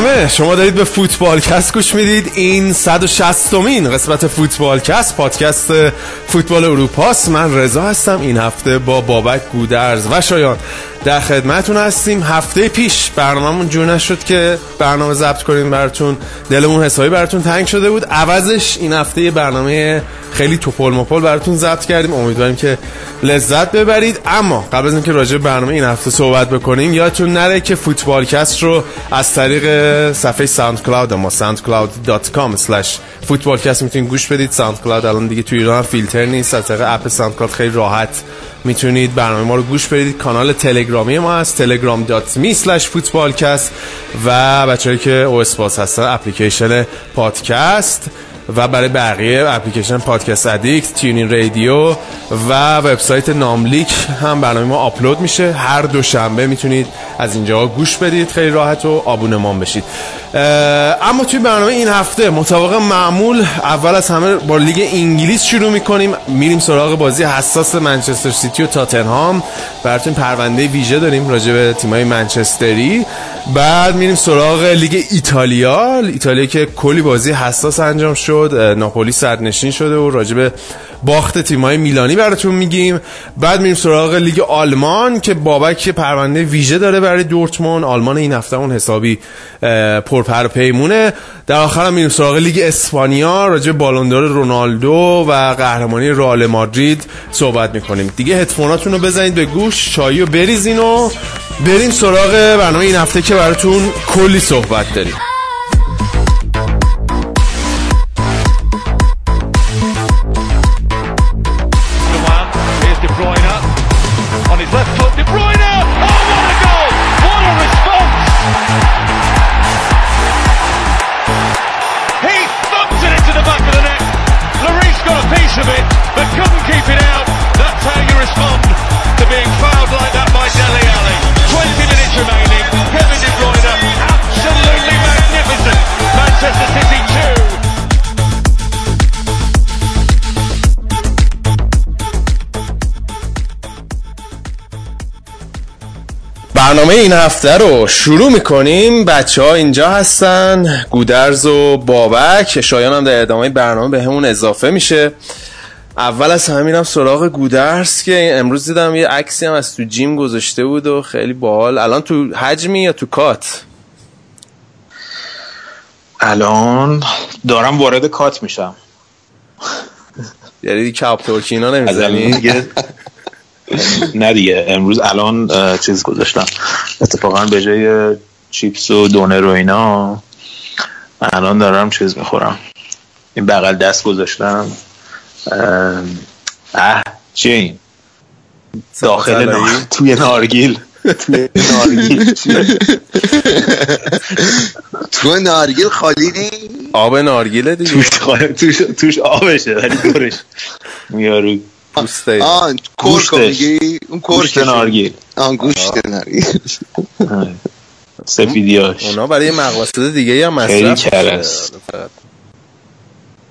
همه شما دارید به فوتبال کست گوش می‌دید. این 160 مین قسمت فوتبال کست پادکست فوتبال اروپاست. من رضا هستم. این هفته با بابک گودرز. و شایان در خدمتون هستیم. هفته پیش برنامهمون جور نشد که برنامه ضبط کنیم براتون. دلمون حسابی براتون تنگ شده بود. عوضش این هفته برنامه خیلی تپل مپل براتون ضبط کردیم. امیدواریم که لذت ببرید. اما قبل از اینکه راجع برنامه این هفته صحبت بکنیم یادتون نره که فوتبال کست رو از طریق صفحه SoundCloud ما soundcloud.com فوتبالکست می‌تونید گوش بدید. SoundCloud الان دیگه توی ایران فیلتر نیست. از طریق app SoundCloud خیلی راحت می‌تونید برنامه ما رو گوش بدید. کانال تلگرامی ما هست telegram.me slash فوتبالکست و بچه‌ای که iOS باز هستن اپلیکیشن پادکست و برای بقیه اپلیکیشن Podcast Addict TuneIn Radio و وبسایت ناملیک هم برنامه ما آپلود میشه. هر دوشنبه می‌تونید از اینجا گوش بدید. خیلی راحت و آبونمان بشید. اما توی برنامه این هفته مطابق معمول اول از همه با لیگ انگلیس شروع می‌کنیم. میریم سراغ بازی حساس منچستر سیتی و تاتنهام. براتون پرونده ویژه داریم راجع به تیمای منچستری. بعد میریم سراغ لیگ ایتالیا. ایتالیا که کلی بازی حساس انجام شد. ناپولی سرنشین شده و راجع به باخت تیمای میلانی براتون میگیم. بعد میریم سراغ لیگ آلمان که بابک پرونده ویژه داره برای دورتموند. آلمان این هفته اون حسابی پرپر پیمونه. در آخر هم میریم سراغ لیگ اسپانیا. راجع بالوندور رونالدو و قهرمانی رئال مادرید صحبت می‌کنیم. دیگه هدفوناتون رو بزنید به گوش چایی و بریزین و بریم سراغ برنامه این هفته که براتون کلی صحبت داریم. برنامه این هفته رو شروع می‌کنیم. بچه ها اینجا هستن. گودرز و بابک. شایان هم در ادامه برنامه به همون اضافه میشه. اول از همه میرم سراغ گودرز که امروز دیدم یه عکسی هم از تو جیم گذاشته بود و خیلی باحال. الان تو حجمی یا تو کات؟ الان دارم وارد کات میشم. یعنی کپ ترکینا نمی‌زنی نه دیگه امروز الان چیز گذاشتم. اتفاقا به جای چیپس و دونر و اینا الان دارم چیز می‌خورم. این بغل دست گذاشتم. اه چیه این؟ داخل نار... توی نارگیل. توی نارگیل. تو نارگیل خالی نی؟ آب نارگیله دیگه. توش, توش, توش آبشه ولی دورش. میارو پوسته آن کورکو میگی اون گوشت نارگیل. آن گوشت نارگیل. سفیدیاش. اونا برای مقاصد دیگه هم خیلی مصرف کرس.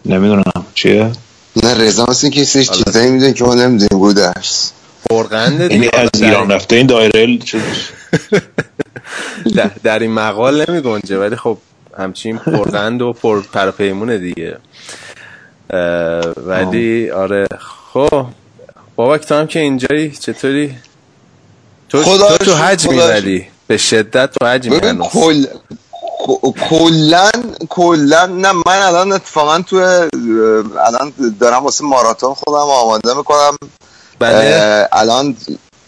نمی‌دونم. چیه؟ نه رضا مثل که سیش چیزایی میدون که ما نمی‌دونیم اینی دیگه. از ایران رفته این دایره چیزش در, در این مقال نمی گنجه ولی خب همچین پرقند و پر پرپیمونه دیگه. ولی آره خب. بابک تو هم که اینجایی چطوری؟ تو, خدا تو, تو حج می‌بری؟ به شدت تو حج می‌بری. کل کلا کلا نه من الان اتفاقا تو الان دارم واسه ماراتون خودم آماده می‌کنم. بله. الان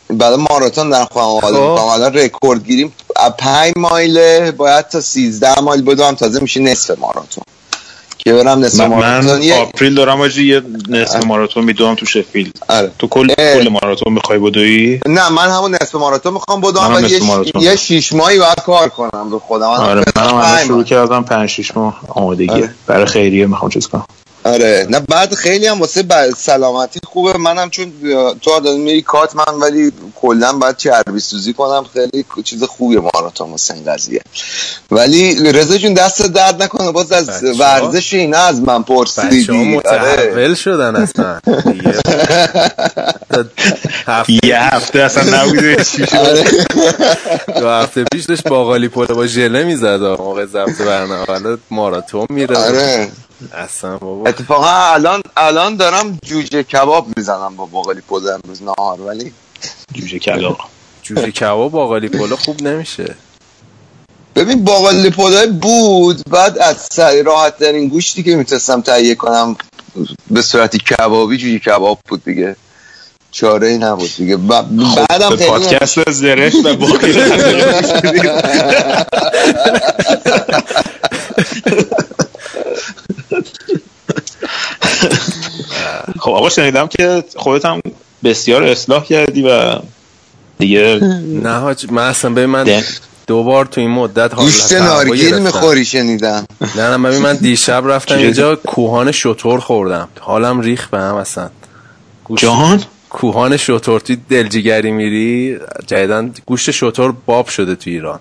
بعد ماراتون در خودم آماده خب. می‌کنم. الان رکورد گیریم پنج مایله باید تا 13 مایل بدوم تازه میشه نصف ماراتون که برم نصف من, ماراتون من آپریل دارم آجی یه نصف ماراتون میدوم تو شفیلد آره. تو کل. کل ماراتون می‌خوای بدوی نه من همون نصف ماراتون می‌خوام بدوم ولی یه, شیش ماهی باید کار کنم به خودم آره منم الان پنج شروع. کردم 5 6 ماه آمادگی آره. برای خیریه می‌خوام چیز کنم آره. نه بعد خیلی هم واسه سلامتی خوبه. منم چون تو داری میری کات من ولی کلا باید چربی سوزی کنم. خیلی چیز خوبیه ماراتون واسه این قضیه. ولی رضا جون دست درد نکنه. باز از ورزش اینا از من پرسیدی. آره. متحول شدن اصلا. یه هفته اصلا نبوده. چی شد آره. دو هفته پیش داشت باقالی پلو با ژله می‌زد. موقع ضبط برنامه. حالا ماراتون میره. آره. اصلا بابا. اتفاقا الان الان دارم جوجه کباب می‌زنم با باقالی پلو امروز نهار ولی جوجه کلاق جوجه کباب باقالی پلو خوب نمیشه. ببین باقالی پلو بود بعد از سر راحت ترین گوشتی که می‌تونستم تهیه کنم به صورتی کبابی جوجه کباب بود دیگه. چاره ای نبود دیگه. ب- بعدم پادکست زرش و باقی خب آقا شنیدم که خودت هم بسیار اصلاح کردی و دیگه نه حاج من اصلا ببین من ده. دو بار تو این مدت حالت گوشت نارگیل. می‌خوری شنیدم. نه نه ببین من دیشب رفتم؟ اینجا کوهان شطور خوردم. حالم ریخ به هم اصلا. جان کوهان شطور توی دلجیگری میری جدیدن گوشت شطور باب شده تو ایران.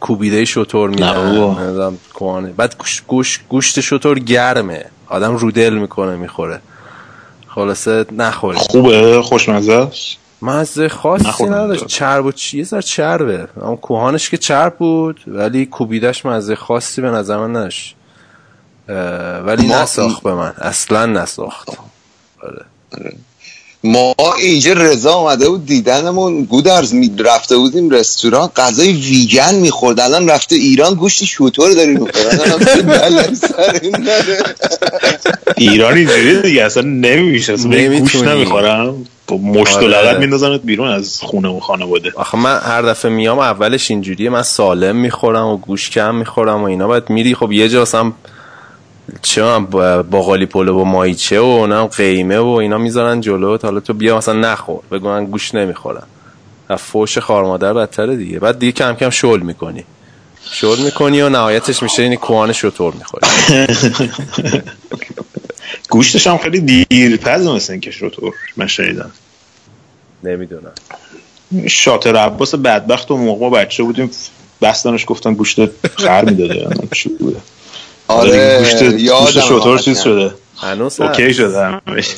کوبیده شطور نه میدن کوهانه بعد گوش گوش گوشت شطور گرمه. آدم رو دل می‌کنه می‌خوره. خلاصه نخورید خوبه؟ خوشمزه است؟ مزه خاصی نداشت. اونجا. چرب و چیه زر چربه. اما کوهانش که چرب بود ولی کوبیدش مزه خاصی به نظر من نداشت. ولی ما- نساخت به من. اصلا نساخت. ما اینجا رضا آمده بود دیدنمون گودرز می رفته بودیم رستوران غذای ویگن می‌خورد. الان رفته ایران گوشت شطور داری می‌خورد ایران اینجوری دیگه اصلا نمیشه. اصلا به این گوش نمی‌تونی. نمی‌خورم. با مشت و آره. لغت میندازنت بیرون از خونه و خانواده. آخه من هر دفعه میام اولش اینجوریه. من سالم می‌خورم و گوش کم می‌خورم و اینا. باید میری خب یه جا اصلا چه با- باقالی پلو با مایچه و نه قیمه و اینا می‌ذارن جلوت حالا تو بیا مثلا نخور. بگو من گوش نمی‌خورم. فوش خارمادر بدتره دیگه. بعد دیگه کم کم شل می‌کنی. شل می‌کنی و نهایتش میشه این کوهان شطور می‌خوری. گوشتش هم خیلی دیرپز مثل اینکه شطور. من شنیدم. نمی‌دونم. شاطر عباس بدبخت و موقع بچه بودیم بستنش گفتن گوشت خر می‌داده. نمی‌دونم چی بوده آره گوشت گوشت یادم شطور چیز. شده. هنوز اوکی. شده همش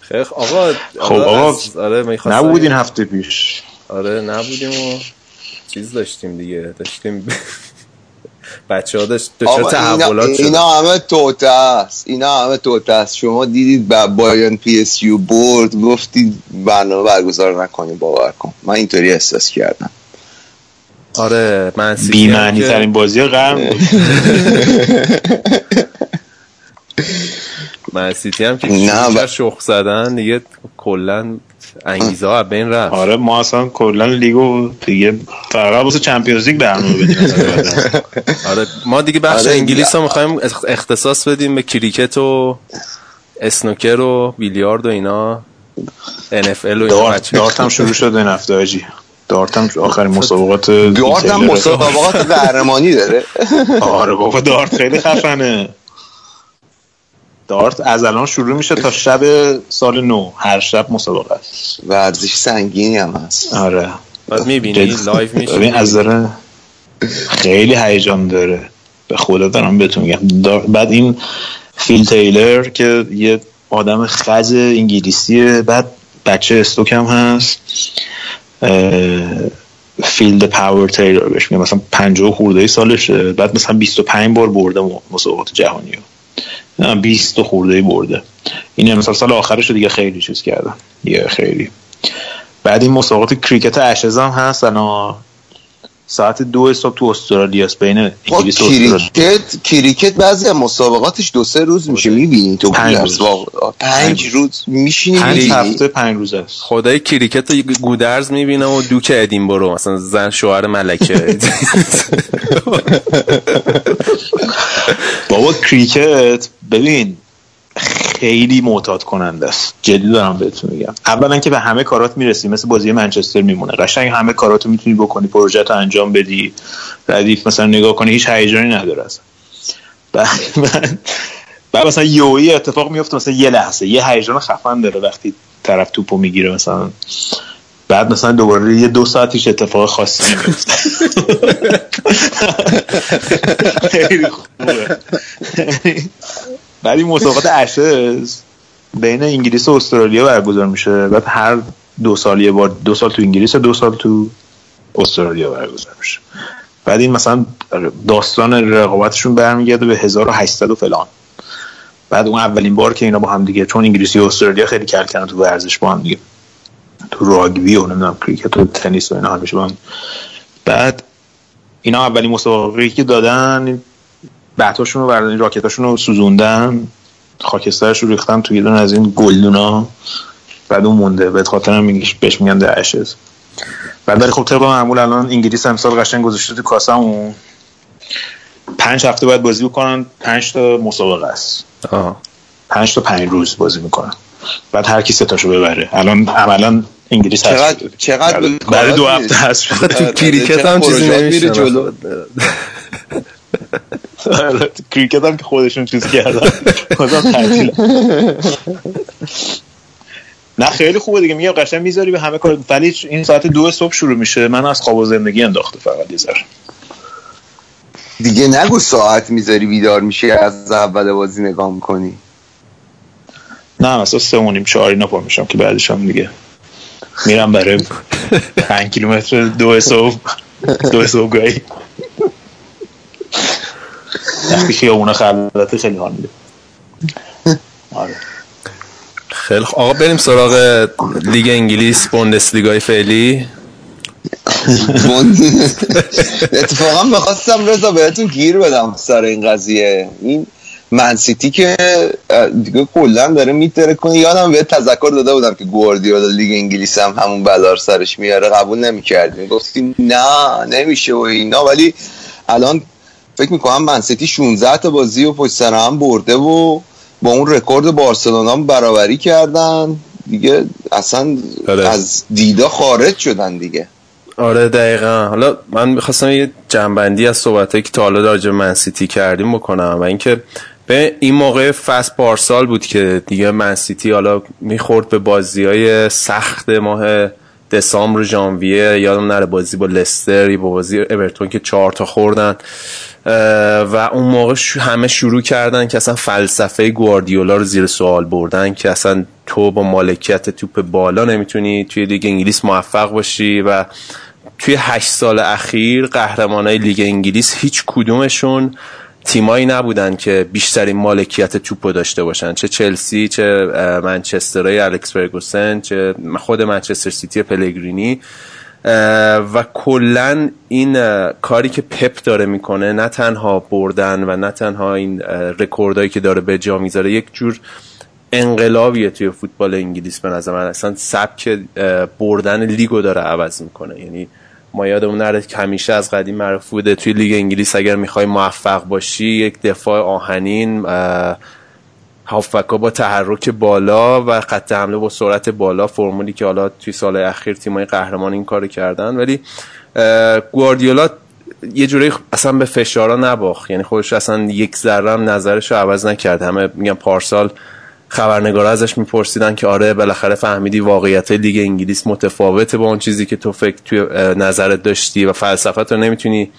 خیلی آقا خب آقا آره نبود این هفته پیش. آره نبودیم و چیز داشتیم دیگه. داشتیم بچه ها داشت دچار اینا, تحولات شد اینا همه توته است. اینا همه توته است. شما دیدید با بایرن پی اس یو برد گفتید برنامه برگزار نکنیم باور کن. من اینطوری احساس کردم. آره من سیتی بی هم معنی که- ترین بازی قرن بود. من سیتی هم که نه، ب- شخ زدن دیگه کلا انگیزه ها از بین رفت. آره ما اصلا کلا لیگو دیگه فقط واسه چمپیونز لیگ برنامه بدیم. آره ما دیگه بخش آره، انگلیس ها می‌خوایم اختصاص بدیم به کریکت و اسنوکر و بیلیارد و اینا NFL و اینا. دارت هم شروع شده این هفته دارت هم آخرین مسابقات دارت هم مسابقات قهرمانی داره. آره بابا دارت خیلی خفنه. دارت از الان شروع میشه تا شب سال نو هر شب مسابقه است ورزش سنگینی هم هست. آره. بعد می‌بینی. live میشه ببین از داره خیلی هیجان داره. به خدا دارم بهتون میگم. بعد این فیل تیلر که یه آدم خز انگلیسیه بعد بچه استوک هم هست. فیل the Power تیلر بهش میگم مثلا 50 خورده ای سالشه. بعد مثلا 25 بار برده مسابقات جهانی رو. 20 خورده ای برده. این مثلا سال آخرش دیگه خیلی چیز کردن. دیگه خیلی. بعد این مسابقات کریکت اشز هم هست الان ساعت دو صبح تو استرالیا است بین خب انگلیس و استرالیا. کریکت کریکت بعضی از مسابقاتش دو سه روز میشه می‌بینی تو پنج روز. پنج روز. میشینی پنج می‌بینی. هفته پنج روز است. خدای کریکت رو گودرز می‌بینه و دوک ادینبرو مثلا زن شوهر ملکه. بابا کریکت ببین خیلی معتاد کننده است. جدی دارم بهتون میگم. اولا که به همه کارات می‌رسی مثل بازی منچستر میمونه. قشنگ همه کاراتو می‌تونی بکنی پروژه رو انجام بدی ردیف مثلا نگاه کنی هیچ هیجانی نداره اصلا. بعد مثلا یوی اتفاق میفته مثلا یه لحظه یه هیجان خفن داره وقتی طرف توپو می‌گیره مثلا. بعد مثلا دوباره یه دو ساعتیش اتفاق خاصی نمیفته خیلی خوبه. این مسابقات اشز بین انگلیس و استرالیا برگزار میشه. بعد هر دو سال یه بار دو سال تو انگلیس و دو سال تو استرالیا برگزار میشه. بعد این مثلا داستان رقابتشون برمیگرده به 1800 و فلان. بعد اون اولین بار که اینا با هم دیگه چون انگلیسی و استرالیا خیلی کل کردن تو ورزش با هم دیگه تو راگبی و نمی‌دونم کریکت و تنیس و اینا همیشه با هم. بعد اینا اولین مسابقه که دادن بحثاشون رو بردن راکتاشون رو سوزوندن. خاکسترش رو ریختن توی دون از این گلدونا. بعد اون مونده. به خاطر هم بهش میگن دعشز بعد ولی خب طبق معمول الان انگلیس امسال قشنگ گذاشته تو کاسمون پنج هفته باید بازی بکنن پنج تا مسابقه است. پنج تا پنج روز بازی می‌کنن. بعد هر کی سه تاشو ببره. الان عملا انگلیس هست. چقدر چقدر برای دو هفته هست. تو کریکت هم چیزی نمیشه جلو. کریکت هم که خودشون چیز کردن. خودم تعطیل. نه خیلی خوبه دیگه. میگم قشنگ می‌ذاری به همه کار. ولی این ساعت دو صبح شروع میشه. من از خواب و زندگی انداخته فقط یه دیگه نگو ساعت می‌ذاری بیدار میشه از اول بازی نگاه می‌کنی. نه مثلا سه و نیم چهار اینا پا میشم که بعدش هم دیگه میرم برای پنج کیلومتر دو صبح. دو صبح گاهی وقتی خیابونه خلوته خیلی حال میده. آره. خیلی آقا بریم سراغ لیگ انگلیس بوندس لیگای فعلی اتفاقا می‌خواستم رضا بهتون گیر بدم سر این قضیه. این منسیتی که دیگه کلا داره میتره کنه. یادم به تذکر داده بودم که گواردیولا لیگ انگلیس هم همون بلار سرش میاره. قبول نمی‌کردیم. گفتیم نه نمیشه و اینا. ولی الان فکر می‌کنم منسیتی 16 تا بازی و پشت سر هم برده و با اون رکورد بارسلونا برابری کردن. دیگه اصلا آره. از دیدا خارج شدن دیگه. آره دقیقا. حالا من می‌خواستم یه جنبندی از صحبت که تا حالا راجع منسیتی کردیم بکنم و اینکه به این موقع فصل پارسال بود که دیگه منسیتی حالا می‌خورد به بازی های سخت ماه دسامبر ژانویه. یادم نره بازی با لستر با بازی اورتون که چهار تا خوردن. و اون موقع همه شروع کردن که اصلا فلسفه گواردیولا رو زیر سوال بردن که اصلا تو با مالکیت توپ بالا نمی‌تونی توی لیگ انگلیس موفق باشی و توی هشت سال اخیر قهرمانای لیگ انگلیس هیچ کدومشون تیمایی نبودن که بیشترین مالکیت توپو داشته باشن. چه چلسی چه منچسترای الکس فرگوسن چه خود منچستر سیتی پلگرینی. و کلا این کاری که پپ داره می‌کنه نه تنها بردن و نه تنها این رکوردهایی که داره به جا می‌ذاره یک جور انقلابیه توی فوتبال انگلیس به نظر من. اصلا سبک بردن لیگو داره عوض می‌کنه. یعنی ما یادمون نره که همیشه از قدیم معروف توی لیگ انگلیس اگر می‌خوای موفق باشی یک دفاع آهنین هافبکا با تحرک بالا و خط حمله با سرعت بالا فرمولی که حالا توی سال اخیر تیمای قهرمان این کارو کردن. ولی گواردیولا یه جوری اصلا به فشارا نباخت. یعنی خودش اصلا یک ذره هم نظرش رو عوض نکرد. همه میگن پارسال خبرنگارا ازش میپرسیدن که آره بالاخره فهمیدی واقعیت لیگ انگلیس متفاوته با اون چیزی که تو فکر توی نظرت داشتی و فلسفت رو نمی‌تونی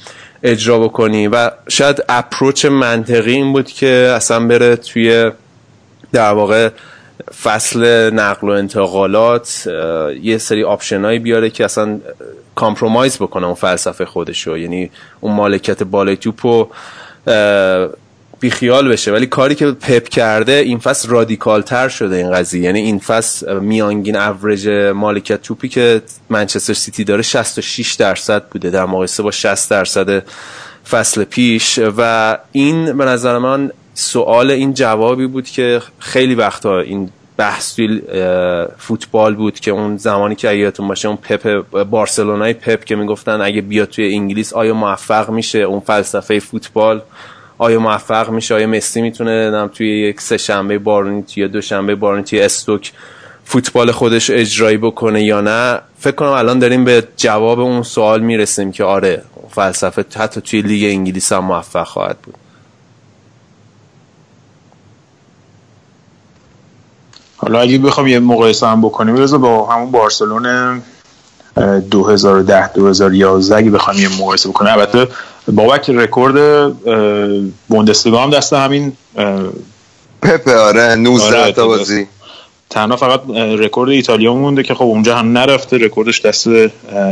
اجرا بکنی. و شاید approach منطقی این بود که اصلا بره توی در واقع فصل نقل و انتقالات یه سری option ایی بیاره که اصلا compromise بکنه اون فلسفه خودشو. یعنی اون مالکیت بالای توپو بیخیال بشه. ولی کاری که پپ کرده این فصل رادیکال تر شده این قضیه. یعنی این فصل میانگین اوریج مالکیت توپی که منچستر سیتی داره 66 درصد بوده. در مقایسه با 60 درصد فصل پیش. و این به نظر من سوال این جوابی بود که خیلی وقتا این بحث فوتبال بود که اون زمانی که یادتون باشه اون پپ بارسلونای پپ که می‌گفتن اگه بیاد توی انگلیس آیا موفق میشه؟ اون فلسفه فوتبال آیا موفق میشه؟ آیا مسی می‌تونه نم توی یک سه شنبه بارونی یا دو شنبه بارونی توی استوک فوتبال خودش اجرایی بکنه یا نه؟ فکر کنم الان داریم به جواب اون سوال می‌رسیم که آره فلسفه حتی توی لیگ انگلیس هم موفق خواهد بود. حالا اگه بخوام یه مقایسه هم بکنیم بذار با همون بارسلون 2010 2011 اگه بخوام یه مقایسه بکنیم البته بابک رکورد بوندسلیگا هم دست همین پپه آره 19 آره، تا بازی. تنها فقط رکورد ایتالیا مونده که خب اونجا هم نرفته رکوردش دست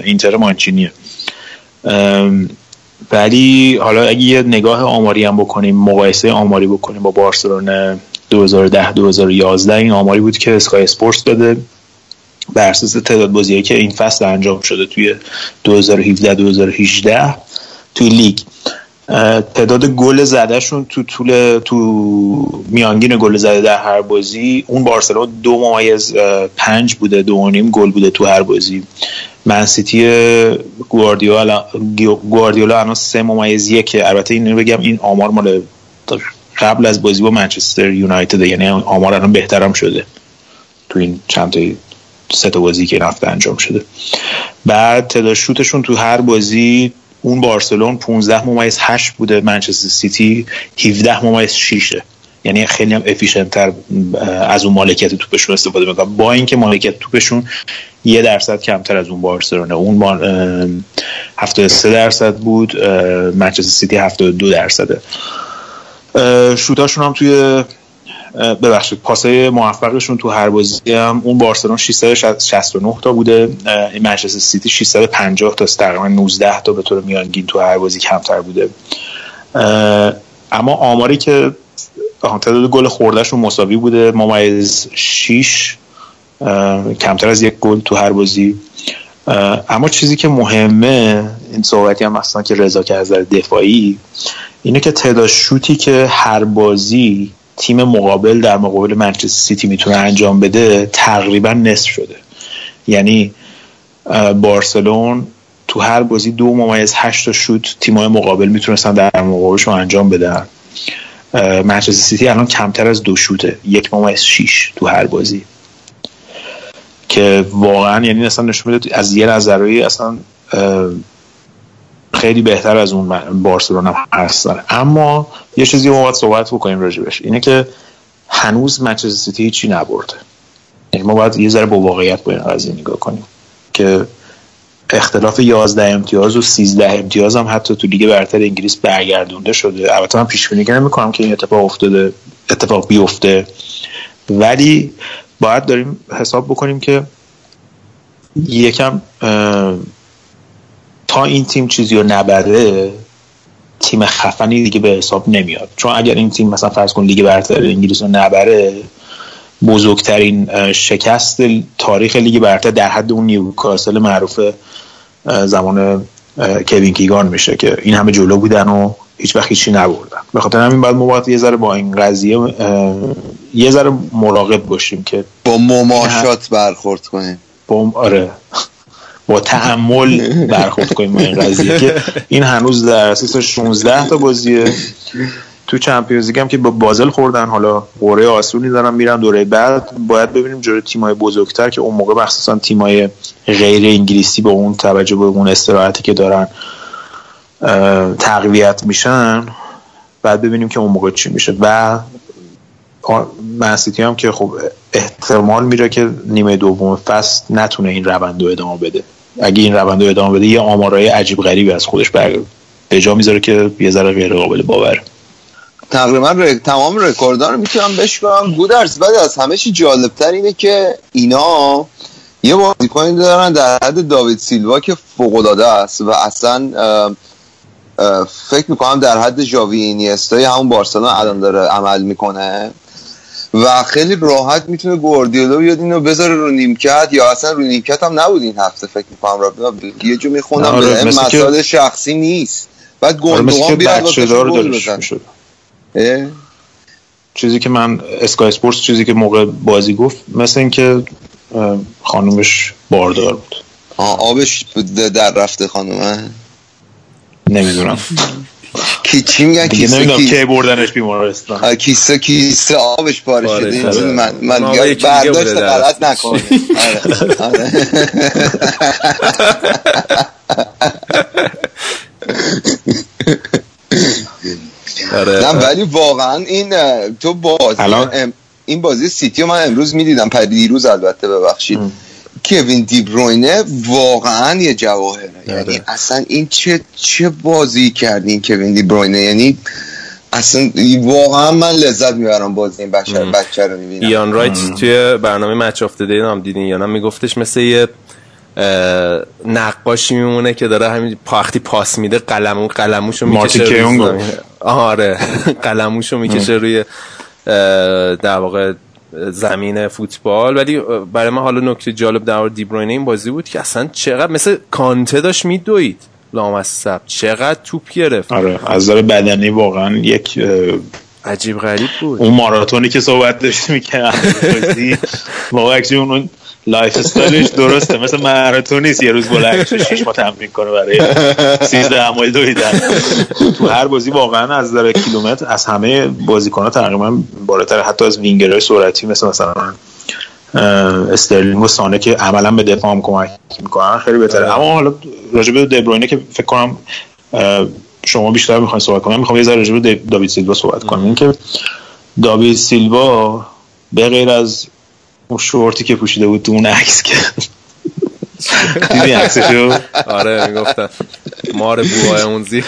اینتر مانچینیه. ولی حالا اگه یه نگاه آماری هم بکنیم مقایسه آماری بکنیم با بارسلون 2010 2011 این آماری بود که اسکای اسپورتس داده. بر اساس تعداد بازیایی که این فصل انجام شده توی 2017 2018 توی لیگ. تعداد گل زدهشون تو طول تو میانگین گل زده در هر بازی اون بارسلون دو ممیز پنج بوده دو و نیم گل بوده تو هر بازی. منسیتی گواردیولا گواردیولا الان سه ممیز یکه البته این بگم این آمار مال قبل از بازی با منچستر یونایتد یعنی آمار الان بهترم شده. تو این چند تا سه تا بازی که هفته انجام شده. بعد تعداد شوتشون تو هر بازی اون بارسلون 15 ممیز 8 بوده منچستر سیتی 17 ممیز 6 یعنی خیلی هم efficient تر از اون مالکیت توپشون استفاده می‌کنن. با اینکه مالکیت توپشون یه درصد کمتر از اون بارسلونه. اون 73 درصد بود منچستر سیتی 72 درصده. شوتاشون هم توی ببخشید پاسای موفقشون تو هر بازی هم اون بارسلون 669 تا بوده. این منچستر سیتی 650 تا تقریبا 19 تا به طور میانگین تو هر بازی کمتر بوده. اما آماری که تعداد گل خوردهشون مساوی بوده. ممیز 6 کمتر از یک گل تو هر بازی اما چیزی که مهمه این صحبتی هم اصلا که رضا که از دفاعی اینه که تعداد شوتی که هر بازی تیم مقابل در مقابل منچستر سیتی می‌تونه انجام بده تقریبا نصف شده. یعنی بارسلون تو هر بازی دو ممیز هشت تا شوت تیمای مقابل می‌تونستن در مقابلشون انجام بدن. منچستر سیتی الان کمتر از دو شوته. یک ممیز شیش تو هر بازی. که واقعا یعنی اصلا نشون میده از یه نظرهایی اصلا خیلی بهتر از اون بارسلون هم هستن. اما یه چیزی ما باید صحبت بکنیم راجبش اینه که هنوز منچستر سیتی هیچی نبرده. یعنی ما باید یه ذره با واقعیت با این قضیه نگاه کنیم که اختلاف 11 امتیاز و 13 امتیاز هم حتی تو لیگ برتر انگلیس برگردونده شده. البته من پیش بینی نمی‌کنم که این اتفاق افتاده اتفاق بیفته. ولی باید داریم حساب بکنیم که یکم تا این تیم چیزی رو نبره تیم خفنی دیگه به حساب نمیاد. چون اگر این تیم مثلا فرض کن لیگ برتر انگلیس رو نبره بزرگترین شکست تاریخ لیگ برتر در حد اون نیوکاسل معروف زمان کوین کیگان میشه که این همه جلو بودن و هیچ وقت هیچی نبردن به خاطر همین باید ما یه ذره با این قضیه یه ذره مراقب باشیم که با مماشات برخورد کنیم. با آره. با تحمل برخورد کنیم این قضیه که این هنوز در اساس 16 تا بازیه. تو چمپیونز لیگ هم که با بازل خوردن حالا قرعه آسونی دارن میرن دوره بعد. باید ببینیم جلوی تیمای بزرگتر که اون موقع مخصوصا تیمای غیر انگلیسی با اون توجه به اون استراحتی که دارن تقویت میشن بعد ببینیم که اون موقع چی میشه. و منسیتی هم که خب احتمال میره که نیمه دوم فصل نتونه این روند رو ادامه بده. اگه این روند رو ادامه بده یه آمارای عجیب غریبی از خودش به جا می‌ذاره که یه ذره غیر قابل باور. تقریبا ر... تمام رکوردها رو می‌تونم بشکنم گودرز بعد از همه چی جالبتر اینه که اینا یه بازیکنی دارن در حد داوید سیلوا که فوق العاده است و اصلا فکر می‌کنم در حد ژاوی اینیستا همون بارسلون الان داره عمل می‌کنه. و خیلی راحت می‌تونه گواردیولا بیاد اینو بذاره رو نیمکت یا اصلا رو نیمکت هم نبود این هفته فکر می‌کنم. را یه جو می‌خونم به مسائل شخصی نیست. بعد گوندوان بیاد واسه چیزی که من اسکای اسپورتس چیزی که موقع بازی گفت مثل اینکه خانومش باردار بود. آبش در رفته خانومه. نمی‌دونم. کی چی میگن کیسه؟ نمی‌دونم که بردنش بیمارستان. کیسه کیسه آبش پاره شده. من من برداشت غلط نکنه. آره. نه ولی واقعا این تو باز الان؟ این بازی سیتی رو من امروز می‌دیدم پر دیروز البته ببخشید. کوین دیبروینه واقعا یه جواهره. یعنی اصلا این چه چه بازی کرد این کوین دیبروینه یعنی اصلا واقعا من لذت می‌برم بازی این بچه بچه رو می‌بینم. ایان رایت توی برنامه مچ آف دی هم دیدین یا نه؟ میگفتش مثل یه نقاشی میمونه که داره همین وقتی پاس میده قلمو قلموشو می‌کشه روی آره. قلموشو می‌کشه روی در واقع زمین فوتبال ولی برای من حالا نکته جالب در دیبروینه این بازی بود که اصلا چقدر مثل کانته داشت میدوید لامصب. چقدر توپ گرفت. آره از بدنی واقعا یک عجیب غریب بود. اون ماراتونی که صحبت داشت می‌کنه واقعا اون lifestyle ش درسته. مثل ماراتون نیست. یه روز بلند شش ماه تمرین کنه برای 13 مایل دویدن. تو هر بازی واقعا از در کیلومتر از همه بازیکن‌ها تقریبا بالاتر. حتی از وینگرهای سرعتی مثل مثلا استرلینگ و سانه که عملا به دفاع هم کمک می‌کنن خیلی بهتره. اما حالا راجع به دبروینه که فکر کنم شما بیشتر می‌خواین صحبت کنم. می‌خوام یه ذره راجع به داوید سیلوا صحبت کنم. اینکه داوید سیلوا به غیر از اون شورتی که پوشیده بود تو اون عکس که. دیدی عکسشو؟ آره می‌گفتن مار بوهای اون زیر.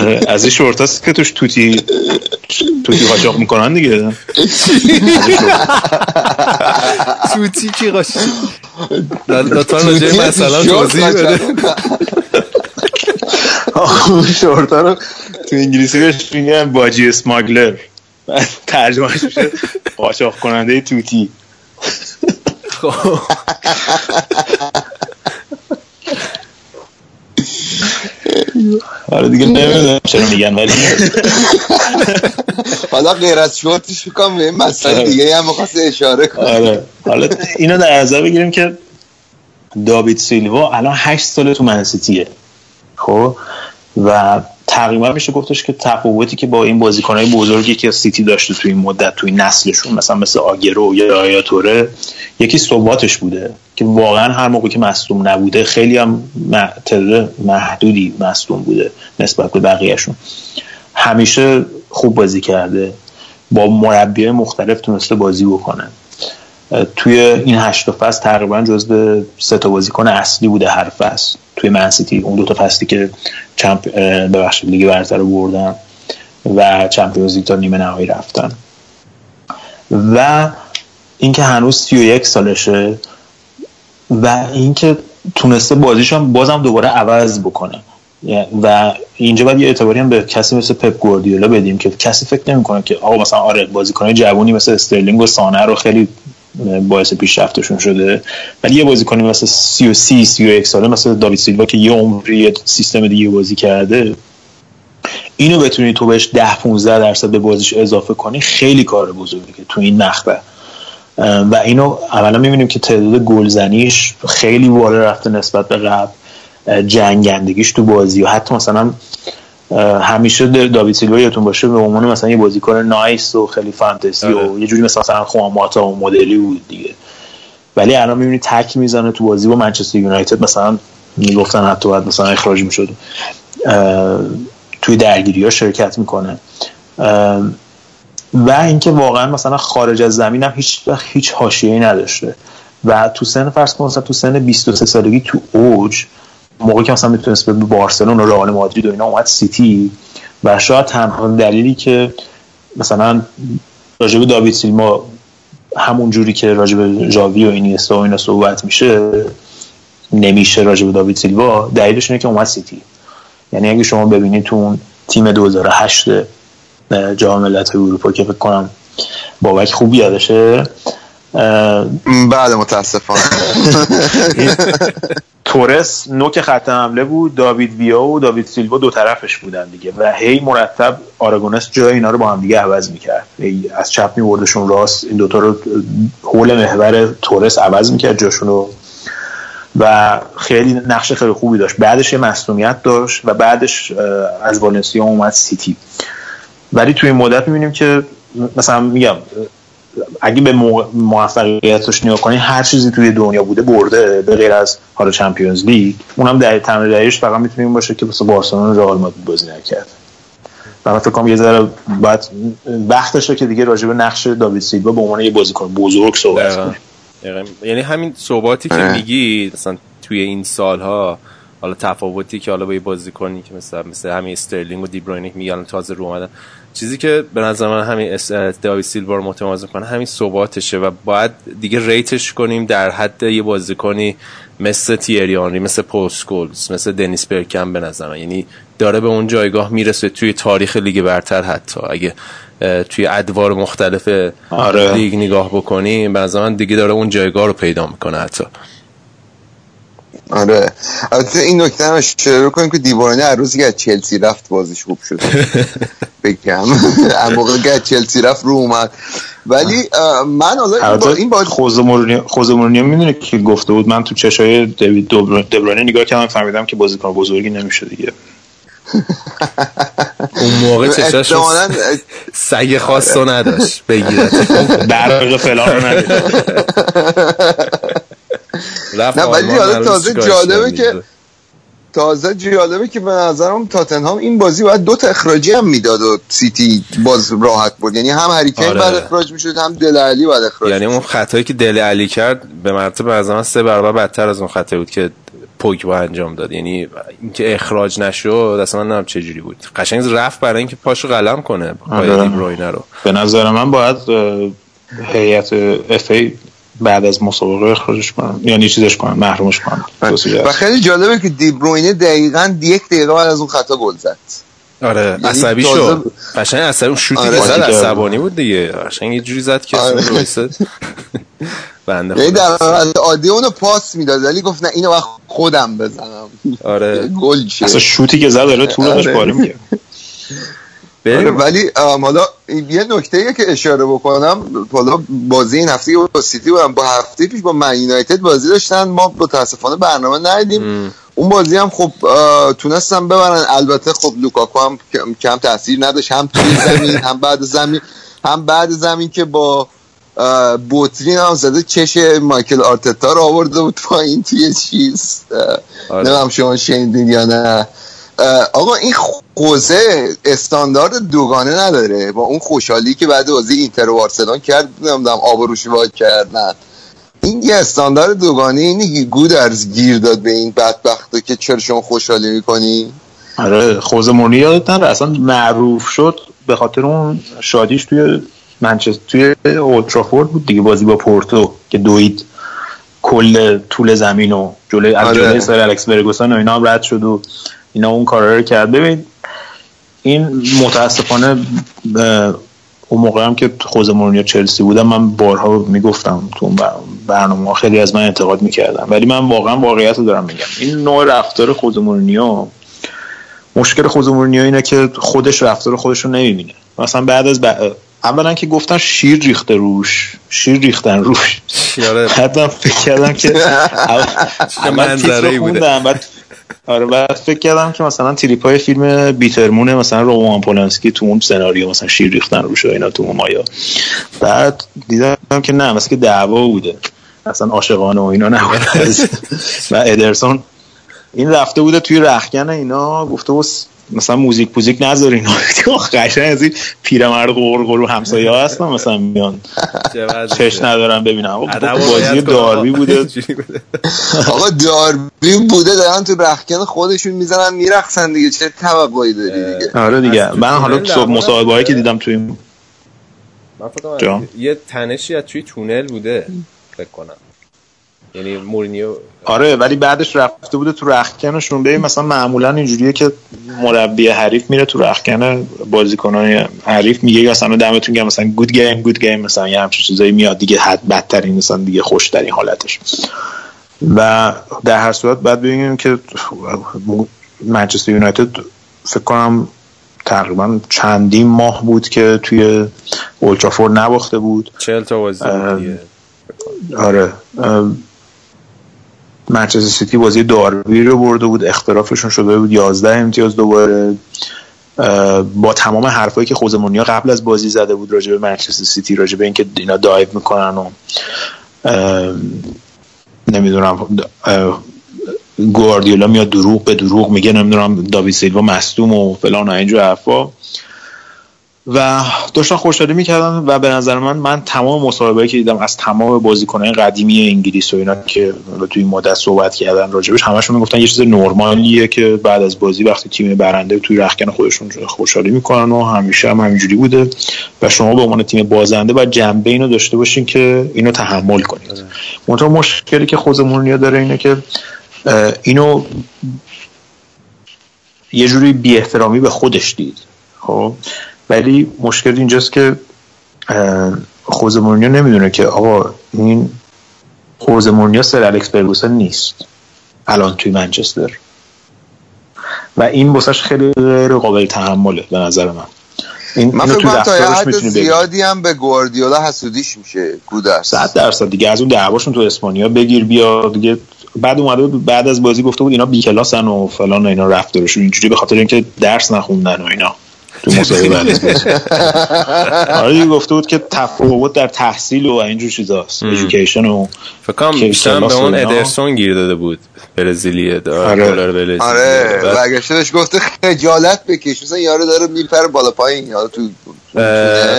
آره، از این شورت هست که توش توتی توتی قاچاق می‌کنن دیگه. توتی کی قاچاق؟ لطفا راجعه مثلا توضیح بده. شورت ها رو تو انگلیسی بهش میگن باجی اسماگلر. ترجمهش میشه قاچاق کننده توتی. خب. آره دیگه نمی‌دونم چرا میگن ولی حالا غیر از شورتش بکنم به این مسئله آره. دیگه هم مخواست اشاره کنم آره. حالا اینو در نظر بگیریم که داوید سیلوا الان هشت ساله تو منسیتیه خب؟ و تقریبا میشه گفتش که تفاوتی که با این بازیکنهای بزرگی که سیتی داشته توی این مدت توی نسلشون مثلا مثل آگرو یا آیاتوره یکی ثباتش بوده که واقعا هر موقع که مصدوم نبوده خیلی هم محدودی مصدوم بوده نسبت به بقیهشون. همیشه خوب بازی کرده با مربی مختلف تونسته بازی بکنه. توی این هشت فصل تقریبا جزو سه تا بازیکن اصلی بوده هر فصل. توی منسیتی اون دو تا فصلی که چمپ ببخشید لیگ برتر بردن و چمپیونز لیگ تا نیمه نهایی رفتن. و اینکه هنوز 31 سالشه و اینکه تونسته بازیش بازم دوباره عوض بکنه. و اینجا باید یه اعتباری هم به کسی مثل پپ گواردیولا بدیم که کسی فکر نمی‌کنه که آقا مثلا آره بازیکن جوونی مثل استرلینگ و سانه رو خیلی باعث پیشرفتشون شده. ولی یه بازیکنی مثل 33 31 ساله مثل داوید سیلوا که یه عمری سیستم دیگه بازی کرده اینو بتونی تو بهش 10 15 درصد به بازیش اضافه کنی خیلی کار بزرگه تو این مقطع و اینو اولا می‌بینیم که تعداد گلزنیش خیلی بالا رفته نسبت به قبل. جنگندگیش تو بازی و حتی مثلا همیشه داوید سیلوا یادتون باشه به عنوان مثلا یه بازیکن نایس و خیلی فانتزی و آره. یه جوری مثلا مثلا خواماتا و مدلی بود دیگه. ولی الان می‌بینی تک می‌زنه تو بازی با منچستر یونایتد مثلا می‌گفتن حتی باید مثلا اخراج می‌شد. توی درگیری ها شرکت می‌کنه. و اینکه واقعا مثلا خارج از زمین هم هیچ هیچ حاشیه‌ای نداشته. و تو سن فرض کن تو سن 23 سالگی تو اوج موقعی که مثلا می‌تونست به بارسلون و رئال مادرید و اینا اومد سیتی. و شاید تنها دلیلی که مثلا راجب داوید سیلما همون جوری که راجب جاوی و اینیستا و اینا صحبت میشه نمیشه راجب داوید سیلوا. دلیلش اینه که اومد سیتی. یعنی اگه شما ببینید تو اون تیم 2008 جام ملت‌های اروپا که فکر کنم بابک خوب یادشه بعد متاسفانه. تورس نوک خط حمله بود. داوید ویا و داوید سیلوا دو طرفش بودن دیگه. و هی مرتب آراگونس جای اینا رو با هم دیگه عوض می‌کرد. از چپ میوردشون راست. این دوتا رو حول محور تورس عوض می‌کرد جاشون رو و خیلی نقش خیلی خوبی داشت. بعدش یه مصونیت داشت و بعدش از والنسیا اومد سیتی. ولی توی این مدت می‌بینیم که مثلا میگم اگه به موفقیتش نگاه کنی هر چیزی توی دنیا بوده برده به غیر از حالا چمپیونز لیگ اونم در تمام دلیلش فقط می‌تونه این باشه که واسه بارسلونا رئال مادرید بازی نکرد من فکر کنم یه ذره بعد وقتشه که دیگه راجع به نقش داوید سیلوا به عنوان یه بازیکن بزرگ صحبت. کنیم. یعنی همین ثباتی که. میگی مثلا توی این سالها حالا تفاوتی که حالا با یه بازیکنی که مثلا مثل همین استرلینگ و دیبروینه میگن تازه رو اومدن چیزی که به نظر من همین اس- داوید سیلوا رو متمایز کنه همین ثباتشه و باید دیگه rate ش کنیم در حد یه بازیکنی مثل تیری آنری مثل پل اسکولز مثل دنیس برکمپ به نظر من. یعنی داره به اون جایگاه می‌رسه توی تاریخ لیگ برتر حتی. اگه توی ادوار مختلف آره. لیگ نگاه بکنیم به نظر من دیگه داره اون جایگاه رو پیدا می‌کنه حتی. آره. البته این نکته هم اشاره کنیم که دیوارانه هر روزی که از چلسی رفت بازیش خوب شد. بگم. اما موقع که از چلسی رفت رو اومد. ولی من حالا این با خوزه مورینیو می‌دونه که گفته بود؟ من تو چشای دیوید دوبر- دبرونه نگاه کردم فهمیدم که بازیکن بزرگی نمیشه دیگه. اون موقع چشاش سگ خاص رو نداشت بگیرد برق فلان رو نه، ولی حالا تازه جالبه که. تازه جالبه که به نظرم تاتنهام این بازی باید دو تا اخراجی هم می‌داد و سیتی باز راحت بود یعنی هم هریکین آره. بعد اخراج می‌شد هم دل علی بعد اخراج یعنی اون خطایی که دل علی کرد به مرتبه از من سه برابر بدتر از اون خطایی بود که پوگبا انجام داد یعنی اینکه اخراج نشد اصلا من نمی‌دونم چه جوری بود قشنگ رفت برای اینکه پاشو قلم کنه پای آره. رو به نظر من باید هیئت اف ای بعد از مسابقه اخراجش کنن یعنی چیزش کنن محرومش کنن توصیه و خیلی جالبه که دیبروینه دقیقا یک دقیقه بعد از اون خطا گل زد. آره یعنی عصبی شد. قشنگ عصبی اون شوتی آره. زد که- عصبانی بود دیگه. قشنگ یه جوری زد که آره. بنده یعنی خدا. در عادی اونو پاس می‌داد ولی گفت نه اینو وقت خودم بزنم. آره. گل شه اصلا شوتی که زد داره طول داشت آره. پاره می‌کرد. آره ولی حالا یه نکته که اشاره بکنم حالا بازی این هفته با سیتی بودم با هفته پیش با من یونایتد بازی داشتن ما متاسفانه برنامه ندیدیم. اون بازی هم خب تونستم ببرن. البته خب لوکاکو هم کم- تاثیر نداشت هم توی زمین هم بعد زمین هم بعد زمین که با اه، بوترین هم زده چش مایکل آرتتا رو آورده بود پایین توی چیز. آره. نمی‌دونم شما شنیدین یا نه. آقا این خوزه استاندارد دوگانه نداره. با اون خوشحالی که بعد بازی اینتر و بارسلون کرد نمی‌دونم آب و روش وای کردن این یه استاندارد دوگانه اینه که گودرز گیر داد به این بدبخته که چرا شما خوشحالی می‌کنی؟ آره خوزه مورینیو یادت نره اصلا معروف شد به خاطر اون شادیش توی منچستر توی اولترافورد بود دیگه بازی با پورتو که دوید کل طول زمین و جلوی آره. جلوی سر الکس فرگوسن و اینا هم رد شد و اینا اون کارا رو کرد. ببین این متاسفانه اون موقع هم که خوزه مورینیو چلسی بودم من بارها می‌گفتم تو اون برنامه خیلی از من انتقاد می‌کردم ولی من واقعا واقعیت رو دارم میگم. این نوع رفتار خوزه مورینیو مشکل خوزه مورینیو اینه که خودش رفتار خودش رو نمی‌بینه. مثلا بعد از ب... اولا که گفتن شیر ریخته روش شیر ریختن روش. آره. بعدم فکر کردم که اول منظره‌ای تیتر. خوندم بعد آره بعد فکر کردم که مثلا تریپای فیلم بیترمونه مثلا رومان پولانسکی تو اون سناریو مثلا شیر ریختن روش و اینا تو اون مایا. بعد دیدم که نه مثلا که دعوا بوده. اصلا عاشقانه و اینا نبود. و ادرسون این رفته بوده توی رخکن اینا گفته بود مثلا موزیک پوزیک نذارین قشنگ از این پیرمرد قرقر همسایه ها هستن مثلا میان. چش ندارم ببینم بازی داربی. بوده. آقا داربی بوده دارن تو رخکن خودشون می‌زنن میرخصن دیگه چه توقعی داری دیگه آره دیگه من حالا دعوا مصاحبه هایی که؟ دیدم توی این من. یه تنشی از توی تونل بوده فکر کنم یعنی مورینیو آره ولی بعدش رفته بوده تو رخکنشون ببین مثلا معمولا اینجوریه که مربی حریف میره تو رخکن بازیکنان حریف میگه مثلا دمتون گرم مثلا گود گیم گود گیم مثلا یه همچین چیزایی میاد دیگه حد بدترین مثلا دیگه خوشترین حالتش. و در هر صورت بعد ببینیم که منچستر یونایتد فکر کنم تقریبا چندین ماه بود که توی اولترافورد نباخته بود. 40 تا بازی. آره. منچستر سیتی بازی داربی رو برده بود اختلافشون شده بود 11 امتیاز دوباره. با تمام حرفایی که خوزمونیا قبل از بازی زده بود راجع به منچستر سیتی راجع به اینکه اینا دایو می‌کنن و نمی‌دونم گواردیولا میاد دروغ به دروغ میگه نمی‌دونم داوید سیلوا مصدوم و فلان و اینجور حرفا. و داشتن خوشحالی می‌کردن و به نظر من من تمام مصاحبه که دیدم از تمام بازیکنان قدیمی انگلیس و اینا که توی این مدت صحبت کردن راجبش همشون می‌گفتن یه چیز نرمالیه که بعد از بازی وقتی تیم برنده توی رخکن خودشون خوشحالی می‌کنن و همیشه هم همینجوری بوده و شما به عنوان تیم بازنده باید جنبه اینو داشته باشین که اینو تحمل کنید. منتها مشکلی که خود مورینیو داره اینه که اینو یه جوری بی احترامی به خودش دید. خب؟ ولی مشکل اینجاست که خوز مورینیو نمی‌دونه که آقا این خوز مورینیو سر الکس فرگوسن نیست. الان توی منچستر. و این بسش خیلی غیر قابل تحمله به نظر من. این من فکر کنم تا یه حد زیادی هم به گواردیولا حسودیش میشه. گودرس 100 درصد دیگه. از اون دعواشون تو اسپانیا بگیر بیا دیگه. بعد اومده بعد از بازی گفته بود اینا بی کلاسن و فلان و اینا رفتارشون اینجوری به خاطر اینکه درس نخوندن و اینا. تو مسابقه آره دیگه گفته بود که تفاوت در تحصیل و اینجور چیزاست ادویکیشن و فکر کنم بیشتر به اون ادرسون گیر داده بود برزیلیه آره. آره برگشته بهش گفته خجالت بکش. مثلا یارو داره میپره بالا پایین یارو تو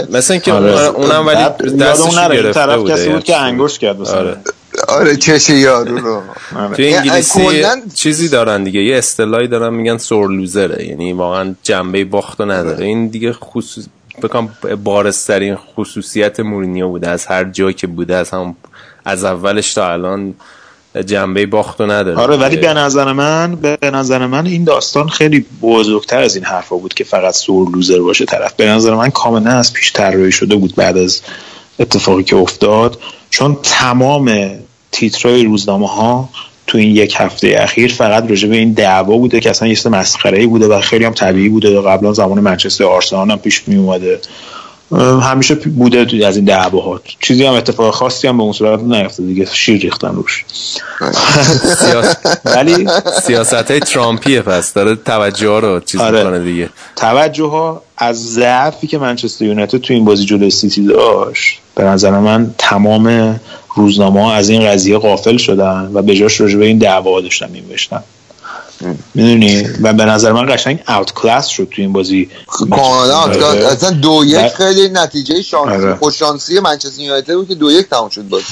مثلا اینکه آره. اونم ولی دستش گرفته طرف کسی بود که انگوش کرد مثلا. آره آره چش یارو رو. تو انگلیسی چیزی دارن دیگه یه اصطلاحی دارن میگن سور لوزره. یعنی واقعا جنبه باختو نداره. این دیگه خصوص بکنم بارسترین خصوصیت مورینیو بوده. از هر جایی که بوده از هم از اولش تا الان جنبه باختو نداره. آره ولی به نظر من به نظر من این داستان خیلی بزرگتر از این حرفا بود که فقط سور لوزر باشه طرف. به نظر من کاملا از پیش طراحی شده بود بعد از اتفاقی که افتاد. چون تمام تیترای روزنامه ها تو این یک هفته اخیر فقط راجع به این دعوا بوده که اصلا یه مسخره ای بوده و خیلی هم طبیعی بوده قبلا زمان منچستر آرسنال هم پیش می اومده. همیشه بوده از این دعواها. چیزی هم اتفاق خاصی هم به اون صورت نیفته دیگه شیر ریختن روش. ولی سیاست های ترامپیه پس. داره توجه رو چیز آره. دیگه. توجه ها از ضعفی که منچستر یونایتد تو این بازی جلوی سیتی داشت به نظر من تمام روزنامه ها از این قضیه قافل شدن و به جاش راجع به این دعوا داشتن می‌نوشتن. می‌دونی؟ و به نظر من قشنگ اوت کلاس شد تو این بازی. کاملا آره. اصلا دو یک خیلی نتیجه شانسی آره. خوش شانسی منچستر یونایتد بود که دو یک تموم شد بازی.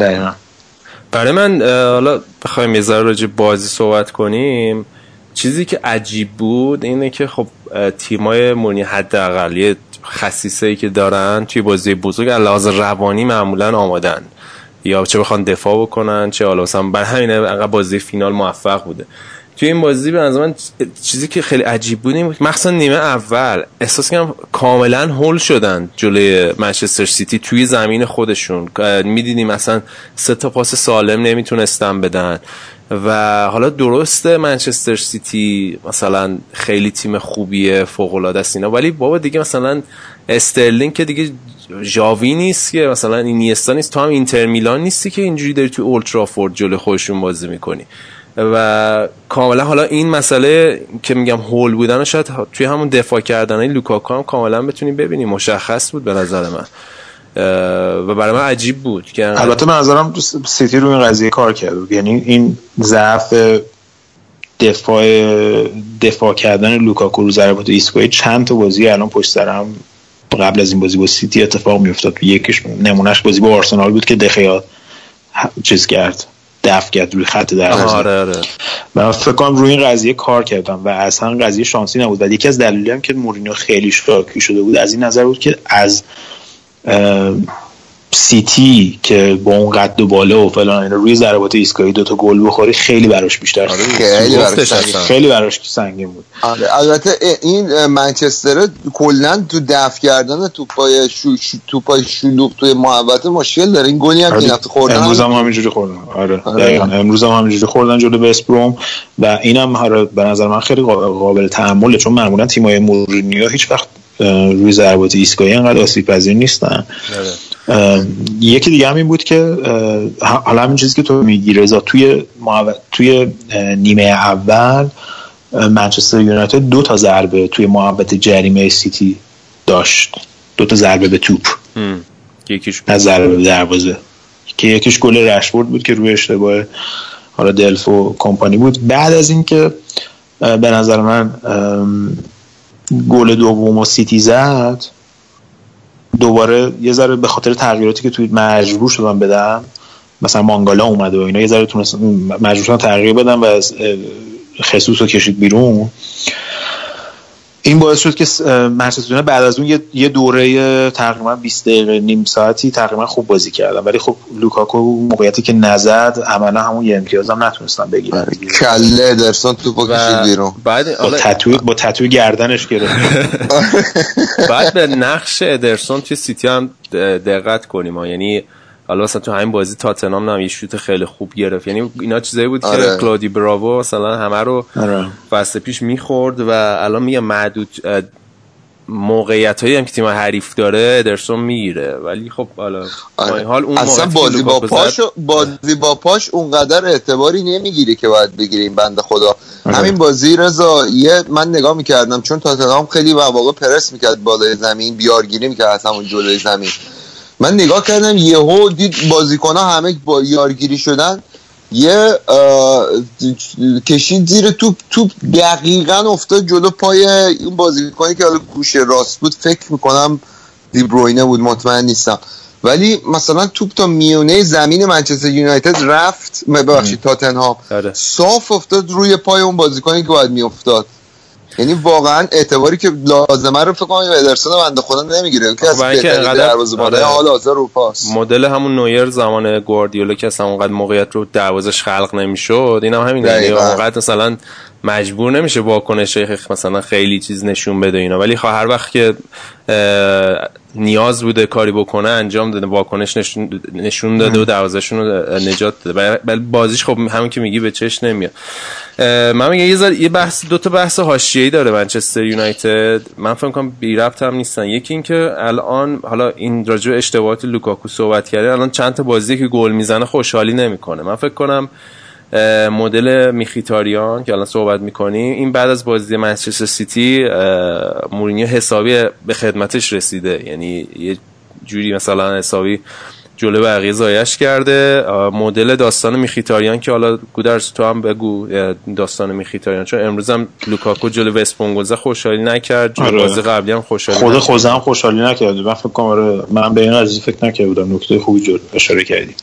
دقیقاً. برای من حالا بخوایم یه ذره راجع بازی صحبت کنیم. چیزی که عجیب بود اینه که خب تیمای مونی حداقل یه خصیصه ای که دارن توی بازی بزرگ لحاظ روانی معمولا آمادن. یا چه بخوان دفاع بکنن چه حالا مثلا بر همین بازی فینال موفق بوده. توی این بازی به نظر من چیزی که خیلی عجیب بود مخصوصا نیمه اول احساس کردم کاملا هول شدن جلوی منچستر سیتی توی زمین خودشون. می‌دیدیم مثلا سه تا پاس سالم نمی‌تونستن بدن. و حالا درسته منچستر سیتی مثلا خیلی تیم خوبیه فوق العاده است اینا ولی بابا دیگه مثلا استرلینگ که دیگه ژاوی نیست که مثلا اینیستا نیست تو هم اینتر میلان نیستی که اینجوری داری تو اولترافورد جلوی خودشون بازی می‌کنی. و کاملا حالا این مسئله که میگم هول بودن و شاید توی همون دفاع کردن لوکاکو هم کاملا بتونی ببینی مشخص بود به نظر من. و برای من عجیب بود که البته من نظرم سیتی رو این قضیه کار کرد. یعنی این ضعف دفاع دفاع کردن لوکاکو رو ضربات ایستگاهی چند تا بازی الان پشت سرم قبل از این بازی با سیتی اتفاق میافتاد. یکیش نمونهش بازی با آرسنال بود که دخیا چیز کرد دفع کرد روی خط دروازه. آره آره. من فکر کنم روی این قضیه کار کردم و اصلا قضیه شانسی نبود. و یکی از دلایلی هم که مورینیو خیلی شاکی شده بود از این نظر بود که از سیتی که با اون قد و بالا و فلان اینا روی ضربات ایستگاهی دو تا گل بخوری خیلی براش بیشتر آره خیلی براش سنگین. خیلی براش سنگین بود. آره البته این منچستر کلا تو دفع کردن توپای شو توپای شلوغ توی محوطه مشکل داره. این گلی هم آره خوردن امروز هم همینجوری خوردن. آره, آره. امروز هم همینجوری خوردن جلو بسپروم و اینم آره به نظر من خیلی قابل تحمله چون معمولا تیمای مورینیو هیچ وقت روی ضربات ایستگاهی انقدر آسیب پذیر نیستن یکی دیگه هم این بود که حالا همین چیزی که تو میگی رضا توی توی نیمه اول منچستر یونایتد دو تا ضربه توی محبت جریمه سیتی داشت. دو تا ضربه به توپ. یکیش از ضربه به دروازه. که یکیش گل رشورد بود که روی اشتباه حالا دلف و کمپانی بود. بعد از اینکه به نظر من گل دوم و سیتی زد دوباره یه ذره به خاطر تغییراتی که توی مجبور شدم بدم مثلا مانگالا اومده و اینا یه ذره تونست مجبور شدم تغییر بدم و خصوص رو کشید بیرون. این باعث شد که منچستر بعد از اون یه دوره تقریبا 20 دقیقه نیم ساعتی تقریبا خوب بازی کردم ولی خب لوکاکو موقعیتی که نزد عملا همون یه امتیاز هم نتونستم بگیرم کله ادرسون تو کشید بیرون. بعد با تتوی با تتوی گردنش گرفت. بعد به نقش ادرسون توی سیتی هم دقت کنیم یعنی حالا مثلا تو همین بازی تاتنام هم یه شوت خیلی خوب گرفت یعنی اینا چیزایی بود آره. که کلودی براوو مثلا همه رو آره. فصل پیش می‌خورد و الان میگه معدود موقعیت هایی هم که تیم حریف داره ادرسون می‌گیره ولی خب حالا آره. حال اون اصلا بازی با پاش بازی با پاش اونقدر اعتباری نمی‌گیره که باید بگیره این بنده خدا آره. همین بازی رضا یه من نگاه می‌کردم چون تاتنهام خیلی واقع پرس می‌کرد بالای زمین بیارگیری می‌کرد اون جلوی زمین من نگاه کردم یهو دید بازیکن ها همه با یارگیری شدن. یه کشید زیر توپ توپ دقیقا افتاد جلو پای این بازیکنی که حالا گوشه راست بود. فکر می‌کنم دیبروینه بود مطمئن نیستم. ولی مثلا توپ تا میونه زمین منچستر یونایتد رفت. ببخشید تاتنهام. آره. صاف افتاد روی پای اون بازیکنی که باید میافتاد. یعنی واقعا اعتباری که لازمه رو فکر کنم ادرسون بنده خدا نمی‌گیره. که از بهترین دروازه‌بان آره. حال حاضر رو پاس مدل همون نویر زمان گواردیولا که اصلا اونقدر موقعیت رو دروازش خلق نمی‌شد اینم هم همین یعنی اونقدر مثلا مجبور نمیشه واکنش مثلا خیلی چیز نشون بده اینا. ولی خب هر وقت که نیاز بوده کاری بکنه انجام داده واکنش نشون, نشون داده و دروازه‌شون رو نجات داده. ولی بازیش خب همون که میگی به چش نمیاد. من میگم یه یه بحث دو تا بحث حاشیه‌ای داره منچستر یونایتد. من فکر کنم بی ربط هم نیستن. یکی اینکه الان حالا این راجع اشتباهات لوکاکو صحبت کرده الان چند تا بازی که گل می‌زنه خوشحالی نمی‌کنه. من فکر کنم مدل میخیتاریان که الان صحبت می‌کنیم. این بعد از بازی منچستر سیتی مورینیو حسابی به خدمتش رسیده. یعنی یه جوری مثلا حسابی جلو بقیه ضایعش کرده. مدل داستان میخیتاریان که حالا گودرز تو هم بگو داستان میخیتاریان. چون امروز هم لوکاکو جلو وسپونگوزه خوشحالی نکرد. جلو آره. بازی قبلی هم خوشحالی خود خوزه هم خوشحالی نکرد. من فکر کنم آره من به این قضیه فکر نکرده بودم. نکته خوبی جلو اشاره کردی.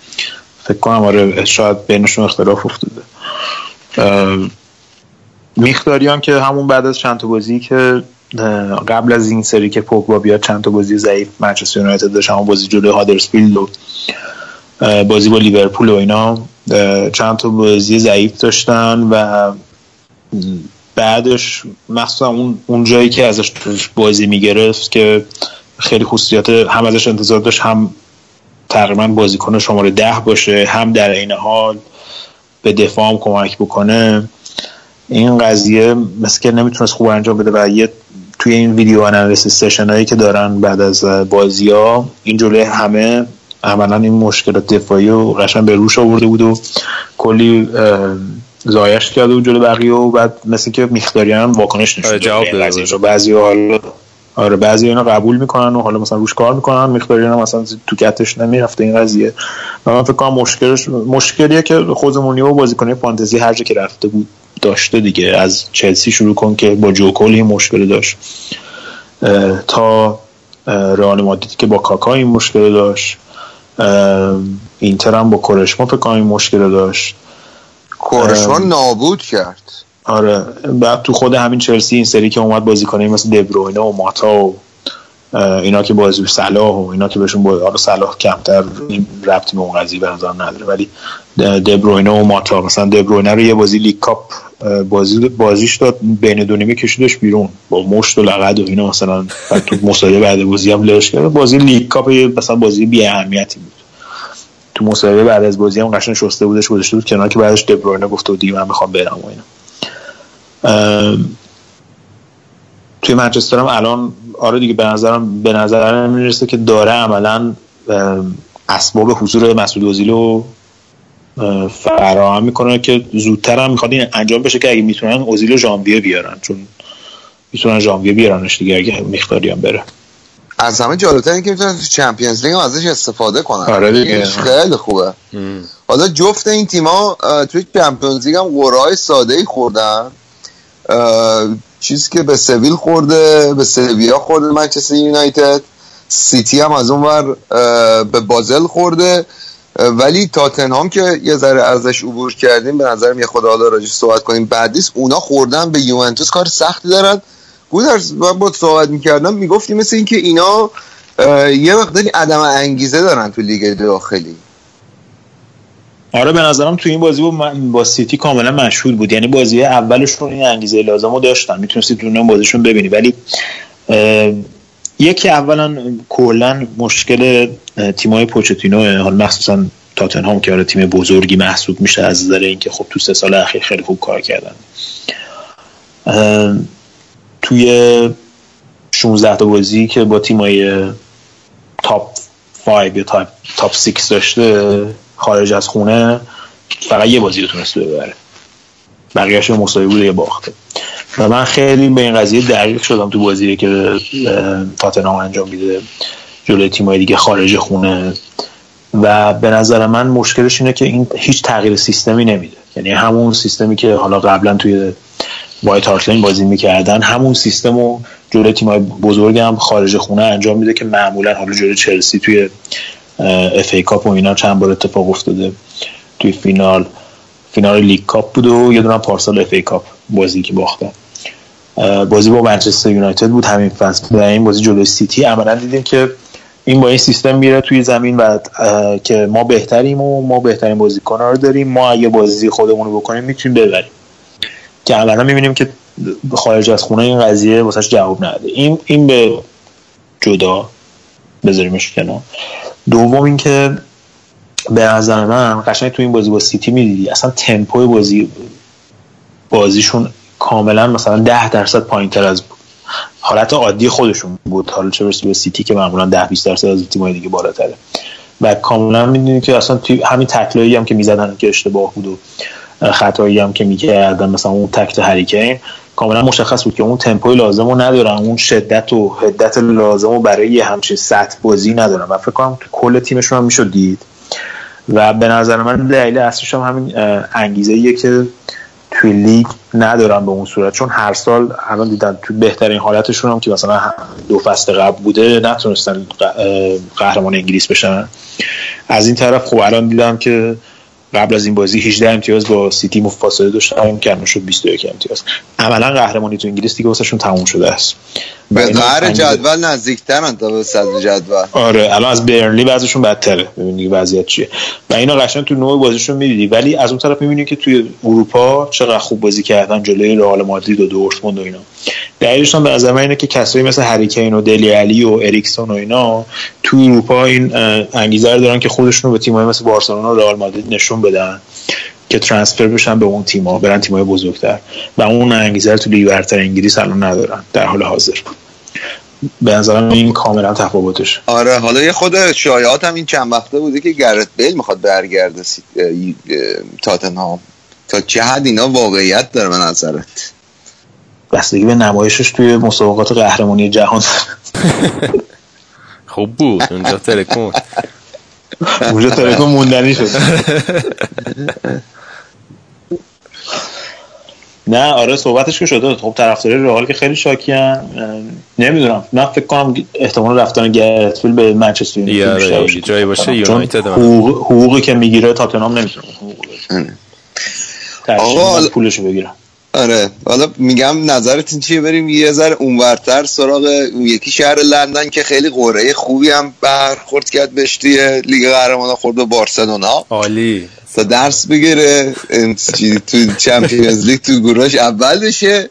فکر کنم آره شاید بینشون اختلاف افتاده. میخداریان که همون بعد از چند تا بازی که قبل از این سری که پوگبا بیاد چند تا بازی ضعیف منچستر یونایتد داشت همون بازی جلوی هادرسفیلد و بازی با لیورپول و اینا چند تا بازی ضعیف داشتن و بعدش مخصوصا اون اون جایی که ازش بازی می‌گرفت که خیلی خصوصیات هم ازش انتظار داشت هم تقریبا بازیکن شماره ده باشه هم در این حال به دفاع هم کمک بکنه. این قضیه مثل که نمی‌تونست خوب انجام بده و یه توی این ویدیو انالیسیس سشن هایی که دارن بعد از بازی ها این جلوی همه عملا این مشکلات دفاعی و قشن به روش آورده بود و کلی زایش کرده بود جلو بقیه و بعد مثل که میخداریان واکنش نشون آره، جواب بعضی حالا آره بعضی اینا قبول می‌کنن و حالا مثلا روش کار می‌کنن مقداری اینا مثلا تو گتش نمی‌رفته این قضیه. و من فکر کنم مشکلش مشکلیه که خود مونیو بازیکن فانتزی هر جا که رفته بود داشته دیگه. از چلسی شروع کن که با جوکول این مشکل داشت. تا رئال مادید که با کاکا این مشکل داشت. اینتر هم با کورشما فکر کنم این مشکل داشت. کورشما نابود کرد. آره. بعد تو خود همین چلسی این سری که اومد بازی کنه مثل دبروینه و ماتا و اینا که بازی صلاح و اینا که بهشون باید آره صلاح کمتر ربطی به اون قضیه به نظر نداره. ولی دبروینه و ماتا مثلا دبروینه رو یه بازی League Cup بازی بازیش داد بین دو نیمه کشیدش بیرون با مشت و لگد و اینا مثلا. تو مسابقه بعد بازی هم لش کرد. بازی League Cup مثلا بازی بی اهمیتی بود. تو مسابقه بعد از بازی هم قشنگ شسته بودش گذاشته بود کنار که بعدش دبروینه گفته بود دیگه من می‌خوام برم و اینا. توی منچستر هم الان آره دیگه به نظرم به نظرم می‌رسه که داره عملا اسباب حضور مسعود اوزیل رو فراهم می‌کنه که زودتر هم می‌خواد این انجام بشه که اگه می‌تونن اوزیل ژانویه بیارن چون می‌تونن ژانویه بیارنش دیگه اگه مختاری هم بره. از همه جالبتر این که می‌تونن تو Champions League ازش استفاده کنن. آره دیگه. خیلی خوبه. حالا جفت این تیما توی Champions League هم قرعه ساده ای خوردن. چیزی که به سویل خورده به سویا خورده منچستر یونایتد. سیتی هم از اون ور به بازل خورده. ولی تاتنهام که یه ذره ازش عبور کردیم به نظرم یه خدا حالا راجع صحبت کنیم. بد نیست اونا خوردن به یوونتوس کار سختی دارن. گودرز من با صحبت می‌کردم می‌گفتی مثل اینکه اینا یه مقداری عدم انگیزه دارن تو لیگ داخلی. آره به نظرم تو این بازی با, با سیتی کاملا مشهود بود. یعنی بازی اولشون این انگیزه لازم رو داشتن. می‌تونستی تو بازیشون ببینی. ولی یکی اولا کلا مشکل تیمای پوچتینو حالا مخصوصا تاتنهام که آره تیم بزرگی محسوب میشه از نظر اینکه خب تو سه سال اخیر خیلی خوب کار کردن. توی 16 تا بازی که با تیمای تاپ 5 یا تاپ 6 داشته خارج از خونه فقط یه بازی رو تونسته ببره. بقیهش مساوی بوده یا باخته. و من خیلی به این قضیه دقیق شدم تو بازی که اه، تاتنهام انجام میده جلوی تیمای دیگه خارج خونه. و به نظر من مشکلش اینه که این هیچ تغییر سیستمی نمیده. یعنی همون سیستمی که حالا قبلا توی وایت هارت لین بازی می‌کردن همون سیستم رو جلوی تیمای بزرگ هم خارج خونه انجام میده که معمولا حالا جلوی چلسی توی FA Cup و اینا چند بار اتفاق افتاده توی فینال. فینال League Cup بود و یه دونه پارسال FA Cup بازی که باختن. بازی با منچستر یونایتد بود همین فصل. و این بازی جلوی سیتی عملا دیدیم که این با این سیستم میره توی زمین و که ما بهتریم و ما بهترین بازیکن رو داریم. ما اگه بازی خودمون رو بکنیم می‌تونیم ببریم. که عملا می‌بینیم که خارج از خونه این قضیه واسش جواب نداده. این این به جدا بذاریمش کنار. دوم اینکه به نظر من قشنگ تو این بازی با سیتی می‌دیدی. اصلا تمپوی بازی بازیشون کاملا مثلا ده درصد پایین تر از حالت عادی خودشون بود. حالا چه برسه به سیتی که معمولا ده 20 درصد از تیم‌های دیگه بالاتره. و کاملا می‌دونی که اصلا توی همین تکلایی هم که می‌زدن که اشتباه بود و خطایی هم که می‌کردن مثلا اون تکت هریکین کاملا مشخص بود که اون تمپوی لازم رو ندارن اون شدت و حدت لازم رو برای یه همچین سطح بازی ندارن. و فکر کنم کل تیمشون هم می‌شد دید. و به نظر من دلیل اصلیش هم همین انگیزه ایه که توی لیگ ندارن به اون صورت. چون هر سال الان دیدن تو بهترین حالتشون هم که مثلا دو فصل قبل بوده نتونستن قهرمان انگلیس بشن. از این طرف خب الان دیدم که قبل از این بازی 18 امتیاز با سیتی مفاصله داشتن که شد 21 امتیاز. عملا قهرمانی تو انگلیس دیگه واسهشون تموم شده است. به قهر جدول نزدیکترن تا به صدر جدول. آره الان از برنلی بعضشون بدتره. ببینید وضعیت چیه. و اینا قشنگ تو نوع بازیشون می‌دیدی. ولی از اون طرف می‌بینی که توی اروپا چقدر خوب بازی کردن جلوی رئال مادرید و دورتموند و اینا. دلیلش هم به نظر من اینه که کسایی مثل هریکین و دلی علی و اریکسون و اینا تو اروپا این انگیزه رو دارن که خودشون رو به تیم‌های مثل بارسلونا و رئال مادرید نشون بدن که ترانسفر بشن به اون تیم‌ها برن تیم‌های بزرگتر. و اون انگیزه رو تو لیگ برتر انگلیس الان ندارن در حال حاضر. به نظرم این کاملا تفاوتش آره حالا یه خود شایعات هم این چند وقته بوده که گرت بیل می‌خواد برگرده. تاتنهام. تا چه حد اینا واقعیت داره به نظرت؟ بستگی به نمایشش توی مسابقات قهرمانی جهان. خوب بود. اونجا تلکون اونجا تلکون موندنی شد. نه آره صحبتش که شده. خب طرفدارای رئال که خیلی شاکیان نمی‌دونم. نه فکر کنم احتمال رفتن گرتفیل به منچستر یونایتد بیشتر جایی باشه یونایتد حقوق حقوقی که می‌گیره تاتنهام نمی‌تونه. آقا پولشو بگیرم. آره. حالا میگم نظرتون چیه؟ بریم یه ذره اونورتر سراغ اون یکی شهر لندن که خیلی قرعه خوبی هم برخورد کرد بهش توی لیگ قهرمانان خورد به بارسلونا. عالی. تا درس بگیره. تو چمپیونز لیگ تو گروهش اول بشه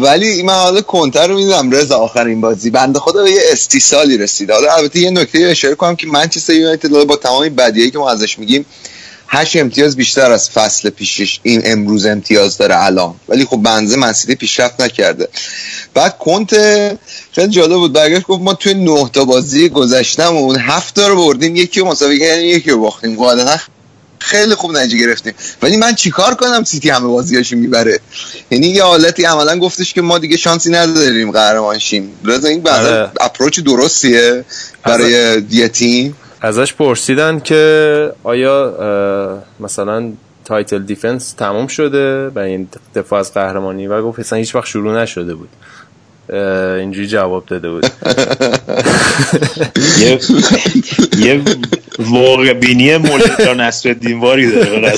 ولی من حالا کنتر رو می‌دونم. رضا آخرین بازی. بنده خدا به یه استیصالی رسید. حالا البته یه نکته اشاره کنم که منچستر یونایتد با تمام بدیایی که ما ازش میگیم هشت امتیاز بیشتر از فصل پیشش این امروز امتیاز داره الان. ولی خب بنزه منسیتی پیشرفت نکرده. بعد کونته خیلی جالب بود. برگشت گفت ما توی نه تا بازی گذشتمون هفت تا رو بردیم یکی رو مساوی کردیم یکی رو باختیم. قاعدتا خیلی خوب نتیجه گرفتیم. ولی من چیکار کنم سیتی همه بازیاشو می‌بره؟ یعنی یه حالتی عملا گفتش که ما دیگه شانسی نداریم قهرمان شیم این بعد آره. approach درستیه برای یه تیم؟ ازش پرسیدن که آیا مثلا title defense تموم شده و این دفاع از قهرمانی و گفت اصلا هیچ وقت شروع نشده بود. اینجوری جواب داده بود. یه یه واقع بینی مولد نصر واری داره.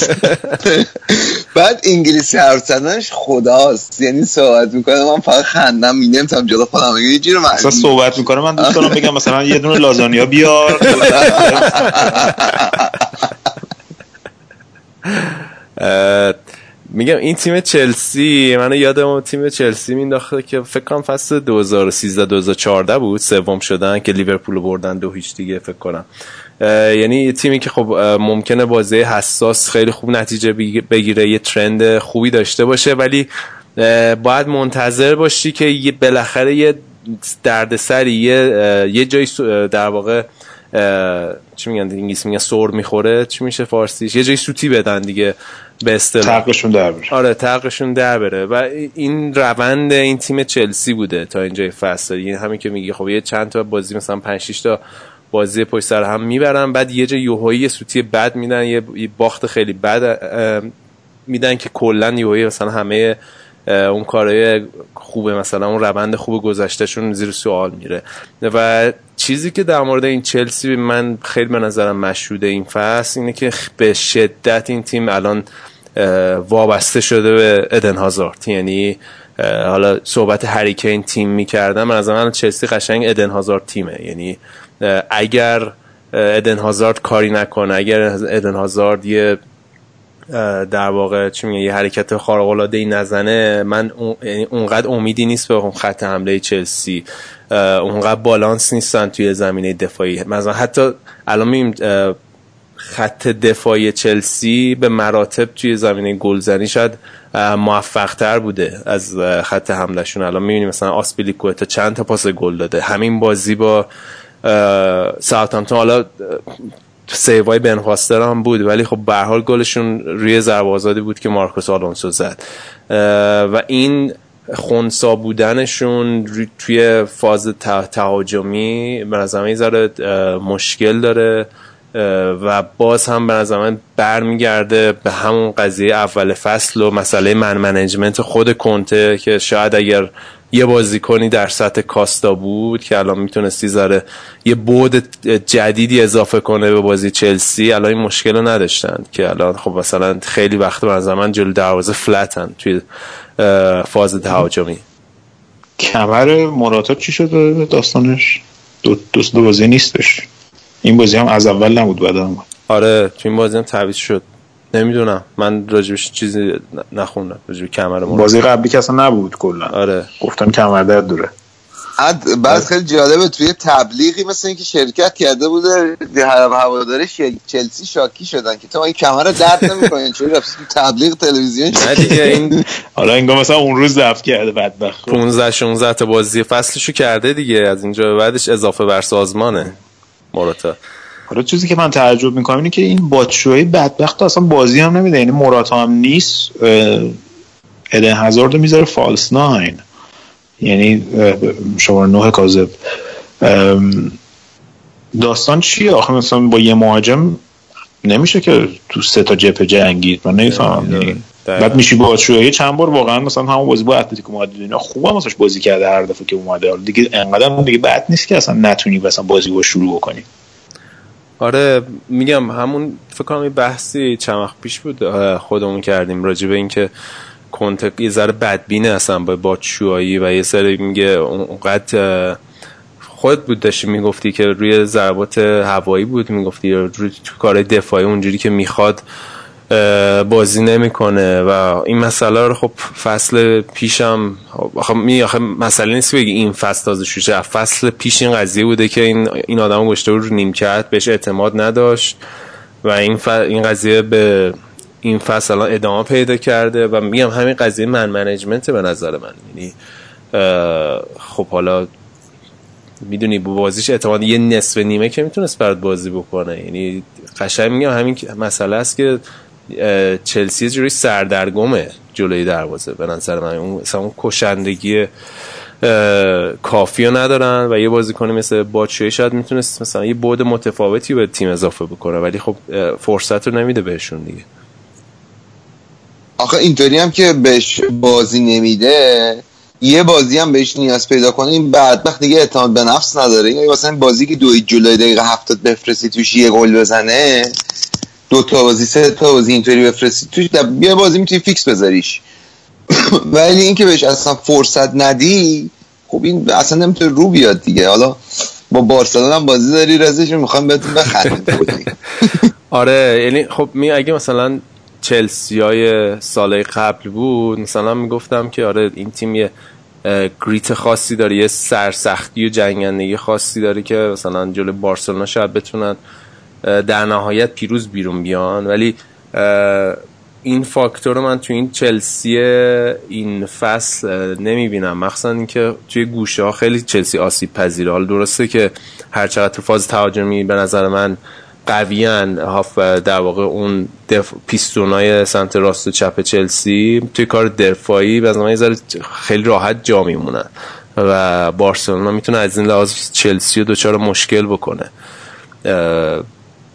بعد انگلیسی حرف زدنش خداست. یعنی صحبت می‌کنه من فقط خندم می نمی‌تونم جلو خودم یه جور اصلا معنی. صحبت می‌کنه من دوست دارم بگم مثلا یه دونه لازانیا بیار. اه، میگم این تیم چلسی من یادم تیم چلسی مینداخته که فکر کنم فصل 2013 2014 بود سوم شدن که لیورپول بردن دو هیچ دیگه فکر کنم. یعنی تیمی که خب ممکنه بازی حساس خیلی خوب نتیجه بگی- بگیره یه ترند خوبی داشته باشه ولی باید منتظر باشی که بالاخره یه دردسری یه یه جایی در واقع چی میگن انگلیسی میگن سور می‌خوره چی میشه فارسیش؟ یه جایی سوتی بدن دیگه. به اصطلاح. تقشون در بره. آره تقشون در بره. و این روند این تیم چلسی بوده تا اینجای فصل. یعنی همین که میگی خب یه چند تا بازی مثلا 5 6 تا بازی پشت سر هم می‌برن بعد یه جا یوهایی یه سوتی بد میدن یه باخت خیلی بد میدن که کلا یوهایی مثلا همه اون کارهای خوبه مثلا اون روند خوب گذشتهشون زیر سوال میره. و چیزی که در مورد این چلسی من خیلی به نظرم مشهوده این فصل اینه که به شدت این تیم الان وابسته شده به ادن هازارد. یعنی حالا صحبت هریکین تیم می‌کردم از من چلسی قشنگ ادن هازارد تیمه. یعنی اگر ادن هازارد کاری نکنه اگر ادن هازارد یه در واقع چی میگه یه حرکت خارق العاده ای نزنه من یعنی اونقدر امیدی نیست به اون خط حمله چلسی. اونقدر بالانس نیستن توی زمینه دفاعی. مثلا حتی الان اه، خط دفاعی چلسی به مراتب توی زمینه گلزنی شاید موفق تر بوده از خط حملهشون. الان می‌بینیم مثلا آسپیلیکوتا چند تا پاس گل داده. همین بازی با ساوثهامپتون حالا سیوای بن فاستر هم بود ولی خب به حال گلشون روی ضربه آزادی بود که مارکوس آلونسو زد. و این خونسا بودنشون توی فاز ته- تهاجمی به نظر ذره مشکل داره. و باز هم به نظر من برمیگرده به همون قضیه اول فصل و مسئله من منیجمنت خود کنته که شاید اگر یه بازیکنی در سطح کاستا بود که الان می‌تونستی ذره یه بود جدیدی اضافه کنه به بازی چلسی. الان این مشکل رو نداشتن که الان خب مثلا خیلی وقت نظر من جلو دروازه فلتن توی فاز تهاجمی. کمر مراتا چی شده داستانش؟ دو دوست دو بازی نیستش. این بازی هم از اول نبود بعد هم. آره تو این بازی هم تعویض شد. نمی‌دونم. من راجبش چیزی نخوندم. راجب کمر بازی قبلی که اصلا نبود کلا. آره. گفتن کمر درد دوره. بعد بعد خیلی جالبه توی تبلیغی مثل اینکه شرکت کرده بوده هواداره چلسی شاکی شدن که تو این کمر درد نمی‌کنه چون رفتی تو تبلیغ تلویزیون؟ نه دیگه این حالا انگار مثلا اون روز ضبط کرده بدبخت. 15 16 تا بازی فصلشو کرده دیگه. از اینجا به بعدش اضافه بر سازمانه. موراتا حالا چیزی که من تعجب می‌کنم اینه که این باتشوی بدبخت اصلا بازی هم نمیده. یعنی مراتا هم نیست ادن هزارد رو می‌ذاره فالس ناین یعنی شماره نه کاذب. داستان چیه؟ آخه مثلا با یه مهاجم نمیشه که تو سه تا جبهه جنگید. من نمی‌فهمم. یعنی. بعد میشی با چه چند بار واقعا مثلا همون بازی با اتلتیکو مادرید اینا خوبم واسش بازی کرده هر دفعه که اومده. دیگه انقدر دیگه بد نیست که اصلا نتونی مثلا بازی با شروع بکنی. آره میگم همون فکر کنم یه بحثی چند وقت پیش بود خودمون کردیم راجع به اینکه کنتک یه ذره بدبینه اصلا با باتشوایی و یه سری میگه اونقدر خود بود داشتی می‌گفتی که روی ضربات هوایی بود می‌گفتی روی کار دفاعی اونجوری که می‌خواد بازی نمی‌کنه و این مسئله رو خب فصل پیشم آخه می آخه مسئله نیست بگی این فصل تازه شوشه فصل پیش این قضیه بوده که این این آدم گشته رو نیمکت بهش اعتماد نداشت و این. این قضیه به این فصل الان ادامه پیدا کرده و میگم همین قضیه من منیجمنت به نظر من یعنی خب حالا می‌دونی با بازیش اعتماد یه نصف نیمه که می‌تونست برات بازی بکنه یعنی قشنگ میگم همین مسئله است که چلسی جوری سردرگمه جلوی دروازه. به نظر من اون مثلا اون کشندگی کافی ندارن و یه بازیکن مثل باچوی شاید می‌تونست مثلا یه بود متفاوتی به تیم اضافه بکنه ولی خب فرصت رو نمیده بهشون دیگه. آخه اینطوری هم که بهش بازی نمیده یه بازی هم بهش نیاز پیدا کنه این بعد دیگه اعتماد به نفس نداره. این مثلا بازی که دوی جلوی دقیقه هفتاد بفرستی توش یه گل بزنه دو تا بازی سه تا بازی اینطوری بفرستی. توش یه بازی می‌تونی فیکس بذاریش. ولی اینکه بهش اصلا فرصت ندی خب این اصلا نمی‌تونه رو بیاد دیگه. حالا با بارسلونا هم بازی داری رزش می‌خوام بهتون بخریم. آره یعنی خب می اگه مثلا چلسی های سال قبل بود مثلا می‌گفتم که آره این تیم یه گریت خاصی داره یه سرسختی و جنگندگی خاصی داره که مثلا جلو بارسلونا شاید بتونن در نهایت پیروز بیرون بیان. ولی این فاکتور رو من تو این چلسی این فصل نمی‌بینم. مخصوصا اینکه توی گوشه ها خیلی چلسی آسیب پذیره. حال درسته که هر چقدر تو فاز تهاجمی به نظر من قویان هاف در واقع اون دف... پیستونای سمت راست و چپ چلسی توی کار دفاعی به نظر خیلی راحت جا میمونن و بارسلونا می‌تونه از این لحاظ چلسی رو دوچار مشکل بکنه.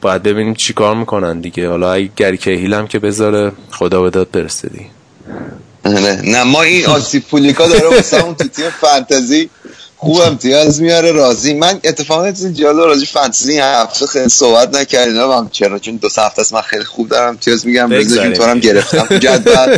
باید ببینیم چی کار می‌کنن دیگه. حالا اگه گری کهیل هم که بذاره خدا به داد برسه دیگه. نه ما این آسیب پولیکا داره واسه اون تو تیم فانتزی خوب امتیاز میاره راضی. من اتفاقا چیز جالب راضی فانتزی هفته خیلی صحبت نکردم هم چرا؟ چون دو هفته است من خیلی خوب دارم امتیاز میگم. بذاریم تو هم گرفتم جدول.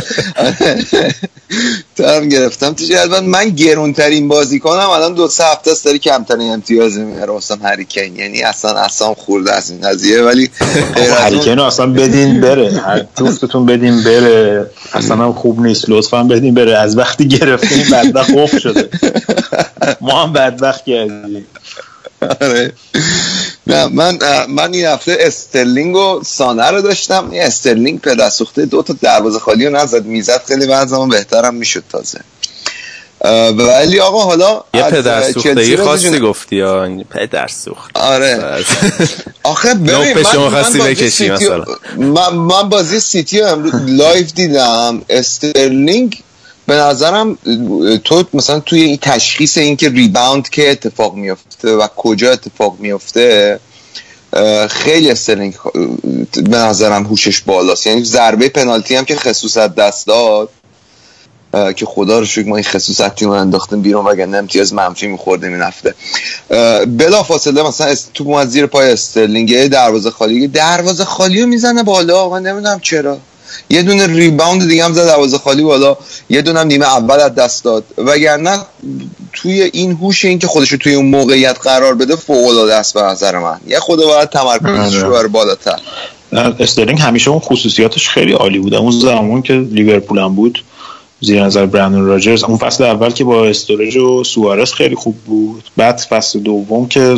تو هم گرفتم تو جدول. من گرونترین بازی کنم الان دو سه هفته است داری کمترین امتیاز میاره واسه هری کین یعنی اصلا اصلا خورده از این قضیه. ولی هری کین اصلا بدین بره. هر جفتتون بدین بره. اصلا خوب نیست. لطفا بدین بره. از وقتی گرفتیم بعد خوف شده. ما هم بدبخت کردیم آره. نه من من این هفته استرلینگ و سانه رو داشتم. این استرلینگ پدر سوخته دو تا دروازه خالی رو نزد می‌زد. خیلی وضعمون بهترم می‌شد تازه. ولی آقا حالا یه پدر سوخته خاصی گفتی پدر سوخت آره. آخه ببین من, من, بازی سیتی من, من بازی سیتی رو امروز live دیدم. استرلینگ به نظرم تو مثلا توی این تشخیص اینکه rebound که اتفاق میفته و کجا اتفاق میفته خیلی استرلینگ به نظرم هوشش بالاست. یعنی ضربه پنالتی هم که خسوس از دست داد که خدا رو شکر ما این خسوسو از تیم انداختیم بیرون وگرنه امتیاز منفی میخوردیم این هفته. بلا فاصله مثلا تو از زیر پای استرلینگ دروازه خالی. دروازه خالی رو می‌زنه بالا. من نمی‌دونم چرا. یه دونه ریباوند دیگه هم زد دروازه خالی بالا. یه دونه هم نیمه اول از دست داد. وگرنه توی این هوش این که خودش رو توی اون موقعیت قرار بده فوق العاده است به نظر من. یه خود باید تمرکزش رو بر بالاتر. استرلینگ همیشه اون خصوصیاتش خیلی عالی بود اون زمان که لیورپول هم بود زیر نظر برندون راجرز. اون فصل اول که با استورج و سوارس خیلی خوب بود. بعد فصل دوم که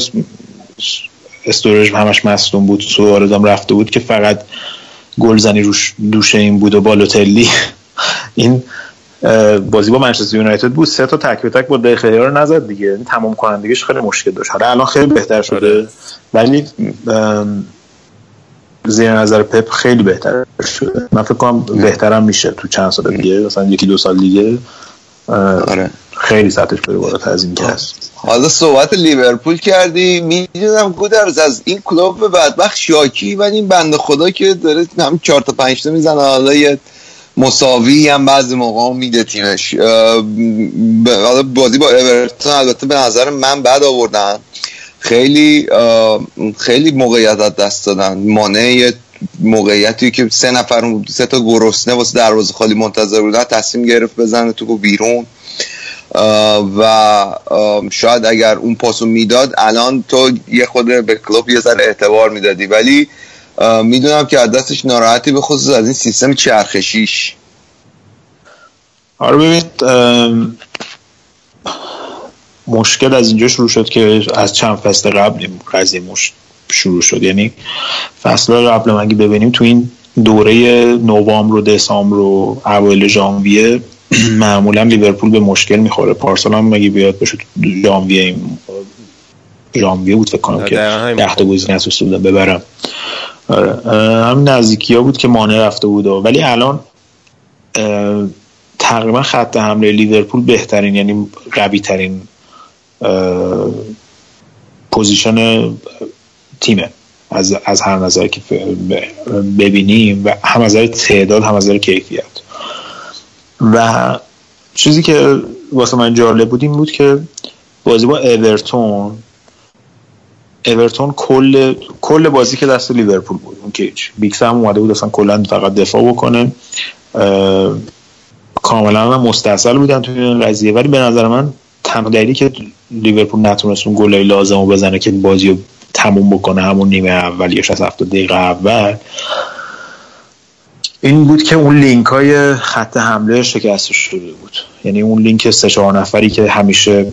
استورج همش مصدوم بود. سوارز هم رفته بود که فقط گلزنی روش دوشه این بود و بالوتلی. این بازی با منچستر یونایتد بود. سه تا تک به تک با دقیقه رو نزد دیگه. این تمام کنندگیش خیلی مشکل داشت. حالا الان خیلی بهتر شده. آره. ولی زیر نظر پپ خیلی بهتر شده. من فکر کنم بهترم میشه تو چند سال دیگه. مثلا یکی دو سال دیگه. آره. خیلی سطحش بره بالاتر از این که هست حالا صحبت لیورپول کردی می‌دونم گودرز از این کلوب بدبخت شاکی و این بند خدا که داره هم چهار تا پنج تا می‌زنه حالا یه مساوی هم بعضی موقع میده تیمش. حالا بازی با اورتون البته به نظر من بد آوردن. خیلی خیلی موقعیت از دست دادن. مانع موقعیتی که سه نفر سه تا گرسنه واسه دروازه خالی منتظر بودن تصمیم گرفت بزنه تو بیرون. و شاید اگر اون پاسو می‌داد الان تو یه خود به کلوب یه ذره اعتبار می‌دادی. ولی می‌دونم که از دستش ناراحتی به خصوص از این سیستم چرخشیش. آره ببینید مشکل از اینجا شروع شد که از چند فصل قبل این قضیه شروع شد. یعنی فصل قبل مگه ببینیم تو این دوره نوامبر و دسامبر و اوایل ژانویه معمولا لیورپول به مشکل می‌خوره. پارسال هم مگه بیاد بشه ژانویه ژانویه بود فکر کنم که ده تا گزینه از بودن ببرم. آره. همین نزدیکی ها بود که مانه رفته بود. ولی الان تقریبا خط حمله لیورپول بهترین یعنی قوی ترین position تیمه. از, از هر نظر که ببینیم و هم از نظر تعداد هم از نظر کیفیت. و چیزی که واسه من جالب بود این بود که بازی با اورتون اورتون کل کل بازی که دست لیورپول بود اون که بیکس هم اومده بود اصلا کلا فقط دفاع بکنه. کاملا هم بودن توی این قضیه. ولی به نظر من تنها دلیلی که لیورپول نتونست اون گلای لازم رو بزنه که بازی رو تموم بکنه همون نیمه اولیش از هفته دقیقه اول این بود که اون لینک های خط حمله شکسته شده بود. یعنی اون لینک سه چهار نفری که همیشه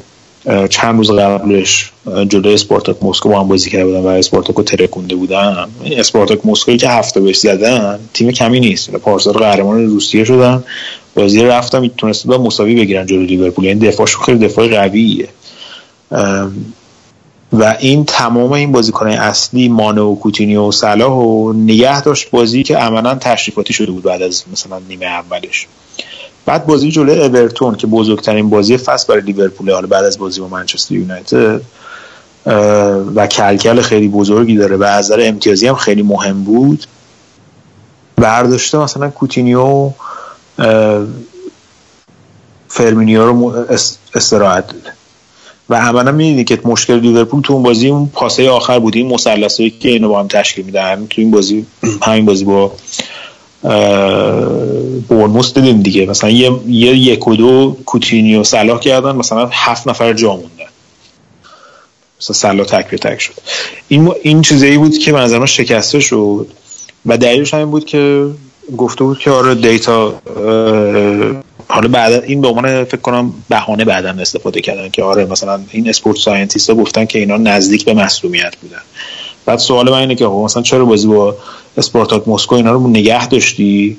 چند روز قبلش جلوی اسپارتاک مسکو با هم بازی کرده بودن و اسپارتاک رو ترکونده بودن. اسپارتاک مسکوی که هفت تا بهش زدن تیم کمی نیست. پارسال قهرمان روسیه شدن. بازی رفتم می‌تونست با مساوی بگیرن جلوی لیورپول. یعنی دفاعشون خیلی دفاع قویه. و این تمام این بازیکن اصلی مانه و کوتینیو و صلاح و نگه داشت بازی که عملا تشریفاتی شده بود بعد از مثلا نیمه اولش. بعد بازی جلوی اورتون که بزرگترین بازی فصل برای لیورپول حالا بعد از بازی با منچستر یونایتد و کلکل خیلی بزرگی داره و از نظر امتیازی هم خیلی مهم بود. برداشته مثلا کوتینیو فیرمینو رو استراحت داده. و عملا می‌دونی که مشکل لیورپول تو اون بازی اون پاسه آخر بود. این مثلثی که اینو با هم تشکیل میدن تو این بازی همین بازی با بورنموث دیدیم دیگه. مثلا یه, یه یک و دو کوتینیو صلاح کردن مثلا هفت نفر جا موندن. مثلا صلاح تک به تک شد. این این چیزایی بود که منظر شکسته شد. و دلیلش همین بود که گفته بود که آره data حالا بعد این به عنوان فکر کنم بهانه بعدا استفاده کردن که آره مثلا این sport scientist ها گفتن که اینا نزدیک به مصدومیت بودن. بعد سوال من اینه که مثلا چرا بازی با اسپارتاک مسکو اینا رو نگه داشتی؟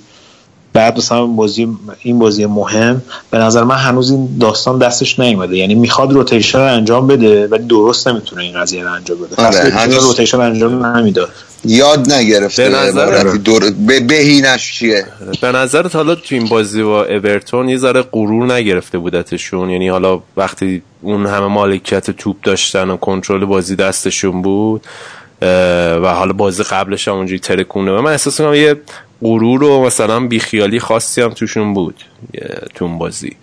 بعد مثلا بازی این بازی مهم به نظر من هنوز این داستان دستش نیومده. یعنی می‌خواد روتیشن رو انجام بده ولی درست نمی‌تونه این قضیه رو انجام بده. آره هنوز روتیشن انجام نمی‌داد یاد نگرفته به نظر دور به بهینش چیه؟ به نظرت حالا تو این بازی با اورتون یه ذره غرور نگرفته بودتشون. یعنی حالا وقتی اون همه مالکیت توپ داشتن و کنترل بازی دستشون بود و حالا بازی قبلش هم اونجوری ترکونه. و من احساس کنم یه غرور و مثلا بیخیالی خاصی هم توشون بود تو اون بازی.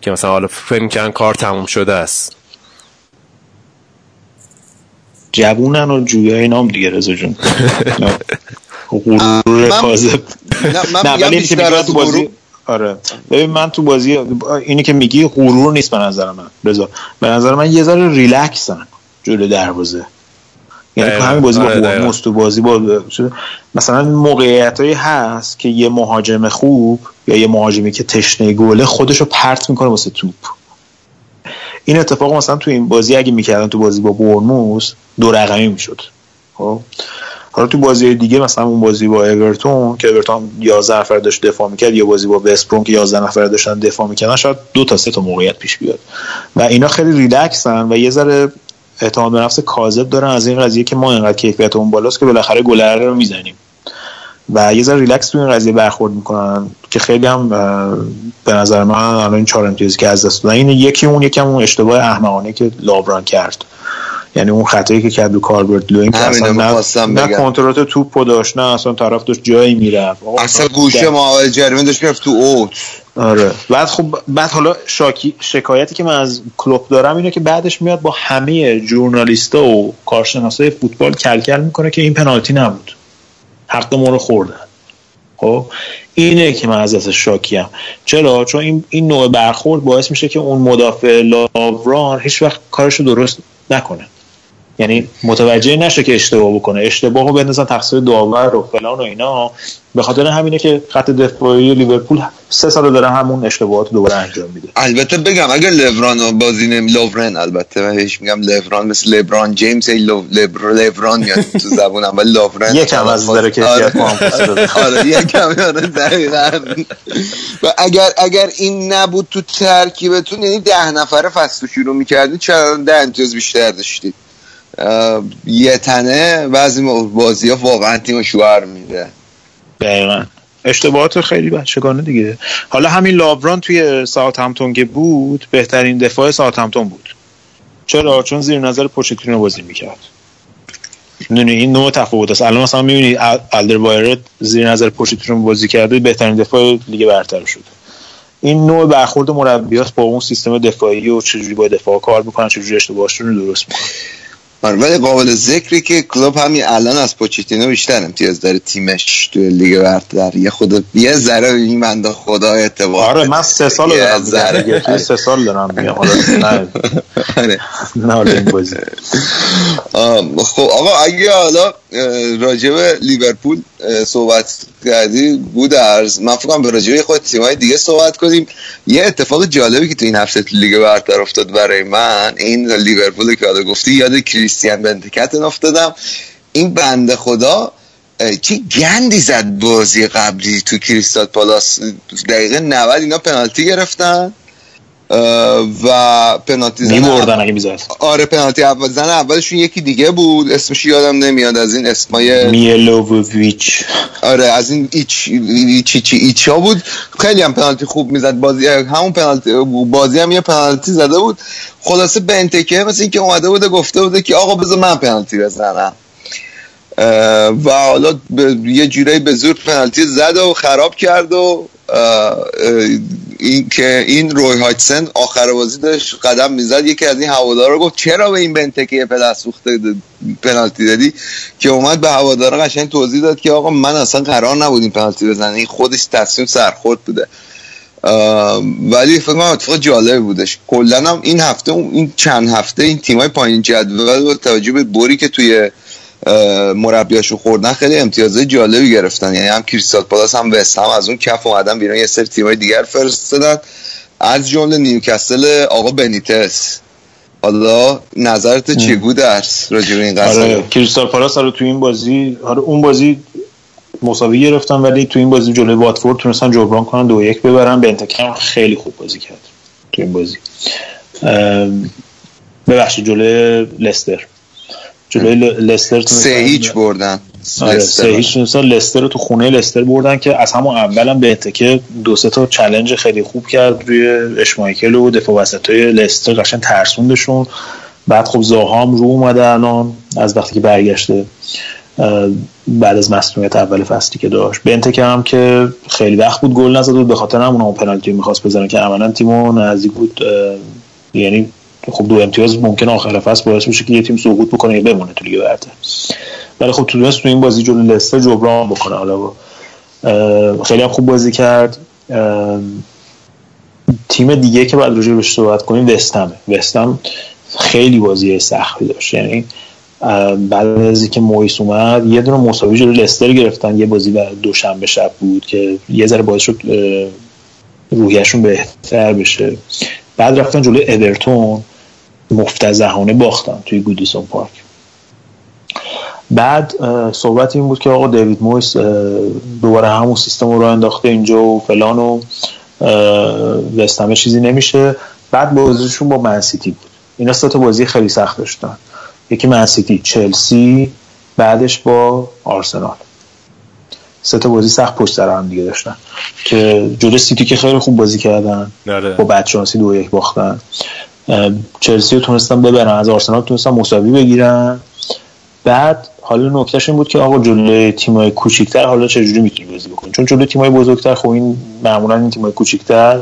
که مثلا حالا فکر کن کار تموم شده است. جوونن و جویای نام دیگه رزا جون. غرور کاذب نه ولی بیشتر تو بازی آره. ببین من تو بازی اینی که میگی غرور نیست به نظر من رضا. به نظر من یه ذره ریلکسن جلو دروازه. یعنی تو همین بازی با بورنموث تو بازی با مثلا موقعیت هایی هست که یه مهاجم خوب یا یه مهاجمی که تشنه گله خودش رو پرت می‌کنه واسه توپ. این اتفاق مثلا تو این بازی اگه می‌کردن تو بازی با بورنموث دو رقمی می‌شد. خب؟ حالا تو بازی دیگه مثلا اون بازی با اورتون که اورتون 11 نفر داشت دفاع می‌کرد یا بازی با وستبروم که 11 نفر داشتن دفاع می‌کردن شاید دو تا سه تا موقعیت پیش بیاد. و اینا خیلی ریلکسن و یه ذره اعتماد به نفس کاذب دارن از این قضیه که ما اینقدر کیفیت اون بالاست که بالاخره گلر رو می‌زنیم. و یه ذره ریلکس تو این قضیه برخورد می‌کنن. که خیلی هم به نظر من الان این چهار امتیازی که از دست دادن این یکی اون یکم اون اشتباه احمقانه که لاورن کرد. یعنی اون خطایی که کرد کالورت لوین که اصلا نه, نه کنترل توپ داشت نه اصلا طرف داشت جایی می‌رفت. اصلا گوشه ما جریمه داشت می‌رفت تو اوت آره. بعد خب بعد حالا شاکی شکایتی که من از کلوب دارم اینه که بعدش میاد با همه ژورنالیستا و کارشناسای فوتبال کلکل می‌کنه که این پنالتی نبود. حق ما رو خوردن. خب اینه که من از ازش شاکیم. چرا؟ چون این این نوع برخورد باعث میشه که اون مدافع لاوران هیچ وقت کارشو درست نکنه. یعنی متوجه نشه که اشتباه بکنه. اشتباهو بندازن تقصیر داور و فلان و اینا. به خاطر همینه که خط دفاعی لیورپول سه سال داره همون اشتباهات دوباره انجام میده. البته بگم اگر لبران بازی نمی لورن البته من هیچ میگم لبران مثل لبران جیمز ای لو لبر لبران میاد تو زبونم ولی لورن یکم از داره کیفیت آره. یکم آره دقیقاً. و اگر اگر این نبود تو ترکیبتون یعنی ده نفر فصل شروع می‌کردید چرا ده امتیاز بیشتر داشتید یه تنه بعضی بازی ها واقعا تیم شوهر میده. دقیقا. اشتباهات خیلی بچگانه دیگه. حالا همین لابران توی ساعت همتون که بود بهترین دفاع ساعت همتون بود. چرا؟ چون زیر نظر پوچتینو بازی می‌کرد. می‌دونی این نوع تفاوت است. الان مثلا می‌بینی الدر وایرت زیر نظر پوچتینو بازی کرده بهترین دفاع لیگ برتر شده. این نوع برخورد مربیات با اون سیستم دفاعی و چجوری با دفاع کار می‌کنن چجوری اشتباهشون رو درست می‌کنن. ولی قابل ذکری که کلوب همین الان از پوچتینو بیشتر امتیاز داره تیمش توی لیگ برتر. یه خود یه ذره این بنده خدا اعتبار آره من سه سال دارم ذره. سه سال دارم میگم. نه. آره. خب آقا اگه حالا راجع به لیورپول صحبت کردی بود ارز من فکرم به راجع خود تیمای دیگه صحبت کنیم. یه اتفاق جالبی که تو این هفته لیگ برتر افتاد برای من این لیورپول که حالا گفتی یاد کریستیان بنتکتن افتادم. این بنده خدا چه گندی زد بازی قبلی تو کریستال پالاس. دقیقه 90 اینا پنالتی گرفتن. و پنالتی زن بردن اگه می‌زد. آره پنالتی اول. زن اولشون یکی دیگه بود. اسمش یادم نمیاد. از این اسمای میلوویچ. آره از این ایچ ایچ ایچ ایچ ها بود. خیلی هم پنالتی خوب می‌زد. بازی همون پنالتی بازی هم یه پنالتی زده بود. خلاصه به انتکه مثل اینکه اومده بوده گفته بوده که آقا بذار من پنالتی بزنم. و حالا یه جورایی به زور پنالتی زد و خراب کرد و این که این روی هایتسن آخر بازی داشت قدم می‌زد. یکی از این هوادارا گفت چرا به این بنتکه پلاس سوخته پنالتی دادی؟ که اومد به هوادارا قشنگ توضیح داد که آقا من اصلا قرار نبود این پنالتی بزنه. این خودش تصمیم سرخورد بوده. ولی فکر کنم اتفاق جالب بودش. کلا هم این هفته این چند هفته این تیمای پایین جدول توجه به بوری که توی مربیاشو خوردن خیلی امتیازهای جالبی گرفتن. یعنی هم کریستال پالاس هم وست هم از اون کف اومدن بیرون یه سری تیمای دیگر فرستادن. از جمله نیوکاسل آقا بنیتس. حالا نظرت چگو درس راجع به این قضیه؟ آره کریستال پالاس رو تو این بازی آره اون بازی مساوی گرفتن ولی تو این بازی جلوی واتفورد تونستن جبران کنن دو یک ببرن. بنتکم خیلی خوب بازی کرد تو این بازی. ببخشید جلوی لستر. جلوی لستر سه هیچ بردن. آره سه هیچ لستر رو تو خونه لستر بردن که از همون اولم به که دو سه تا چلنج خیلی خوب کرد روی اشمایکل و دفاع وسط های لستر قشنگ ترسوندشون. بعد خب زاهام رو اومده الان از وقتی که برگشته بعد از مصونیت اول فصلی که داشت. بنتکه هم که خیلی وقت بود گل نزد بود به خاطر همون اون پنالتی می‌خواست بزنه که عملا تیمو نزدیک بود یعنی خب دو امتیاز ممکن آخر فصل باعث بشه که یه تیم سقوط بکنه یا بمونه تو لیگ برتر. ولی خب تو تو این بازی جلوی لستر جبران بکنه. حالا با خیلی هم خوب بازی کرد. تیم دیگه که بعد راجع بهش صحبت کنیم وستم وستم خیلی بازی سختی داشت. یعنی بعد از اینکه مویس اومد یه دونه مساوی جلوی لستر گرفتن. یه بازی بعد دوشنبه شب بود که یه ذره باعث شد روحیشون بهتر بشه. بعد رفتن جلوی اورتون. مفتزهانه باختن توی گودیسون پارک. بعد صحبت این بود که آقا دیوید مویس دوباره همون سیستم رو انداخته اینجا و فلان و وستمه چیزی نمیشه. بعد بازیشون با منسیتی بود. اینا سه تا بازی خیلی سخت داشتن. یکی منسیتی چلسی بعدش با آرسنال. سه تا بازی سخت پشت سر هم دیگه داشتن. که جلوی سیتی که خیلی خوب بازی کردن. نره. با بدشانسی دو یک باختن. چلسی رو تونستن ببرن از آرسنال تونستن مساوی بگیرن. بعد حالا نکتهش این بود که آقا جلوی تیمای کوچیک‌تر حالا چجوری می‌تونی بازی بکنی؟ چون جلوی تیمای بزرگتر خب این معمولا این تیمای کوچیک‌تر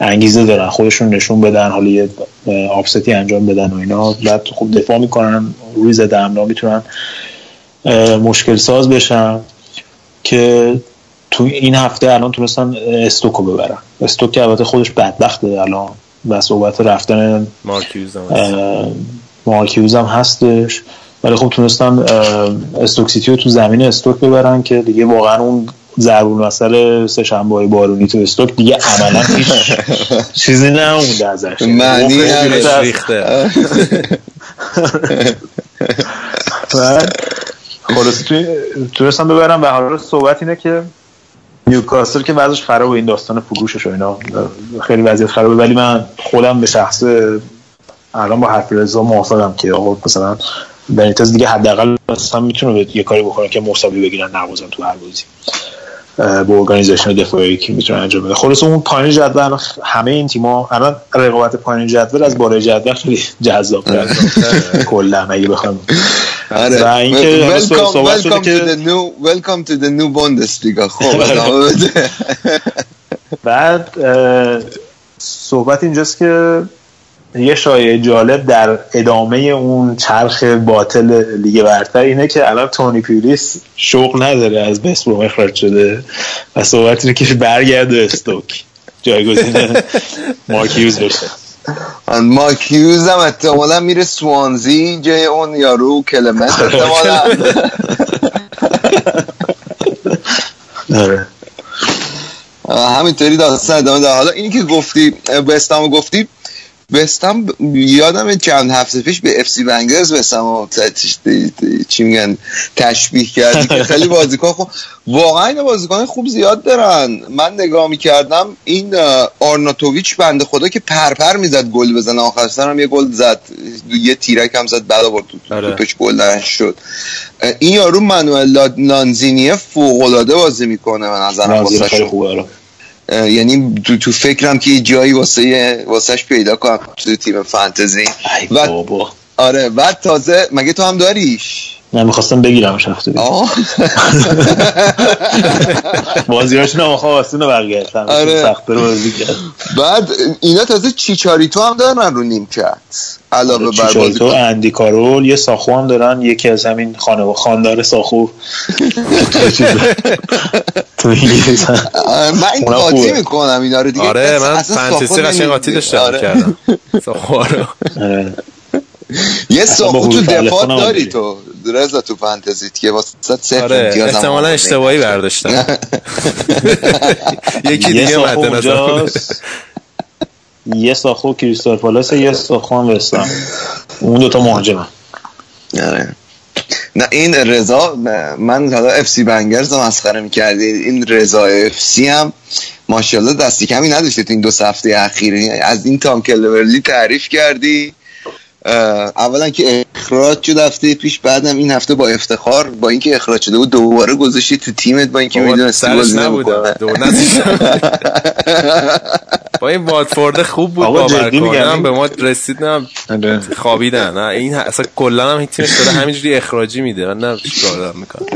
انگیزه دارن خودشون نشون بدن حالا یه آفستی انجام بدن و اینا. بعد خوب دفاع می‌کنن روی زده امنا می‌تونن مشکل ساز بشن که تو این هفته الان تونستن استوکو ببرن. استوک که البته خودش بدبخته الان. و صحبت رفتن مارکیوز هم هستش. ولی خب تونستن استوک سیتی رو تو زمین استوک ببرن که دیگه واقعا اون ضرور مسئله سه شنبه های بارونی تو استوک دیگه عملا هیچ چیزی نمونده ازش. معنی ریخته. خلاص تونستن ببرن و حالا صحبت اینه که نیوکاسل که وضعش خرابه این داستان فروشش و اینا. خیلی وضعیت خرابه ولی من خودم به شخص الان با حرف رضا موافقم که آقا مثلا بنیتز دیگه حداقل اصلا می‌تونه یه کاری بکنه که مساوی بگیرن نوازن تو هر بازی. با organization دفاعی که می‌تونه انجام بده. خلاص اون پایین جدول همه این تیم‌ها الان رقابت پایین جدول از بالای جدول خیلی جذاب کلا اگه بخوام. آره. و اینکه صحبت شده welcome to که the new welcome to the new Bundesliga. خب. بعد اه، صحبت اینجاست که یه شایعه جالب در ادامه اون چرخ باطل لیگ برتر اینه که الان تونی پیولیس شغل نداره از وست بروم اخراج شده و صحبت اینه که برگرده استوک. جایگزین مارک هیوز بشه مارک هیوز هم احتمالا میره سوانزی جای اون یارو کلمنت احتمالا. آره. همینطوری داستان ادامه داره. حالا اینی که گفتی وستهم گفتی وستهم یادم چند هفته پیش به FC ونگرز وستهم چی میگن تشبیه کردی که خیلی بازیکن خوب واقعا این بازیکن خوب زیاد دارن. من نگاه می‌کردم این آرناتوویچ بنده خدا که پرپر می‌زد گل بزنه. آخر سر هم یه گل زد. یه تیرک هم زد بعد آورد تو آره. توپش گل نشد. اه، این یارو منوئل لا- لانزینیه فوق العاده بازی می‌کنه به نظرم. خوبه آره. یعنی تو, تو فکرم که یه جایی واسه واسهش پیدا کنم تو تیم فانتزی. و بابا. آره بعد تازه مگه تو هم داریش؟ من می‌خواستم بگیرمش هفته دیگه بازیاشون هم آخه آسونه برگشتن آره. سخت رو بازی کرد بعد اینا تازه چیچاریتو هم دارن رو نیمکت علاوه بر چیچاریتو اندی کارول یه ساخو هم دارن یکی از همین خانه خاندار ساخو تو من این قاطی. می‌کنم اینا رو دیگه آره اصلا- من فانتزی قشنگ قاطی داشتم آره. کردم ساخوارو. آره. یه ساخو تو دفاع داری. تو رضا تو فانتزیت که واسه صفر آره امتیاز هم احتمالا. اشتباهی برداشتم یکی دیگه مد نظر یه ساخو کریستال پالاس یه ساخو هم وستم اون دوتا مهاجمه آره. نه این رضا من حالا اف سی بنگرز رو مسخره می‌کردی. این رضا اف سی هم ماشاءالله دستی کمی نداشته تو این دو هفته اخیر. از این تام کلورلی تعریف کردی. اولا که اخراج شد هفته پیش بعدم این هفته با افتخار با اینکه اخراج شده بود دوباره گذاشتی تو تیمت با اینکه می‌دونستی سرش بازی نمی‌کنه. نزدیکم. با این واتفورد خوب بود آقا باور جدی میگم. کنم به ما رسید نه خوابیدن. نه این اصلا کلا هم این تیمش داره همینجوری اخراجی میده. من نه چیکار دارم می‌کنم؟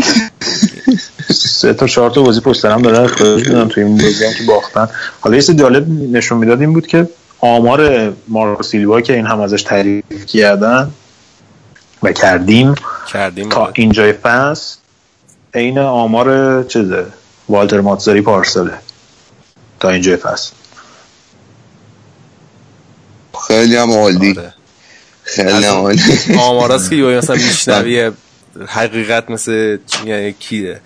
سه تا چهار تا بازی پشت سر هم دارن اخراج میدن تو این بازی هم که باختن. حالا یه چیز جالب نشون می‌داد این بود که آمار مارکو سیلوا که این هم ازش تعریف کردن و کردیم کردیم تا آره. اینجای فصل عین آمار چیزه والتر ماتزاری پارساله تا اینجای فصل خیلی هم عالی آره. خیلی هم عالی آماراست که یوی مثلا میشنوی حقیقت مثل چی کیه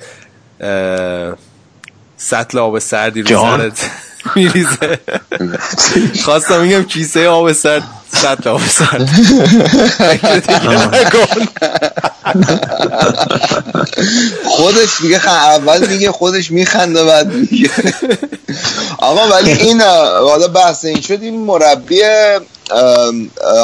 سطل آب سردی رو. سرت میریزه خواستم میگم کیسه آب سرد سطل آب سرد. خودش میگه. اول میگه خودش میخنده بعد میگه آقا ولی این حالا بحث این شد این مربی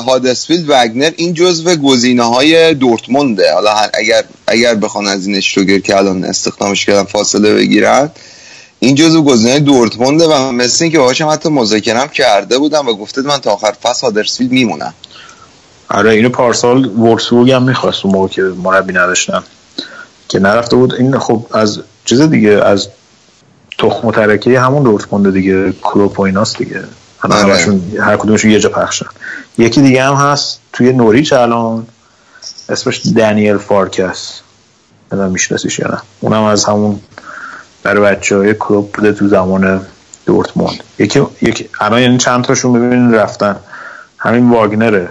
هادسفیلد وگنر این جزو گزینه های دورتمونده حالا اگر اگر بخوان از این اشتوگر که الان استخدامش کردن فاصله بگیرن این جزو گزینه دورتمونده و مثل اینکه باهاشم حتی مذاکرم کرده بودم و گفته من تا آخر فصل هادرسفیلد میمونم. آره اینو پارسال وورسبورگ هم می‌خواست اون موقع که مربی نداشتن. که نرفته بود. این خب از چیز دیگه از تخم و ترکه همون دورتموند دیگه. کلوپ و ایناست دیگه. حالا آره. هر کدومشون یه جا پخشن یکی دیگه هم هست توی نوریچ الان. اسمش دنیل فارکه. نمی‌دونم میشناسیش یا نه. اونم از همون برای بچه های کلوب بوده تو زمان دورتموند. یکی یکی الان یعنی چند تاشون ببینید رفتن. همین واگنره.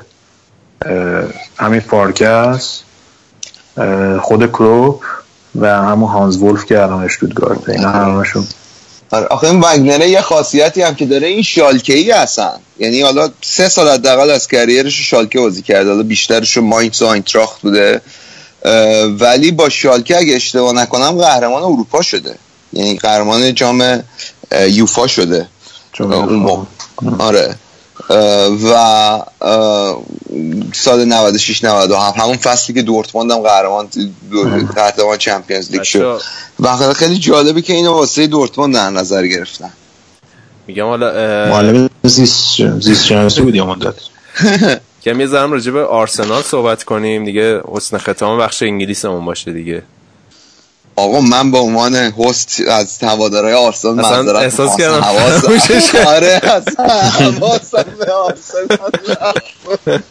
همین فارکه خود کلوپ و همون هانز ولف که الان اشتوتگارت اینا همشون. آره، آخه این وگنره یه خاصیتی هم که داره این شالکه ای هستن یعنی حالا سه سال حداقل از کریرش شالکه بازی کرده حالا بیشترش رو ماینز و آینتراخت بوده. ولی با شالکه اگه اشتباه نکنم قهرمان اروپا شده. یعنی قهرمان جام یوفا شده. اون. آره. و سال 96 97 همون فصلی که دورتموند هم قهرمان قهرمان چمپیونز لیگ شد. و خیلی جالبه که اینو واسه دورتموند در نظر گرفتن. میگم حالا معلم زیست زیست شناسی بود یا مدت؟ کم یه ذره راجع به آرسنال صحبت کنیم. دیگه حسن ختام بخش انگلیسمون باشه دیگه. آقا من به عنوان هست از هوادارهای آرسنال معذرت احساس. کردم آره حواسم به آرسنال.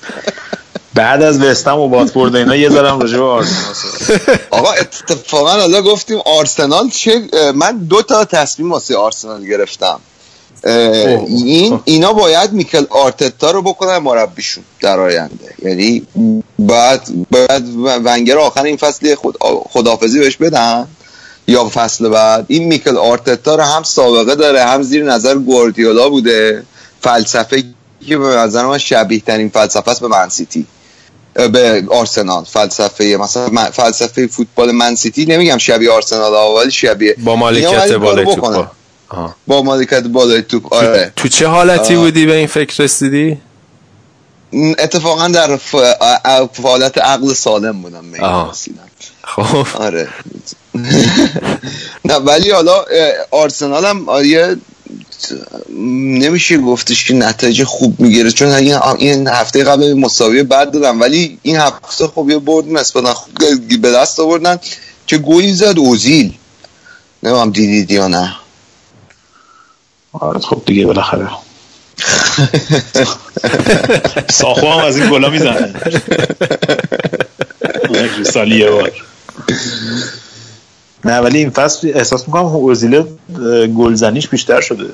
بعد از وستهم و واتفورد و اینا یه ذره هم راجع به آرسنال. آقا اتفاقا حالا گفتیم آرسنال چه من دو تا تصمیم واسه آرسنال گرفتم این اینا باید میکل آرتتا رو بکنن مربیشون در آینده. یعنی باید باید ونگر آخر این فصل خود خدافزی بهش بدن یا فصل بعد. این میکل آرتتا رو هم سابقه داره هم زیر نظر گواردیولا بوده. فلسفه که به نظر من شبیه ترین فلسفه است به منسیتی به آرسنال. فلسفه مثلا فلسفه فوتبال منسیتی نمیگم شبیه آرسنال ها، ولی شبیه با مالکیت بالای. با مالکیت بالای توپ آره. تو چه حالتی آه. بودی به این فکر رسیدی؟ اتفاقا در ف... عقل سالم بودم به این آها. رسیدم. خب. آره. نه ولی حالا آرسنال هم یه نمیشه گفتش که نتایج خوب می‌گیره چون این هفته قبل مساوی بد دادن ولی این هفته خب یه برد نسبتا خوب به دست آوردن چه گلی زد اوزیل. نمیم دیدید یا نه. آره خب دیگه بالاخره. ساخو هم از این گلا می‌زنه. سالی یه بار. نه ولی این فصل احساس می‌کنم اوزیل گلزنیش بیشتر شده.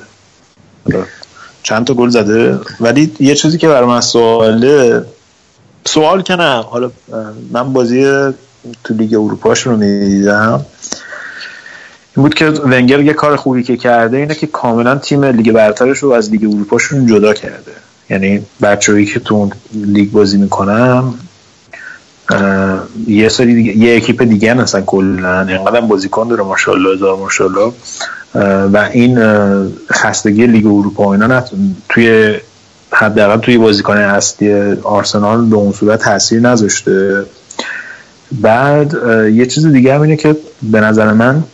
چند تا گل زده. ولی یه چیزی که برای من سواله سوال که نه. حالا من بازی تو لیگ اروپاش رو می‌دیدم. این بود که ونگر یه کار خوبی که کرده اینه که کاملا تیم لیگ برترش رو از لیگ اروپاشون جدا کرده. یعنی بچه‌ای که تو لیگ بازی می‌کنن اه، یه سری دیگه یه اکیپ دیگه هستن کلا. اینقدر بازیکن داره ماشاءالله هزار ماشاءالله. و این خستگی لیگ اروپا اینا توی حداقل توی بازیکن اصلی آرسنال به اون صورت تاثیر نذاشته. بعد یه چیز دیگه هم اینه که به نظر من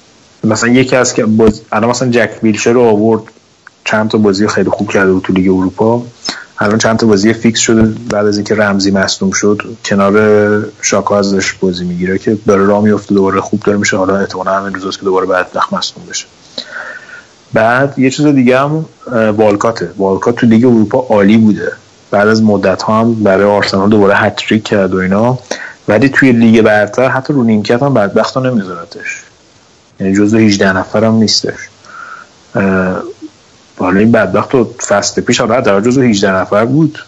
مثلا یکی از که باز... الان مثلا جک ویلشر رو آورد چند تا بازی خیلی خوب کرده تو لیگ اروپا. الان چند تا بازی فیکس شده بعد از اینکه رمزی مصدوم شد کنار شاکا ازش بازی می‌گیره که داره راه میفته دوباره خوب داره میشه. حالا احتمالاً همین روزاست که دوباره بعد وقت مصدوم بشه. بعد یه چیز دیگه هم والکاته. والکات تو لیگ اروپا عالی بوده. بعد از مدت ها هم برای آرسنال دوباره هتریک کرد و اینا. ولی توی لیگ برتر حتی رو نیمکت هم بدبخت نمیذارتش. یعنی جزو 18 نفر هم نیستش حالا این بدبخت تو فصل پیش حالا در جزو 18 نفر بود.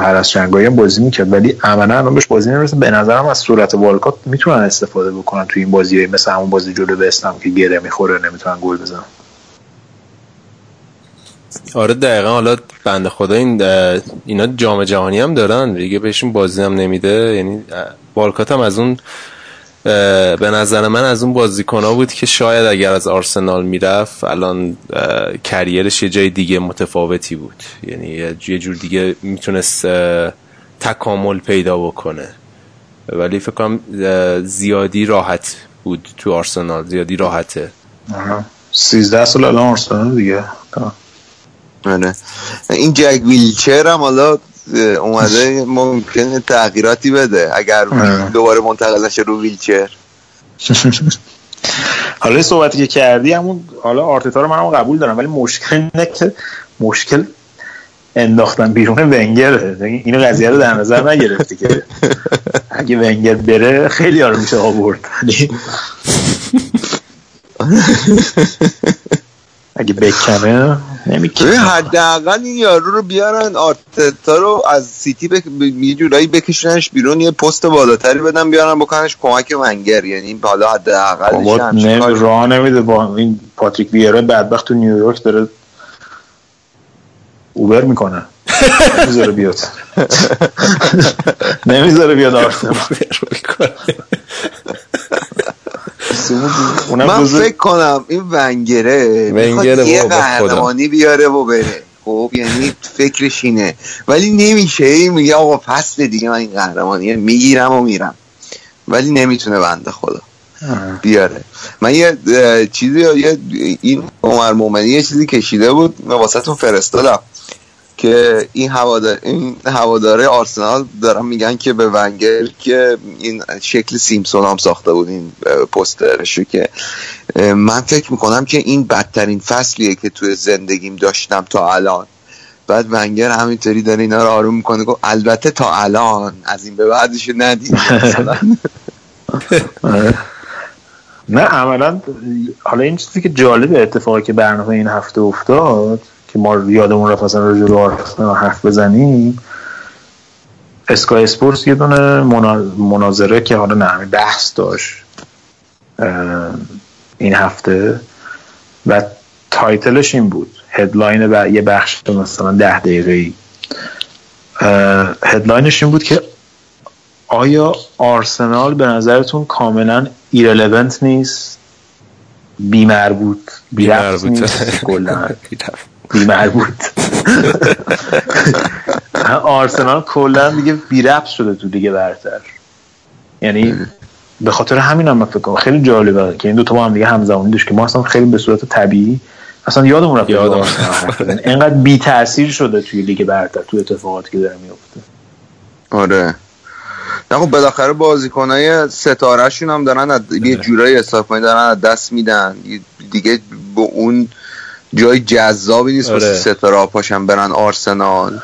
هر از شنگایی هم بازی می‌کرد ولی عملا الان بهش بازی نمی‌رسه. به نظرم از صورت والکات می‌تونن استفاده بکنن توی این بازی مثل همون بازی جلو بستم که گره می‌خوره نمی‌تونن گل بزنن. آره دقیقا. حالا بنده خدا این اینا جام جهانی هم دارن. دیگه بهشون بازی هم نمیده. یعنی والکات هم از اون به نظر من از اون بازیکن ها بود که شاید اگر از آرسنال می‌رفت الان کریرش یه جای دیگه متفاوتی بود. یعنی یه- جور دیگه می‌تونست تکامل پیدا بکنه. ولی فکر کنم زیادی راحت بود تو آرسنال. زیادی راحته. 13 سال الان آرسنال دیگه. آره. این جک ویلچر هم حالا اومده ممکنه تغییراتی بده اگر. دوباره منتقل نشه رو ویلچر. حالا صحبتی که کردی همون حالا آرتتا رو منم قبول دارم ولی مشکل اینه که مشکل انداختن بیرون ونگره. اینو قضیه رو در نظر نگرفتی که اگه ونگر بره خیلی آره میشه آورد. اگه بکنه نمی‌کنه حداقل این یارو رو بیارن آرتتا رو از سیتی بک... ب- یه جورایی بکشونش بیرون یه پست بالاتری بدن بیارن بکنش کمک ونگر یعنی حالا نمی کاری. راه نمیده. با این پاتریک ویرا بدبخت تو نیویورک داره اوبر می‌کنه. نمی‌ذاره بیاد. نمی‌ذاره بیاد آرسنال اونم من فکر کنم این ونگره ونگره یه. قهرمانی بیاره و بره. خب یعنی فکرش اینه. ولی نمیشه. میگه آقا پس دیگه من این قهرمانی می‌گیرم و میرم. ولی نمی‌تونه بنده خدا بیاره. من یه چیزی یه این عمر مومنی یه چیزی کشیده بود. واسه فرستادم. که این هوادار این هواداره آرسنال دارن میگن که به ونگر که این شکل سیمسون هم ساخته بود این پوسترشو که من فکر می‌کنم که این بدترین فصلیه که توی زندگیم داشتم تا الان. بعد ونگر همینطوری داره اینا رو آروم می‌کنه گفت البته تا الان از این به بعدش ندید. نه عملا حالا این چیزی که جالب اتفاقی که برنامه این هفته افتاد که ما یادمون رفت اصلا راجع به حرف بزنیم. Sky Sports یه دونه مناظره که حالا نه بحث داشت این هفته و title ش این بود. headline و یه بخش مثلا ده دقیقه ای headline ش این بود که آیا آرسنال به نظرتون کاملا irrelevant نیست؟ بی مربوط بی نیست؟ بی مربوط آرسنال کلا دیگه بی شده تو لیگ برتر. یعنی به خاطر همین هم فکر کنم. خیلی جالبه که این دو تا با هم دیگه همزمانی داشت که ما اصلا خیلی به صورت طبیعی اصلا یادمون رفت یادم اینقدر بی تاثیر شده توی لیگ برتر توی اتفاقاتی که داره میفته آره. نه خب بالاخره بازیکنای ستارهشون هم دارن یه آره. جورایی حساب دارن دست میدن. دیگه به اون جای جذابی نیست واسه آره. ستاره پاشن برن آرسنال.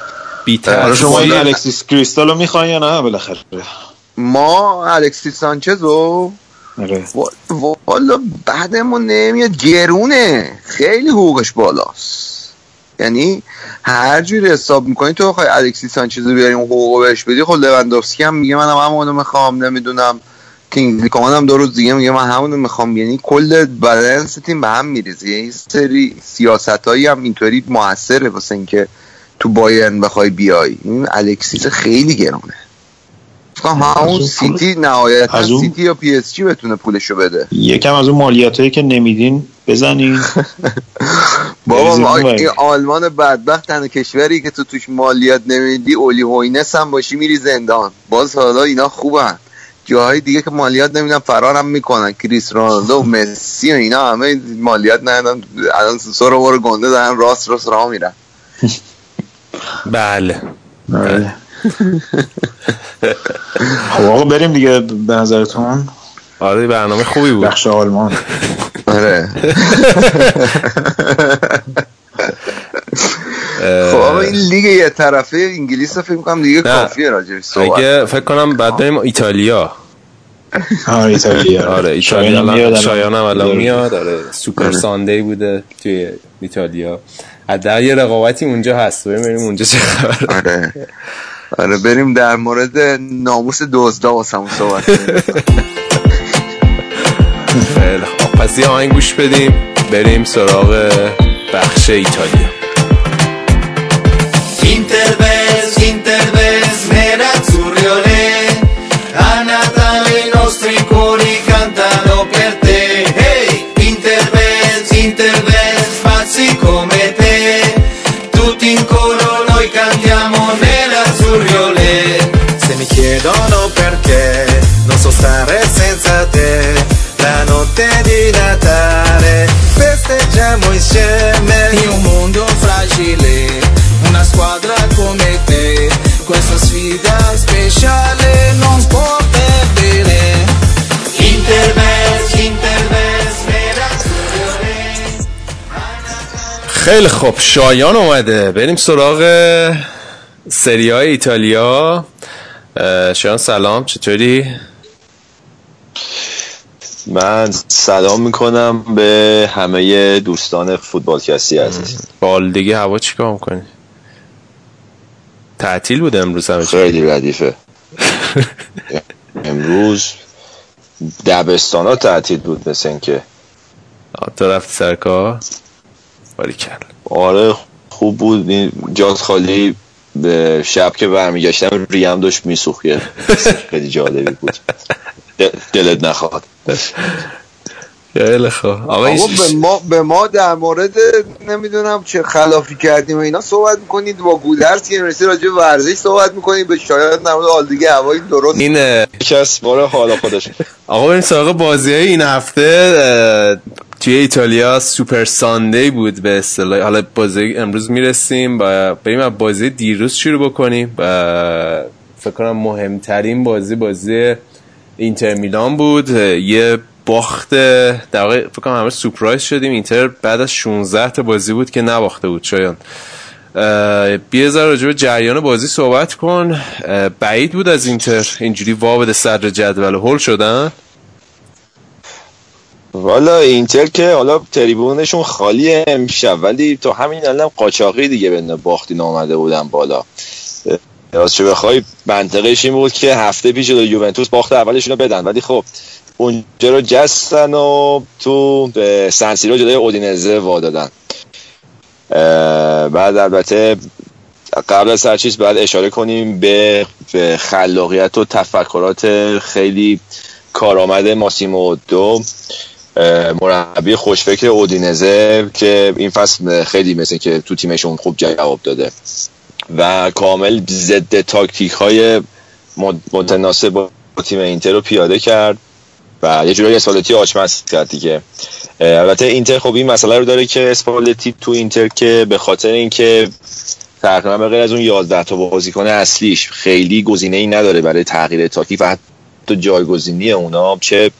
آره شما این الکسیس کریستال رو می‌خواین یا نه بالاخره؟ ما الکسیس سانچز رو آره. والا بعدمون نمیاد گرونه. خیلی حقوقش بالاست. یعنی هر جوری حساب می‌کنی تو بخوای الکسی سانچز رو بیاریم حقوق بهش بدی خب لوندوفسکی هم میگه منم همونو می‌خوام نمی‌دونم. کامان هم دو روز دیگه میگه من همونو می‌خوام. یعنی کل بالانس تیم به هم میریزه. یعنی سری سیاست هایی هم اینطوری موثره واسه اینکه تو بایرن بخوای بیای. این الکسیس خیلی گرونه. همون سیتی نهایتا سیتی یا پی اس جی بتونه پولشو بده. یکم از اون مالیات هایی که نمیدین بزنین. بابا این آلمان بدبخت تنها کشوری که تو توش مالیات نمیدی اولی هوینس هم باشی میری زندان. باز حالا اینا خوبن. جاهای دیگه که مالیات نمیدن فرارم می‌کنن. کریس رونالدو و مسی و اینا همه مالیات ندن. الان سر رو گنده دارن راست راست راه میرن. بله. بله. خب آقا بریم دیگه به نظرتون. آره برنامه خوبی بود. بخش آلمان. آره. خب آقا این لیگ یه طرفه انگلیس رو فکر کنم دیگه کافیه راجعش صحبت. فکر کنم بعد بریم ایتالیا. آره ایتالیا آره ایتالیا شایان هم الان میاد آره سوپر ساندی بوده توی ایتالیا. در یه رقابتی اونجا هست. بریم اونجا چه خبر آره. آره بریم در مورد ناموس دزدا واسمون صحبت خیلی پس یه آهنگ گوش بدیم. بریم سراغ بخش ایتالیا. Interbes, pazzi come te. Tutti in coro noi cantiamo nerazzurriole Se mi chiedono perché non so stare senza te. La notte di Natale festeggiamo insieme. In un mondo fragile una squadra come te. Questa sfida speciale خیلی خوب. شایان اومده. بریم سراغ سری های ایتالیا. شایان سلام. چطوری؟ من سلام می‌کنم به همه دوستان فوتبالکستی عزیز. بال دیگه هوا چیکار می‌کنی؟ تعطیل بود امروز همه خیلی ردیفه. امروز دبستان ها تعطیل بود مثل اینکه. تو رفتی سرکار باری کرد. آره خوب بود. این جاز خالی به شب که برمیگشتم ریم داشت میسوخیه خیلی جالبی بود. دلت نخواد. خیلی خوب. آقا به ما به ما در مورد نمی‌دونم چه خلافی کردیم و اینا صحبت می‌کنید. با گودرس که رسید راجع ورزش صحبت می‌کنید. به شاید در مورد آلودگی هوایی درست این اه، یکی از بار حالا خودش. آقا بریم سراغ بازی های این هفته. توی ایتالیا سوپر ساندی بود به اصطلاح. حالا بازی امروز می‌رسیم و بریم از بازی دیروز شروع بکنیم. فکر کنم مهمترین بازی بازی اینتر میلان بود. یه باخت در واقع فکر کنم همه سورپرایز شدیم. اینتر بعد از 16 تا بازی بود که نباخته بود اه، بیا ذره راجع به جریان بازی صحبت کن. بعید بود از اینتر. اینجوری وا بده صدر جدول هول شدن. والا اینتر که حالا تریبونشون خالیه امشب ولی تو همین الان قاچاقی دیگه به باختی نامده بودن بالا. راست چه بخوای منطقش این بود که هفته پیش جلوی یوونتوس باخت اولشون رو بدن. ولی خب اونجا رو جستن و تو سنسیرو جلوی اودینزه وا دادن بعد البته قبل از هر چیز باید اشاره کنیم به خلاقیت و تفکرات خیلی کارآمد ماسیمو دو مربی خوشفکر اودینزه که این فصل خیلی مثل که تو تیمشون خوب جواب داده. و کامل ضد تاکتیک های متناسب با تیم اینتر رو پیاده کرد و یه جورایی اسپالتی آچمز کرد دیگه. البته اینتر خب این مسئله رو داره که اسپالتی تو اینتر که به خاطر اینکه تقریبا به غیر از اون 11 تا بازیکن اصلیش خیلی گزینه ای نداره برای تغییر تاکتیک و حتی جایگزینی اونا چه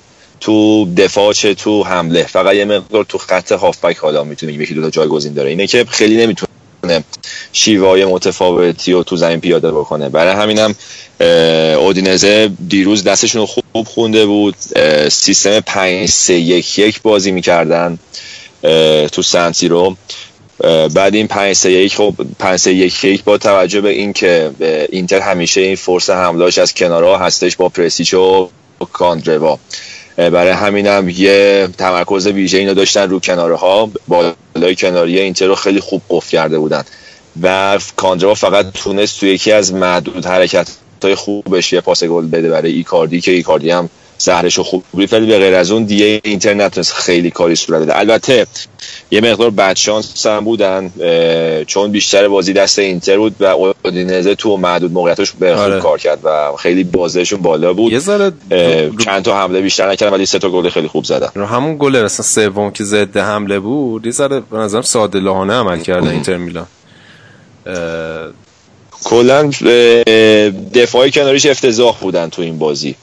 تو دفاع چه تو حمله. فقط یه مقدار تو خط هافبک حالا می‌تونه یکی دو تا جایگزین داره. اینه که خیلی نمی‌تونه شیوه های متفاوتی رو تو زمین پیاده بکنه. برای همینم اودینزه دیروز دستشون خوب خونده بود. سیستم 5 3 1 1 بازی می‌کردن تو سنسی رو. بعد این 5 3 1 خب 5 3 1 1 با توجه به اینکه اینتر همیشه این فرص حملهاش از کنارها هستش با پرسیچ و کاندروا. برای همینم یه تمرکز ویژه اینو داشتن رو کناره ها بالای کناری اینتر رو خیلی خوب قفل کرده بودن. و کاندروا فقط تونست توی یکی از معدود حرکت های خوبش یه پاس گل بده برای ایکاردی که ایکاردی هم زهرش رو خوب ریفت ولی به غیر از اون دیگه اینتر نتونست خیلی کاری صورت بده. البته یه مقدار بدشانس هم بودن چون بیشتر بازی دست اینتر بود و اودینزه تو معدود موقعیتش به خوب آره. کار کرد و خیلی بازیشون بالا بود. یه ذره چند تا حمله بیشتر نکردن ولی سه تا گل خیلی خوب زدن. رو همون گل اصلا سوم که ضد حمله بود یه ذره به نظرم ساده لحانه عمل کردن اینتر میلان. کلا دفاعی کناریش افتضاح بودن تو این بازی.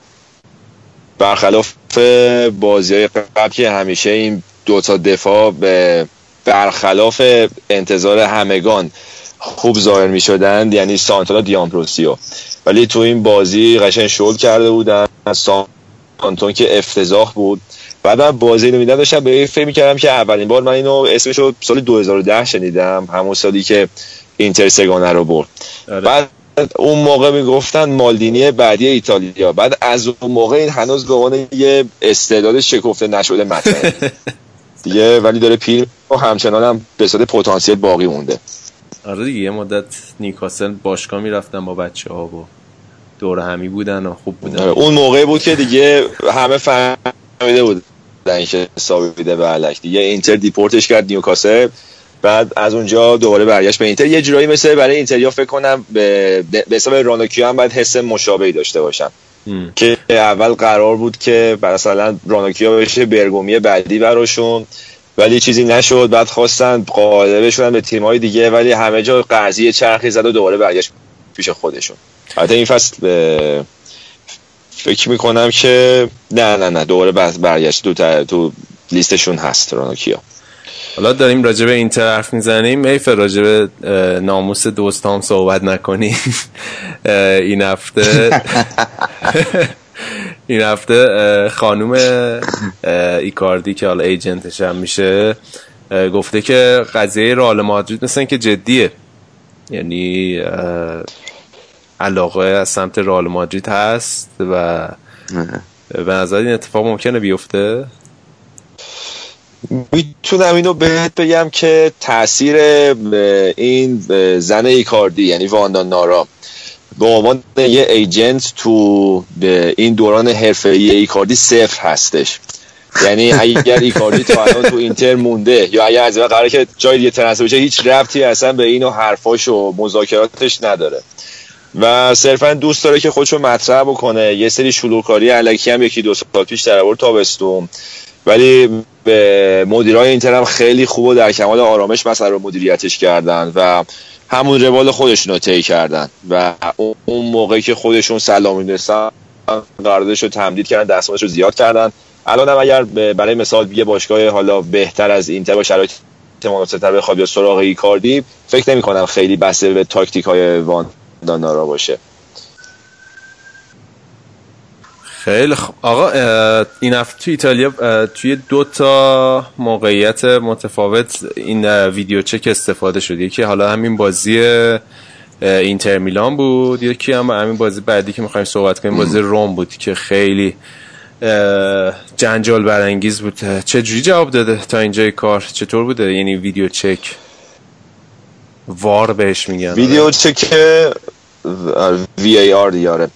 برخلاف بازی های قبل که همیشه این دوتا دفاع به برخلاف انتظار همگان خوب ظاهر می شدن یعنی سانتانا دیامپروسیو ولی تو این بازی قشنگ شل کرده بودن سانتون که افتضاح بود. بعد من بازی رو میدم داشتم به فکر می‌کردم که اولین بار من اینو اسمش رو سال 2010 شنیدم همون سالی که اینتر سگانه رو برد. آره. بعد اون موقع می‌گفتن مالدینی بعدی ایتالیا. بعد از اون موقع این هنوز به عنوان یه استعداد شکفته نشده مطرحه دیگه ولی داره پیر و همچنان هم به صورت پتانسیل باقی مونده. آره دیگه یه مدت نیکاسل باشگاه می‌رفتن با بچه ها و دور همی بودن و خوب بودن. آره، اون موقع بود که دیگه همه فهمیده بود که سابیده به علک. دیگه اینتر دیپورتش کرد نیوکاسل. بعد از اونجا دوباره برگشت به اینتر. یه جورایی مثل برای اینتریا فکر کنم به به حساب رانوکیو هم باید حس مشابهی داشته باشن هم. که اول قرار بود که مثلا رانوکیو بشه برگومی بعدی براشون ولی چیزی نشد. بعد خواستن قالبه شدن به تیم‌های دیگه ولی همه جا قضیه چرخی زد و دوباره برگشت پیش خودشون. البته این فصل اه، فکر می‌کنم که نه نه نه دوباره بر- برگشت تو, ت- تو لیستشون هست رانوکیو حالا داریم راجع به اینتر حرف می‌زنیم. راجع به ناموس دوستام صحبت نکنیم. این هفته این هفته خانوم ایکاردی که حالا ایجنتش هم میشه گفته که قضیه رئال مادرید مثل که جدیه. یعنی علاقه از سمت رئال مادرید هست و به نظر این اتفاق ممکنه بیفته. می‌تونم اینو بهت بگم که تاثیر این زن ایکاردی یعنی واندا نارا به عنوان یه ایجنت تو به این دوران حرفه‌ای ایکاردی صفر هستش. یعنی اگر ایکاردی تا الان تو اینتر مونده یا اگر از قراره که جای دیگه ترنسفر بشه هیچ ربطی اصلا به اینو حرفاش و مذاکراتش نداره. و صرفا دوست داره که خودشو مطرح بکنه. یه سری شلوغکاری علکی هم یکی دو سال پیش در آورد تابستون. ولی مدیرای اینتر هم خیلی خوب و در کمال آرامش مثلا رو مدیریتش کردن و همون روال خودشون رو طی کردن و اون موقعی که خودشون سلام می‌دونستن قراردادش رو تمدید کردن دستمزدش رو زیاد کردن. الان هم اگر برای مثال یه باشگاه حالا بهتر از اینتر با شرایط مناسبتر بخواد یا سراغ ایکاردی فکر نمی کنم خیلی بسته به تاکتیک های وان دانارا باشه. خیلی خب آقا این هفته توی ایتالیا توی دو تا موقعیت متفاوت این ویدیو چک استفاده شد. یکی حالا همین بازی اینتر میلان بود. یکی هم همین بازی بعدی که می‌خوایم صحبت کنیم بازی روم بود که خیلی جنجال برانگیز بود. چجوری جواب داده تا اینجای کار؟ چطور بوده؟ یعنی ویدیو چک وار بهش میگن. ویدیو چک وی ای آر دیاره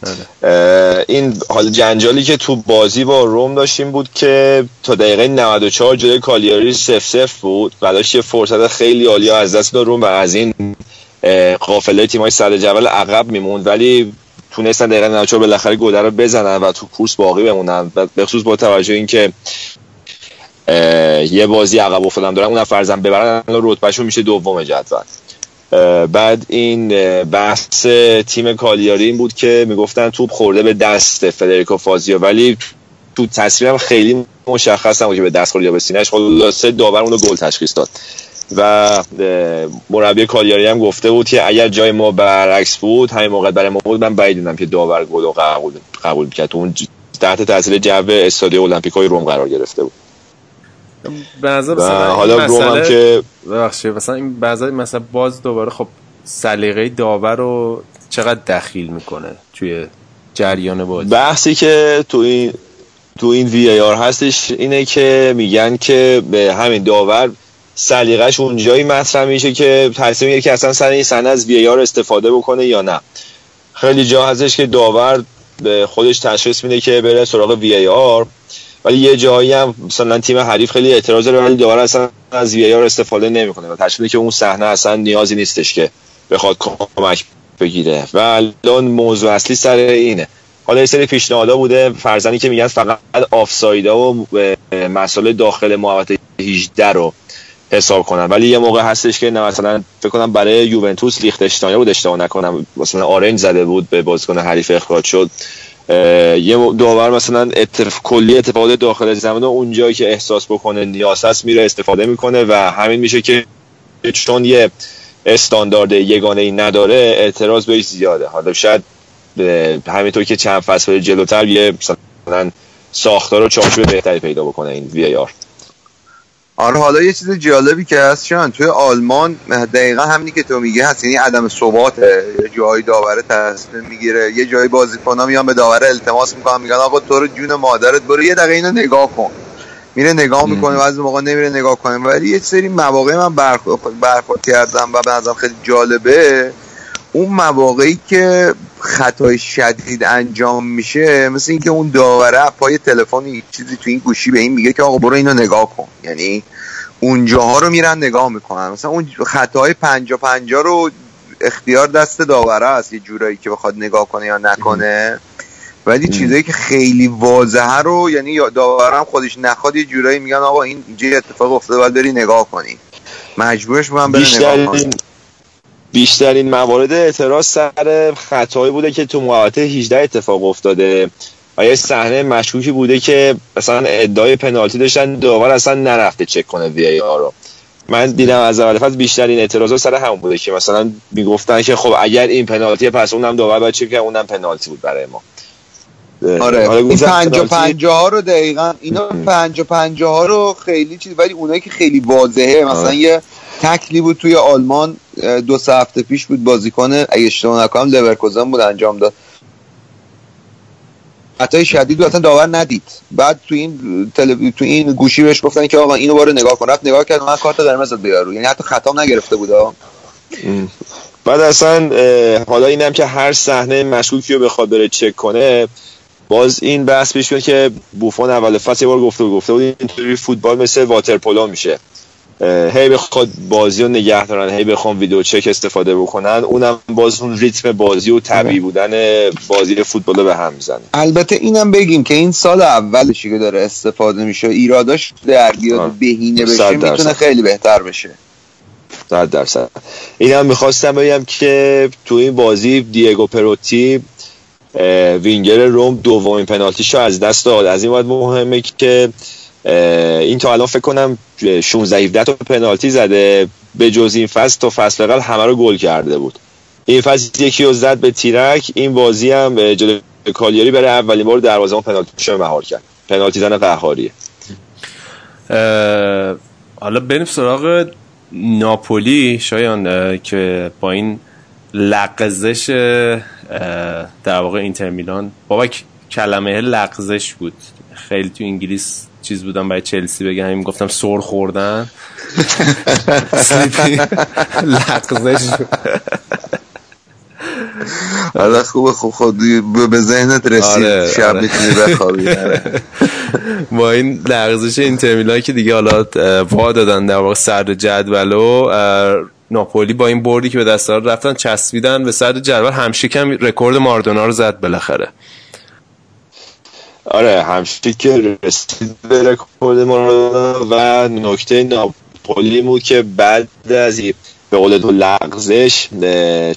این حال جنجالی که تو بازی با روم داشتیم بود که تا دقیقه 94 جلوی کالیاری سف سف بود و داشت یه فرصت خیلی عالی از دست داد روم و از این قافله تیمای صدر جبل عقب میموند. ولی تونستن دقیقه 94 بالاخره گوده رو بزنن و تو کورس باقی بمونن. به خصوص با توجه اینکه یه بازی عقب افتادن دارن اون فرضاً ببرن رتبهشون میشه دوم جدول. بعد این بحث تیم کالیاری این بود که می‌گفتن توپ خورده به دست فدریکو فازیو ولی تو تصویرم خیلی مشخص نبود که به دست خورد یا به سینه‌اش خلاصه داور اون گل تشخیص داد. و مربی کالیاری هم گفته بود که اگر جای ما برعکس بود همین موقع برای ما بود من بعید که داور گل قبول قبول کرد. اون تحت تاثیر جو استادیوم المپیکای روم قرار گرفته بود. حالا روم هم که ببخشید مثلا این بعضی مثلا باز دوباره خب سلیقه داور رو چقدر دخیل می‌کنه توی جریان بازی؟ بحثی که تو این تو این وی ای آر هستش اینه که میگن که به همین داور سلیقش اونجایی مطرح میشه که تصمیم می‌گیره که اصلا سر این صحنه از وی ای آر استفاده بکنه یا نه. خیلی جا هستش که داور به خودش تشخیص میده که بره سراغ وی ای آر ولی یه جایی هم مثلا تیم حریف خیلی اعتراض داره ولی داور اصلا از وی آر استفاده نمی‌کنه و تشخیص که اون صحنه اصلا نیازی نیستش که بخواد کمک بگیره. و الان موضوع اصلی سر اینه. حالا یه سری پیشنهادها بوده فرزنی که میگن فقط آفسایدا و مسئله داخل محوطه 18 رو حساب کنن. ولی یه موقع هستش که مثلا فکر کنم برای یوونتوس لیختشتاین بود اشتباه نکنم مثلا آرنج زده بود به بازیکن حریف اخراج شد. یه داور مثلا اتف... کلی اتفاقات داخل زمین اون جایی که احساس بکنه نیاز هست میره استفاده می‌کنه و همین میشه که چون یه استاندارد یگانه ای نداره اعتراض بهش زیاده. حالا شاید همینطور که چند فصل جلوتر یه مثلا ساختار و چارچوب بهتری پیدا بکنه این وی آر آره حالا یه چیز جالبی که هست شان توی آلمان دقیقا همینی که تو میگه هست یعنی عدم ثبات یه جایی داوره تصمیم می‌گیره یه جایی بازیکن‌ها میان به داوره التماس می‌کنن میگن آقا تو رو جون مادرت برو یه دقیقه اینو نگاه کن. میره نگاه می‌کنه بعضی موقع نمیره نگاه کنه ولی یه سری مواقع من برخورد کردم و به نظرم خیلی جالبه. اون مواقعی که خطای شدید انجام میشه مثل اینکه اون داوره پای تلفن چیزی تو این گوشی به این میگه که آقا برو اینو نگاه کن. یعنی اونجاها رو میرن نگاه می‌کنن. مثلا اون خطاهای پنجا پنجا رو اختیار دست داوره است یه جورایی که بخواد نگاه کنه یا نکنه. ولی چیزایی که خیلی واضحه رو یعنی داورم خودش نخواد یه جورایی میگن آقا این اینجا اتفاق افتاده باید بری نگاه کنی. مجبورش من بره نگاه کنی. بیشترین موارد اعتراض سر خطایی بوده که تو محوطه 18 اتفاق افتاده. و یه صحنه مشکوکی بوده که مثلا ادعای پنالتی داشتن داور اصلا نرفته چک کنه وی ای آر رو. من دیدم از اول فصل بیشترین اعتراضا سر همون بوده که مثلا می‌گفتن که خب اگر این پنالتی پس اونم داور باید چک کنه اونم پنالتی بود برای ما. آره این پنجا پنجا ها رو دقیقا اینا پنجا پنجا ها رو خیلی چیز ولی اونایی که خیلی واضحه مثلا آره. یه تکلی بود توی آلمان. دو سه هفته پیش بود بازیکن اگه اشتباه نکنم لورکوزن بود انجام داد. خطای شدید رو اصلا داور ندید. بعد تو این تلو... تو این گوشی بهش گفتن که آقا اینو باره نگاه کن. رفت نگاه کرد من کارت قرمز بیارو یعنی حتی خطا نگرفته بود بعد اصلا حالا اینم که هر صحنه مشکوکی رو بخواد بره چک کنه باز این بحث پیش که بوفون اول فصل یه بار گفته بود گفته بود اینطوری فوتبال مثل واترپولو میشه. هی بخواد بازی رو نگه دارن هی بخوام ویدیو چک استفاده بکنن اونم باز اون ریتم بازی و طبیعی بودن بازی فوتبال رو به هم می‌زنه. البته اینم بگیم که این سال اولشی که داره استفاده میشه ایراداش در بیاد بهینه بشه می‌تونه خیلی بهتر بشه. صد درصد. اینم می‌خواستم بگم که تو این بازی دیگو پروتی وینگر روم دومین پنالتیشو از دست داد. از این باید مهمه که این تا الان فکر کنم 16 17 تا پنالتی زده. به جز این فصل تا فصل قبل همه رو گل کرده بود. این فصل یکی رو زد به تیرک. این بازی هم جلوی کالیاری برای اولین بار دروازه پنالتی شو مهار کرد. پنالتی زن قهاریه. حالا بریم سراغ ناپولی شایان که با این لغزش در واقع اینتر میلان. بابا کلمه لغزش بود. خیلی تو انگلیس چیز بودم برای چلسی بگم همین گفتم سر خوردن. لغزش حالا خوبه خوب خود به ذهنت رسید. آره، شب آره. می‌تونی بخوابی. با این لغزش اینتر میلان که دیگه حالا وا دادن در واقع سر جدولو ناپولی با این بردی که به دست گرفتن چسبیدن به صدر جدول. همشیکم رکورد مارادونا رو زد بالاخره. آره همشیک رسید به رکورد مارادونا و نکته ناپولی مو که بعد از به قول تو لغزش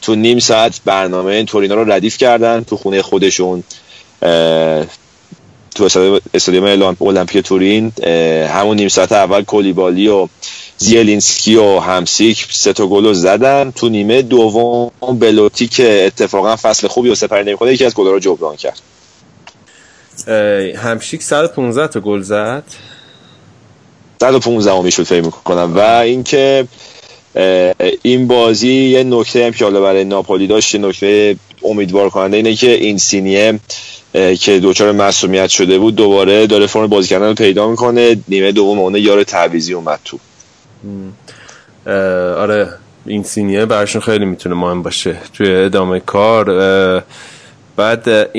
تو نیم ساعت برنامه تورینو رو ردیف کردن تو خونه خودشون. تو استادیوم المپیک تورین همون نیم ساعت اول کولیبالی و زیلینسکی و همسیک سه تا گل زدن. تو نیمه دوم بلوتی که اتفاقا فصل خوبی و سپری نمی‌کنه یکی از گل رو جبران کرد. همشیک 115 تا گل زد. 115 می‌شد فکر می‌کنم. و اینکه این بازی یه نکته هم که حالا برای ناپولی داشت یه نکته امیدوار کننده اینه که این سینیه که دوچار مسئولیت شده بود دوباره داره فرم بازی کردن رو پیدا می‌کنه. نیمه دوم اون یار تعویزی اومد تو. آره این سینیه براشون خیلی می‌تونه مهم باشه توی ادامه کار. بعد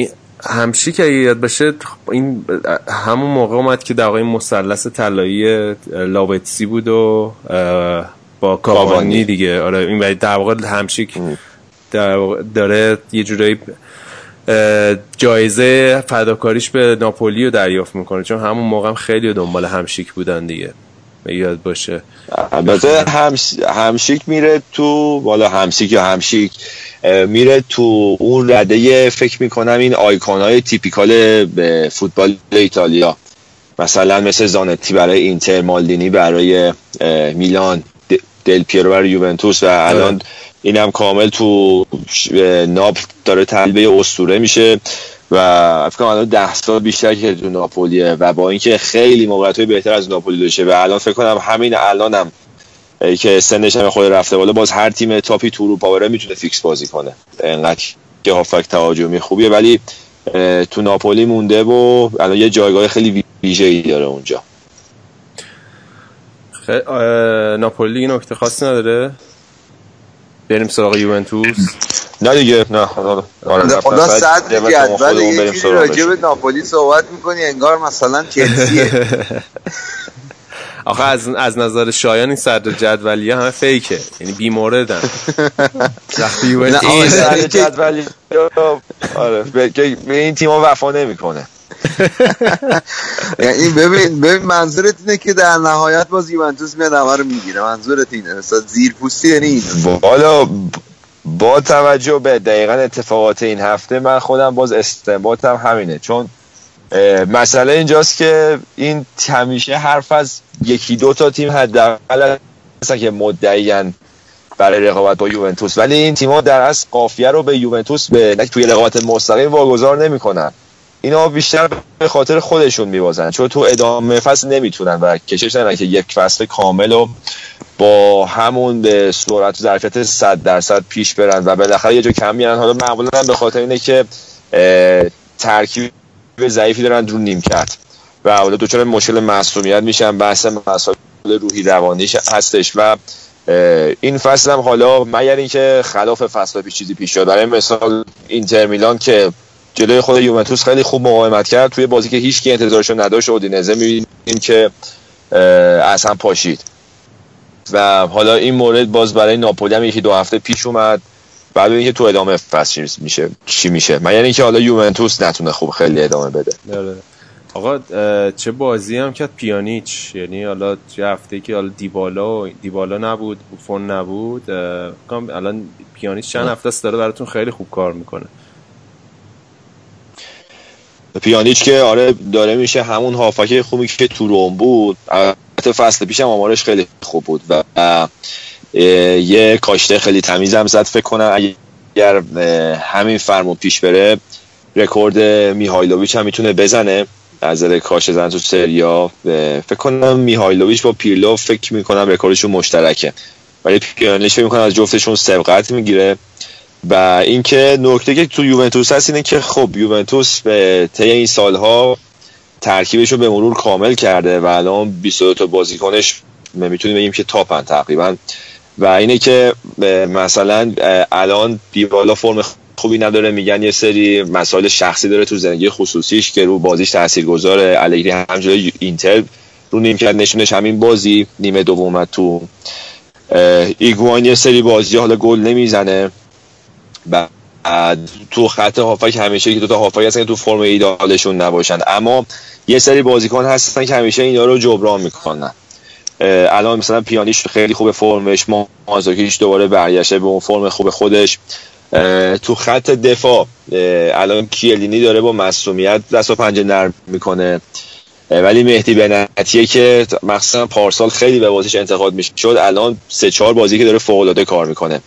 همشی که یاد باشه این همون موقع اومد که در این مثلث طلایی لابتسی بود و با کاوانی دیگه. آره این در واقع همشیک داره یه جورایی جایزه فداکاریش به ناپولی رو دریافت می‌کنه. چون همون موقع هم خیلی دنبال همشیک بودن دیگه. یاد باشه. البته همشیک میره تو بالا همشیک یا همشیک میره تو اون رده فکر می‌کنم این آیکون های تیپیکال به فوتبال ایتالیا. مثلا مثل زانتی برای اینتر مالدینی برای میلان دل پیرو برای یوونتوس و الان آره. اینم کامل تو ناپ داره تبدیل به اسطوره میشه. و فکر کنم الان ده سال بیشتر که تو ناپولیه و با اینکه خیلی موقعیت بهتر از ناپولی داشته و الان فکر کنم همین الانم که سنش هم خود رفته بالا باز هر تیم top ی تو اروپا می‌تونه فیکس بازی کنه. انقدر که هافبک تهاجمی خوبیه ولی تو ناپولی مونده و الان یه جایگاه خیلی ویژه‌ای داره اونجا. ناپولی نکته خاصی نداره؟ بریم سراغ یوونتوس. نه دیگه نه آره خدا صد جدول یه راجع به ناپولی صحبت می‌کنی انگار مثلا چلسیه آخه از از نظر شایان این صدر جدولیه همه فیکه. یعنی بیموردن وقتی یوونتوس صدر جدولی آره به این تیم‌ها وفا نمی‌کنه. یعنی ببین ببین منظورت اینه که در نهایت باز یوونتوس میاد همه رو می‌گیره. منظورت اینه. مثلا زیر پوستی یعنی این والا با توجه به دقیقا اتفاقات این هفته من خودم باز استنباطم همینه. چون مسئله اینجاست که این همیشه حرف از یکی دو تا تیم حداقل هستن که مدعیان برای رقابت با یوونتوس. ولی این تیم‌ها در اصل قافیه رو به یوونتوس به توی رقابت مستقیم واگذار نمی‌کنن. اینا بیشتر به خاطر خودشون میبازن. چون تو ادامه فصل نمی‌تونن و کشش ندارن که یک فصل کامل و با همون به سرعت و ظرفیت 100 درصد پیش برن و بالاخره یه جا کم میارن حالا معمولا به خاطر اینه که ترکیب ضعیفی دارن رو نیمکت و حالا دوچار مشکل معصومیت میشن بحث مسائل روحی روانیش هستش و این فصل هم حالا مگر اینکه خلاف فصل پیش چیزی پیش شد برای مثال اینتر میلان که جلوی خود یوونتوس خیلی خوب مقاومت کرد. توی بازی که هیچ کی انتظارشو نداشت اودینزه می‌بینیم که اصلا پاشید. و حالا این مورد باز برای ناپولی هم یکی دو هفته پیش اومد. بعد اینکه تو ادامه فصل میشه چی میشه؟ من یعنی اینکه حالا یوونتوس نتونه خوب خیلی ادامه بده. آره. آقا چه بازی هم کرد؟ پیانیچ. یعنی حالا چه هفته که حالا دیبالا دیبالا نبود فون نبود. الان پیانیچ چند هفته است داره براتون خیلی خوب کار می‌کنه. پیانیچ که آره داره میشه همون هافک خوبی که تو روم بود. البته فصل پیشم آمارش خیلی خوب بود و یه کاشته خیلی تمیز هم زد فکر کنم. اگر همین فرمون پیش بره رکورد میهایلوویچ هم می‌تونه بزنه. از کاشته زن تو سریا فکر کنم میهایلوویچ با پیرلو فکر می‌کنم رکوردشون مشترکه. ولی پیانیش فکر می‌کنم از جفتشون سبقت می‌گیره. و اینکه نکته که تو یوونتوس هست اینه که خب یوونتوس به طی این سالها ترکیبش رو به مرور کامل کرده و الان 22 تا بازیکنش می‌تونیم بگیم که top ن تقریبا. و اینه که مثلا الان دیوالا فرم خوبی نداره میگن یه سری مسائل شخصی داره تو زندگی خصوصیش که رو بازیش تاثیرگذاره. الگری همجوری اینتر رو نیم کرد نشونش همین بازی نیمه دوم تو. ایگوان یه سری بازی حالا گل نمی‌زنه. بعد تو خط هافک همیشه که دو تا هافک هستن که تو فرم ایدالشون نباشن. اما یه سری بازیکن هستن که همیشه اینا رو جبران می‌کنن. الان مثلا پیانیش خیلی خوب فرمش مازوکیش دوباره برگشته به اون فرم خوب خودش. تو خط دفاع الان کیلینی داره با مسئولیت دست و پنجه نرم می‌کنه. ولی مهدی بنتیه که مخصوصا پارسال خیلی به بازیش انتقاد می‌شد الان سه چهار بازی که داره فوق العاده کار می‌کنه.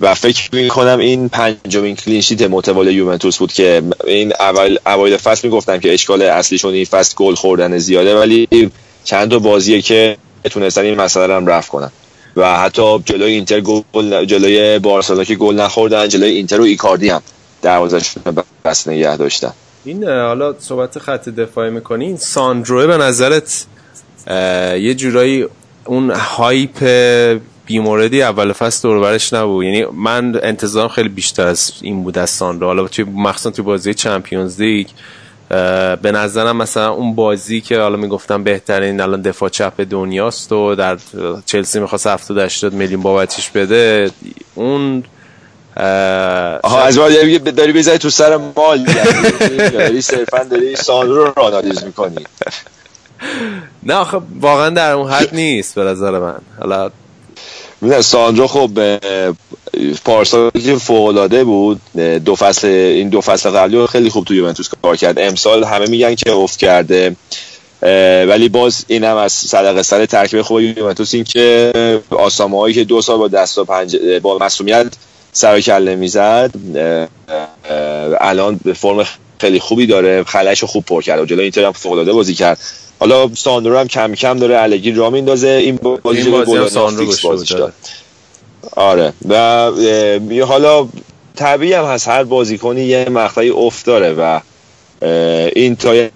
و فکر می‌کنم این پنجمین کلینشیت متوالی یوونتوس بود که این اول اوایل فصل می‌گفتم که اشکال اصلیشون این فصل گل خوردن زیاده ولی چند تا بازیه که تونستن این مسئله هم رفع کنن. و حتی جلوی اینتر گل جلوی بارسلونا که گل نخوردن جلوی اینتر و ایکاردی هم دروازه‌شون بسته نگه داشتن. این حالا صحبت خط دفاعی می‌کنی این ساندروه به نظرت یه جورایی اون hype بی‌موردی اول فصل دور و برش نبود. یعنی من انتظارم خیلی بیشتر از این بود از ساندرو حالا توی مخصوصا توی بازی Champions League به نظرم مثلا اون بازی که حالا می‌گفتم بهترین الان دفاع چپ دنیاست و در چلسی می‌خواست 70 80 میلیون بابتش بده اون آها از بعد داری بزنی تو سر مال داری صرفا داری ساندرو رو آنالیز می‌کنی. نه خب واقعا در اون حد نیست به نظر من. حالا می‌دونم ساندرو خب پارسال که فوق العاده بود دو فصل این دو فصل قبلی خیلی خوب توی یوونتوس کار کرد. امسال همه میگن که افت کرده. ولی باز این هم از صدقه سر ترکیب خوب یوونتوس این که آسامه هایی که دو سال با دست و پنج با مسئولیت سر کله می‌زد الان به فرم خیلی خوبی داره. خلش خوب پر کرد. و جلوی اینتر هم فوق العاده بازی کرد. حالا ساندرو هم کم کم داره الگی را میندازه. این بازی, این بازی هم ساندرو بازی داد آره. و حالا طبیعی هم هست. هر بازیکنی یه مقطعی افت داره و این تا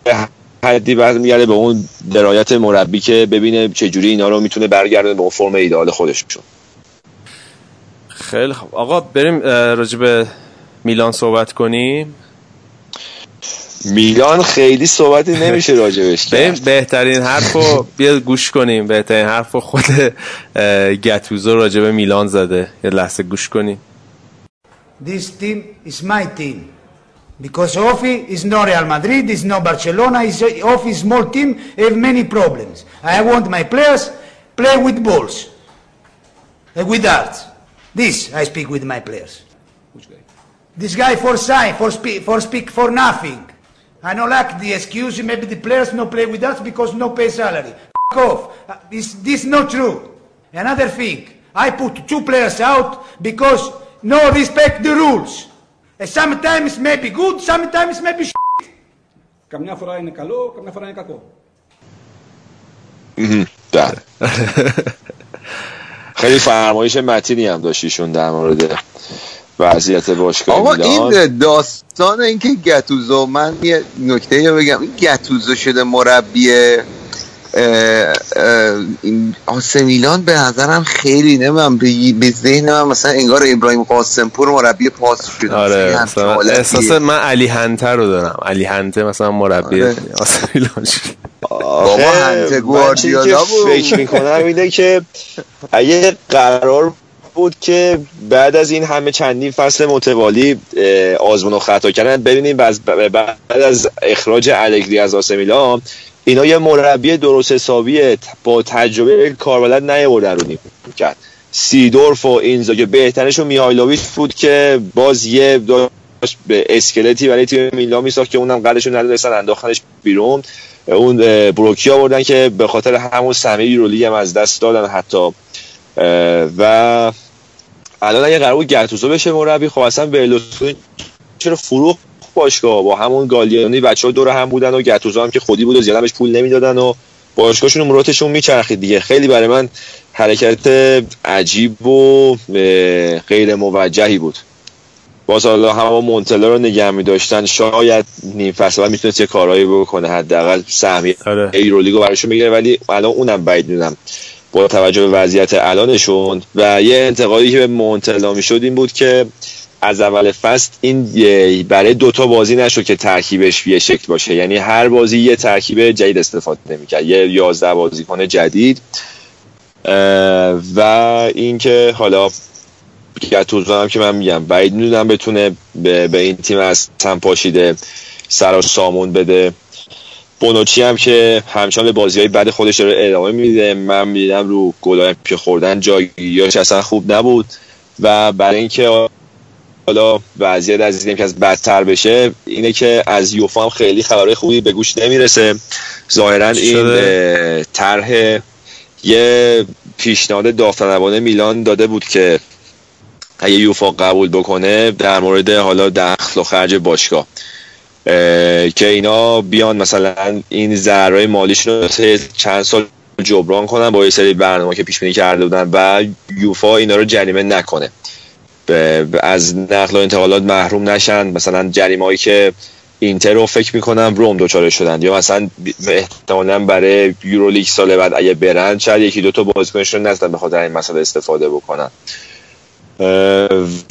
حدی میگرده به اون درایت مربی که ببینه چجوری اینا رو می‌تونه برگردونه به اون فرم ایدال خودشون. خیلی خب آقا بریم راجع به میلان صحبت کنیم. میلان خیلی صحبتی نمیشه راجبش کرد بهترین حرفو بیا گوش کنیم بهترین حرفو خود گتوزو راجب میلان زده یه لحظه گوش کنیم This team is my team because Ofi is no Real Madrid, is no Barcelona, is Ofi is small team, have many problems. I want my players play with balls, with darts. This I speak with my players. Which guy? This guy for sign, for speak, for speak for nothing. I don't like the excuse maybe the players no play with us because no pay salary. F off. Uh, this, this not true. Another thing, I put two players out because no respect the rules. And sometimes maybe good, sometimes maybe shit. Καμιά φορά είναι καλό, καμιά φορά είναι κακό. بله خیلی فرمایش متینی هم داشتیشون در مورد وضعیت باشگاه آقا این داستان اینکه گتوزو من یه نکته رو بگم این گتوزو شده مربی آسه میلان به نظرم خیلی نمیم به ذهن من مثلا انگار ابراهیم قاسمپور مربی پاس شده آره. احساس من علی هنتر رو دارم علی هنته مثلا مربی آره. آسه میلان شد. آخه هنته گواردیولا بود. فکر می‌کنم اینه که اگه قرار بود که بعد از این همه چندین فصل متوالی آزمون و خطا کردن. ببینیم بعد از اخراج الگری از آسه میلان اینا یه مربی درست حسابی با تجربه کاربلد نیاوردن رو کرد. سیدورف و اینزا که بهترشون میهایلوویچ بود که باز یه داشت به اسکلتی برای تیم میلان میساخت که اونم قدرشون ندونستن انداختنش بیرون. اون بروکی آوردن که به خاطر همون سهمیه یورولیگ هم از دست دادن حتی. و الان اگه قرار بود گتوزو بشه مربی خب اصلا برلوسکونی چرا فروخت باشگاه؟ با همون گالیانی بچه ها دور هم بودن و گتوزو هم که خودی بود و زیاده بهش پول نمی‌دادن و باشگاهشون مراتشون میچرخید دیگه. خیلی برای من حرکت عجیب و غیر موجهی بود. باز حالا همه مونتلا رو نگه می داشتن شاید نیم فصل می‌تونست یه کارهایی بکنه حداقل سهمیه آره. ایرولیگو براشون بگیره ولی الان اونم بعید می‌دونم. با توجه به وضعیت الانشون و یه انتقادی که به مونتلا می‌شد این بود که از اول فصل این برای دوتا بازی نشد که ترکیبش یه شکل باشه. یعنی هر بازی یه ترکیب جدید استفاده نمی‌کرد. یه 11 بازیکن جدید. و اینکه حالا گتوزو هم که من میگم بعید می‌دونم بتونه به, به این تیم از تن پاشیده سر و سامون بده. بونوچی هم که همچنان به بازی های بعد خودش داره ادامه میده. من می‌دیدم رو گلای که خوردن جایگیاش اصلا خوب نبود و برای اینکه حالا وضعیت از دیدیم که از بدتر بشه اینه که از یوفا هم خیلی خبرهای خوبی به گوش نمی‌رسه. ظاهرا این طرح یه پیشنهاد داوطلبانه میلان داده بود که اگه یوفا قبول بکنه در مورد حالا دخل و خرج باشگاه. اه، که اینا بیان مثلا این ضررهای مالیشون رو چند سال جبران کنن با یه سری برنامه که پیش بینی کرده بودن و یوفا اینا رو جریمه نکنه. از نقل و انتقالات محروم نشن. مثلا جریمه هایی که اینتر رو فکر می‌کنم روم دوچاره شدن. یا مثلا احتمالا برای یورولیگ سال بعد اگه برن شاید یکی دو تا بازیکنشون نزدن به خاطر این مسئله استفاده بکنن.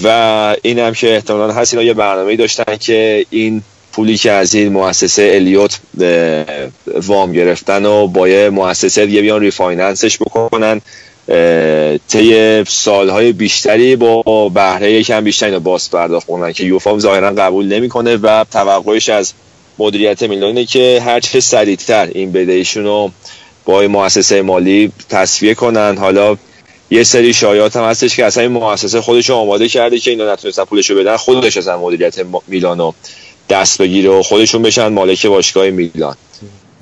و این هم که احتمالا هست اینا یه برنامه داشتن که این پولی که از این مؤسسه الیوت وام گرفتن و با یه مؤسسه دیگه بیان refinance ش بکنن. طی سالهای بیشتری با بهره یکم بیشتری اینو باز پرداخت کنن که یوفا ظاهرا قبول نمی‌کنه و توقعش از مدیریت میلان اینه که هر چه سریعتر این بدهیشون رو با مؤسسه مالی تسویه کنن. حالا یه سری شایعات هم هستش که اصلا این مؤسسه خودش رو آماده کرده که اینا نتونستن پولش رو بدن. خودش اصلا مدیریت میلانو دست بگیره و خودشون بشن مالک باشگاه میلان.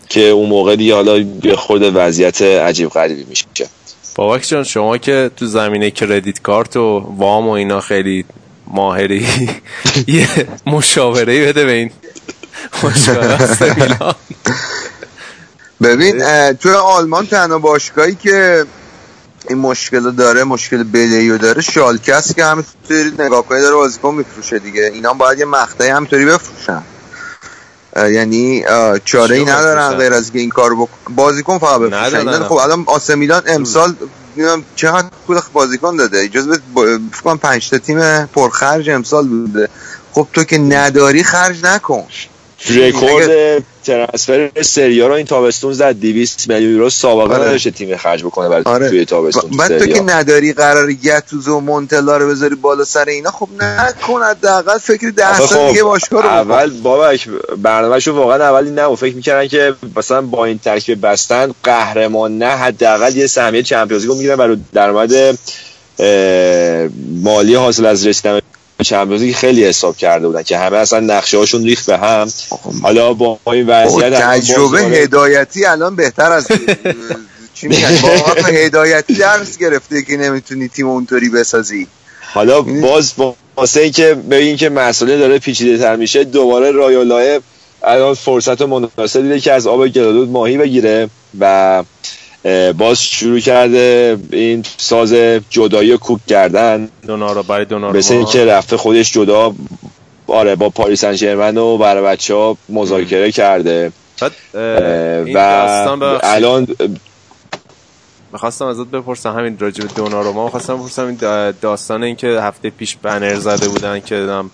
که اون موقع دیگه حالا یه خورده وضعیت عجیب غریبی میشه. بابک جان شما که تو زمینه کردیت کارت و وام و اینا خیلی ماهری یه مشاوره بده به این میلان. ببین توی آلمان تنها باشگاهی که این مشکل داره مشکل بدهی داره. شالکه است که همینطوری نگاه کنی داره بازیکن میفروشه دیگه. اینا باید یه مقطعی همینطوری بفروشن. یعنی چاره ای ندارن؟ غیر از این کار بازیکن فقط بفروشن. خب الان آسه میلان امسال چقدر پول بازیکن داده. اجازه بده با- فکر کنم 5 تا تیم پرخرج امسال بوده. خب تو که نداری خرج نکن. رکورد ترنسفر سریا رو این تابستون زد 200 میلیون یورو سابقه آره. نداشته تیم خرج بکنه برای آره. توی تابستون ب- بعد تو که نداری قرار گتوزو و مونتلا رو بذاری بالا سر اینا خب نکن حداقل فکر ده سال خب، دیگه باشگاه رو. اول بابک برنامهشون واقعا اولی نه و فکر می‌کردن که مثلا با این ترکیب بستن قهرمان نه حداقل یه سهمیه چمپیونز لیگ می‌گیرن برای درآمد مالی حاصل از رسیدن چمپیونز لیگ خیلی حساب کرده بودن که همه اصلا نقشه هاشون ریخت به هم. حالا با این وضعیت تجربه هدایتی الان بهتر از چی میگن؟ واقعا هدایتی درس گرفته که نمی‌تونی تیم اونطوری بسازی. حالا باز واسه اینکه ببین که مسئله داره پیچیده تر میشه دوباره رایولای الان فرصت مناسب دیده که از آب گلالود ماهی بگیره و باز شروع کرده این ساز جدایی و کوک کردن. دونارا برای دونارا مثل اینکه رفته خودش جدا آره با پاریس سن و برای بچه ها مذاکره کرده. و. الان می‌خواستم ازت بپرسم همین راجع به دوناروما می‌خواستم بپرسم این دا- داستان این که هفته پیش بنر زده بودن که دم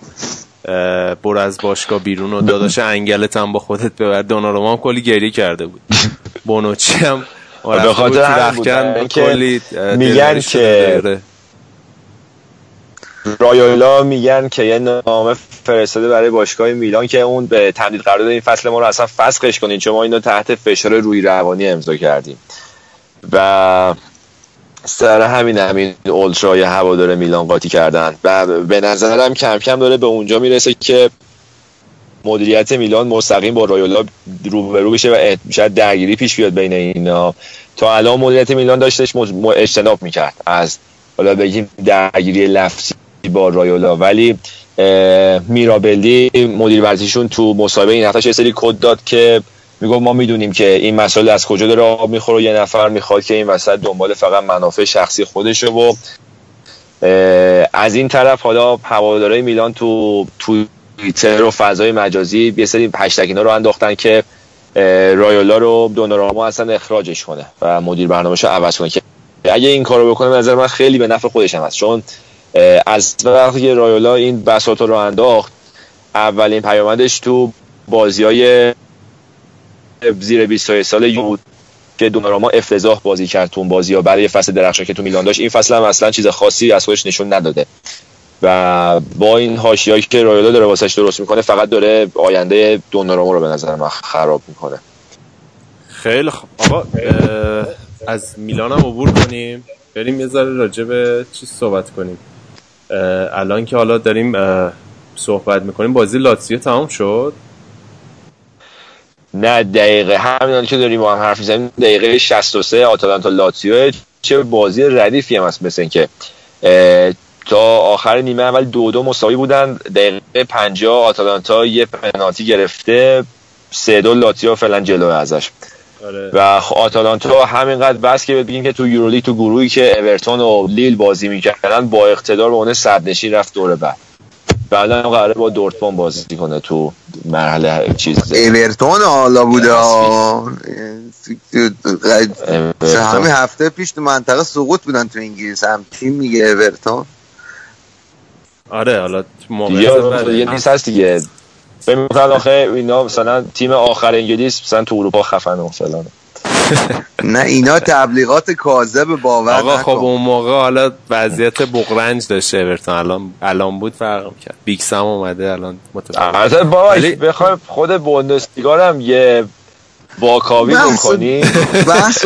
برو از باشگاه بیرون و داداش انگلت هم با خودت ببر. دوناروما هم کلی گریه کرده بود. بونوچی هم به خاطر برای اینکه کلی میگن که-. رایولا میگن که یه نامه فرستاده برای باشگاه میلان که اون به تمدید قرارداد این فصل ما رو اصلا فسخش کنین چون ما اینو تحت فشار روی روانی امضا کردیم و سر همین همین اولترای هوادار میلان قاطی کردن و به نظرم کم کم داره به اونجا می‌رسه که مدیریت میلان مستقیم با رایولا روبرو بشه و شاید درگیری پیش بیاد بین اینا. تا الان مدیریت میلان داشتش اجتناب می‌کرد از حالا بگیم درگیری لفظی با رایولا. ولی میرابلی مدیر ورزشیشون تو مصاحبه این هفته یه سری کد داد که می‌گفت ما می‌دونیم که این مسائل از کجا داره آب می‌خوره و یه نفر می‌خواد که این وسط دنبال فقط منافع شخصی خودشه و از این طرف حالا هوادارهای میلان تو توییتر و فضای مجازی یه سری هشتگ اینا رو انداختن که رایولا رو دوناراما اصلا اخراجش کنه و مدیر برنامه‌شو عوض کنه که اگه این کارو بکنه به نظر من خیلی به نفع خودش هم هست. چون از وقتی رایولا این بساط رو انداخت اولین پیامدش تو بازی های زیر 20 سال بود که دوناراما افتضاح بازی کرد تو اون بازی ها برای فصل درخشان که تو میلان داشت این فصل هم اصلا چیز خاصی از خودش نشون نداده. و با این حاشیه‌ای که رایولا داره واسش درست می‌کنه فقط داره آینده دوناراما رو به نظر من خراب می‌کنه. خیلی خب آقا از میلان هم عبور کنیم. بریم یه ذره راجع به چیز صحبت کنیم. الان که حالا داریم صحبت می‌کنیم بازی لاتسیو تمام شد؟ نه دقیقه. همین که داریم با هم حرف می‌زنیم دقیقه 63 آتالانتا لاتزیو. چه بازی ردیفی هم هست مثل اینکه تا آخر نیمه اول دو دو مساوی بودن دقیقه 50 آتالانتا یه پنالتی گرفته. سه دو لاتزیو فعلا جلو ازش. آره. و آتالانتا همینقدر بس که بگیم که تو یورولیگ تو گروهی که اورتون و لیل بازی می‌کردن با اقتدار به اون صدرنشین رفت دوره بعد. و الان قراره با دورتموند بازی کنه تو مرحله چیز. اورتون حالا بوده. همین هفته پیش تو منطقه سقوط بودن تو انگلیس. هم تیم میگه اورتون. آره حالا دیگه آره، یه نیست هست دیگه. فکر می‌کنن آخه اینا مثلا تیم آخر انگلیس مثلا تو اروپا خفن و فلان. نه اینا تبلیغات کاذب باور آقا خب اون موقع حالا وضعیت بغرنج داشته اورتون. الان الان بود فرق کرد. بیکس هم اومده الان متفاوت البته بابا ولی- بخوایم خود بوندسلیگا هم یه واکاوی بکنی؟ بحث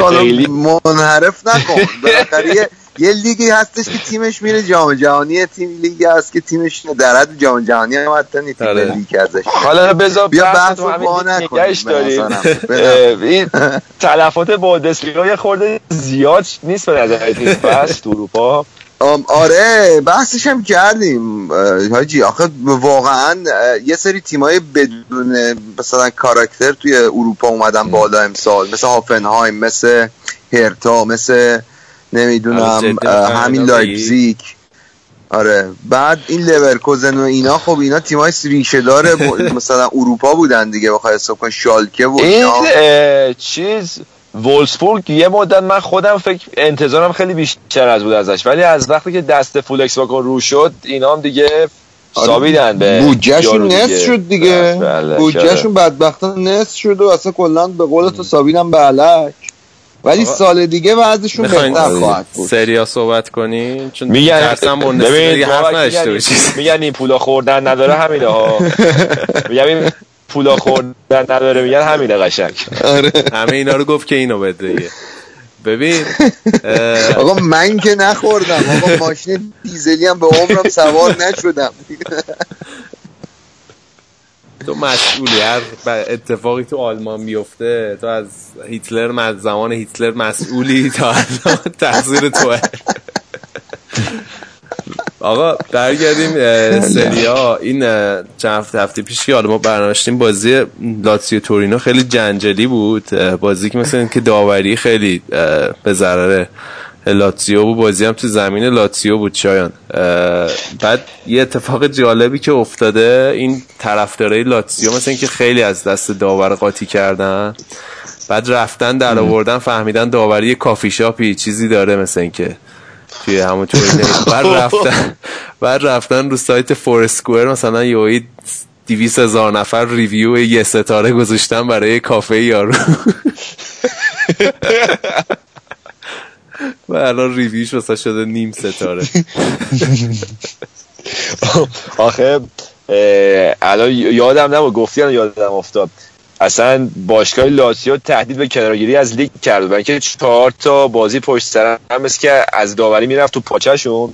منحرف نکن. بالاخره یه- لیگی هستش که تیمش میره جام جهانی تیم لیگی هست که تیمش در حد جام جهانی هم حتی نیست آره. لیگ ازش. حالا بذار بیا بحث رو با داریم. این تلفات بوندسلیگا یه خورده زیاد نیست به نظر بس تو اروپا. آره بحثش هم کردیم حاجی. آخه واقعا یه سری تیمای بدون مثلا کاراکتر توی اروپا اومدن بالا امسال مثل هوفنهایم مثل هرتا مثل نمی‌دونم اه، می‌خوای همین بگی؟ لایپزیگ. آره بعد این لورکوزن و اینا خب اینا تیمای ریشه داره مثلا اروپا بودن دیگه بخوای حساب کن شالکه و این اینا. اه، چیز وولسبورگ یه مدت من خودم فکر انتظارم خیلی بیشتر از بود ازش ولی از وقتی که دست فولکس واکن رو شد اینا هم دیگه آره، سابیدن به بودجهشون نصف شد دیگه. بله، بودجهشون بدبختانه نصف شد و اصلا کلا به قول تو سابیدن به علک ولی آقا، سال دیگه وضعشون بهتر خواهد بود. سریا صحبت کنیم چون میگن ترسم بوندسلیگا حرف نداشته میگن این- باشید. میگن این پولا خوردن نداره همینه ها. میگن این پولا خوردن نداره میگن همینه قشنگ. همه اینا رو گفت که اینو بده دیگه. ببین آقا من که نخوردم. آقا ماشین دیزلی هم به عمرم سوار نشدم. تو مسئولی هر اتفاقی تو آلمان بیفته تو از هیتلر از زمان هیتلر مسئولی تا تقصیر توه. آقا برگردیم سریا این چند هفته پیش که حالا ما برنامه‌شتیم بازی لاتسیو تورینو خیلی جنجالی بود. بازی که مثل که داوری خیلی به ضرر لاتزیو بود بازی هم تو زمین لاتزیو بود شایان. اه، بعد یه اتفاق جالبی که افتاده این طرفدارای لاتزیو مثل اینکه خیلی از دست داور قاطی کردن بعد رفتن در آوردن فهمیدن داوری کافی شاپی چیزی داره مثل اینکه توی همون توی بعد رفتن بعد رفتن رو سایت فورسکوئر مثلا یهو دویست هزار نفر review یه ستاره گذاشتن برای کافه یارو. و الان review ش واسه شده نیم ستاره. آخه الان یادم نبود گفتی یادم افتاد. اصلا باشگاه لاتزیو تهدید به کنارگیری از لیگ کرد. برای اینکه چهار تا بازی پشت سر هم مثل که از داوری می‌رفت تو پاچهشون.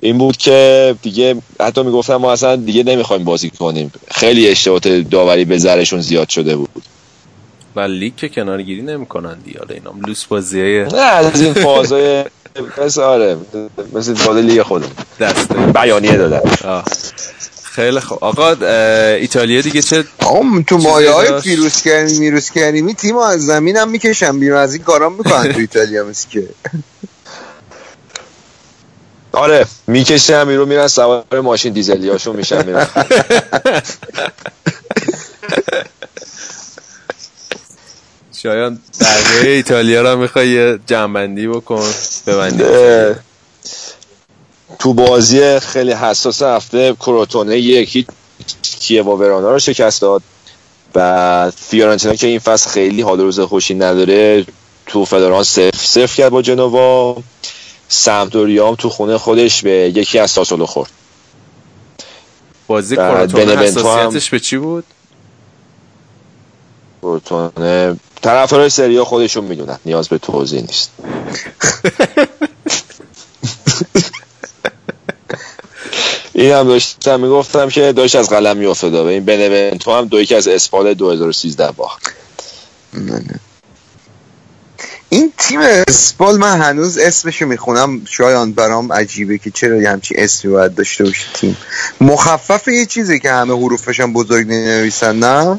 این بود که دیگه حتی می‌گفتن ما اصلا دیگه نمی‌خوایم بازی کنیم. خیلی اشتباهات داوری به ذرشون زیاد شده بود. و لیگ که کنارگیری نمی‌کنن حالا اینا لوس بازیه نه از این فازای مثل آره مثل فاز لیگ خودم دسته. بیانیه دادن. خیلی خوب. آقا ایتالیا دیگه چه آقا تو مایه های؟ فیروز کریمی میروز کریمی تیم از زمین هم می‌کشن بیرون. از این کارا می‌کنن تو ایتالیا مثل که. آره می‌کشه هم رو میرن سوار ماشین دیزلی هاشون میشن میرن. شایان درباره ایتالیا رو می‌خوای یه جنبندی بکن ببندی. تو بازی خیلی حساس هفته کروتونه یکی کیوا ورانا رو شکست داد. و فیورنتینا که این فصل خیلی حال روز خوشی نداره تو فدران صفر صفر کرد با جنوا. سمتوریا هم تو خونه خودش به یکی از ساسولو خورد. بازی کروتونه هم- حساسیتش به چی بود؟ کروتونه طرفدارای سریا خودشون می‌دونن. نیاز به توضیح نیست. این هم داشتم می‌گفتم که داشت از قلم میافتاده. این بنونتو هم دو یکی از اسپال 2013 باخت. این تیم اسپال من هنوز اسمشو می‌خونم. شایان برام عجیبه که چرا یه همچین اسمی باید داشته باشه تیم. مخفف یه چیزی که همه حروفش هم بزرگ نویسن نه؟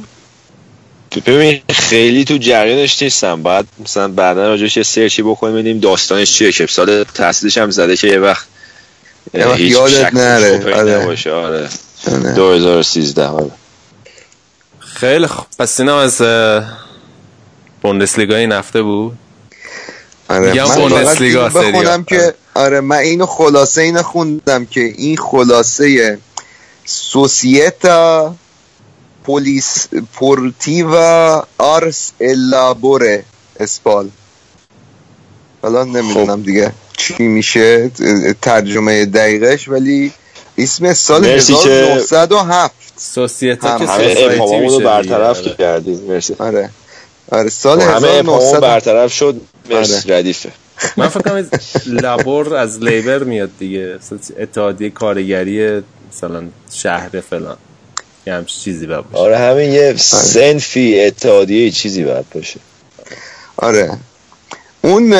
ببین خیلی تو جریانش نیستم بعد مثلا بعدا راجعش یه سرچی بکنیم ببینیم داستانش چیه که سال تحصیلش هم زده که یه وقت یادت نره. آره. نباشه آره آره. 2013 آره. خیلی خوب پس اینم از بوندسلیگا این هفته بود آره میگم من بوندسلیگا. بخونم که آره من اینو خلاصه اینو خوندم که این خلاصه سوسیتا پولیس پورتیوا آرس الابوره اسپال. حالا نمی‌دونم دیگه چی میشه ترجمه دقیقش ولی اسم سال مرسی که- 1907 سوسیتا که همه سوسایتی رو میشه برطرف. آره. کردیم. مرسی. آره. آره سال همه ابهاممون 1900 برطرف شد. مرسی ردیفه من فکر کنم لابور از لیبر میاد دیگه. اتحادیه کارگری مثلا شهر فلان. یه همچین چیزی باید باشه. آره همین یه سنفی اتحادیه چیزی باید باشه. آره. اون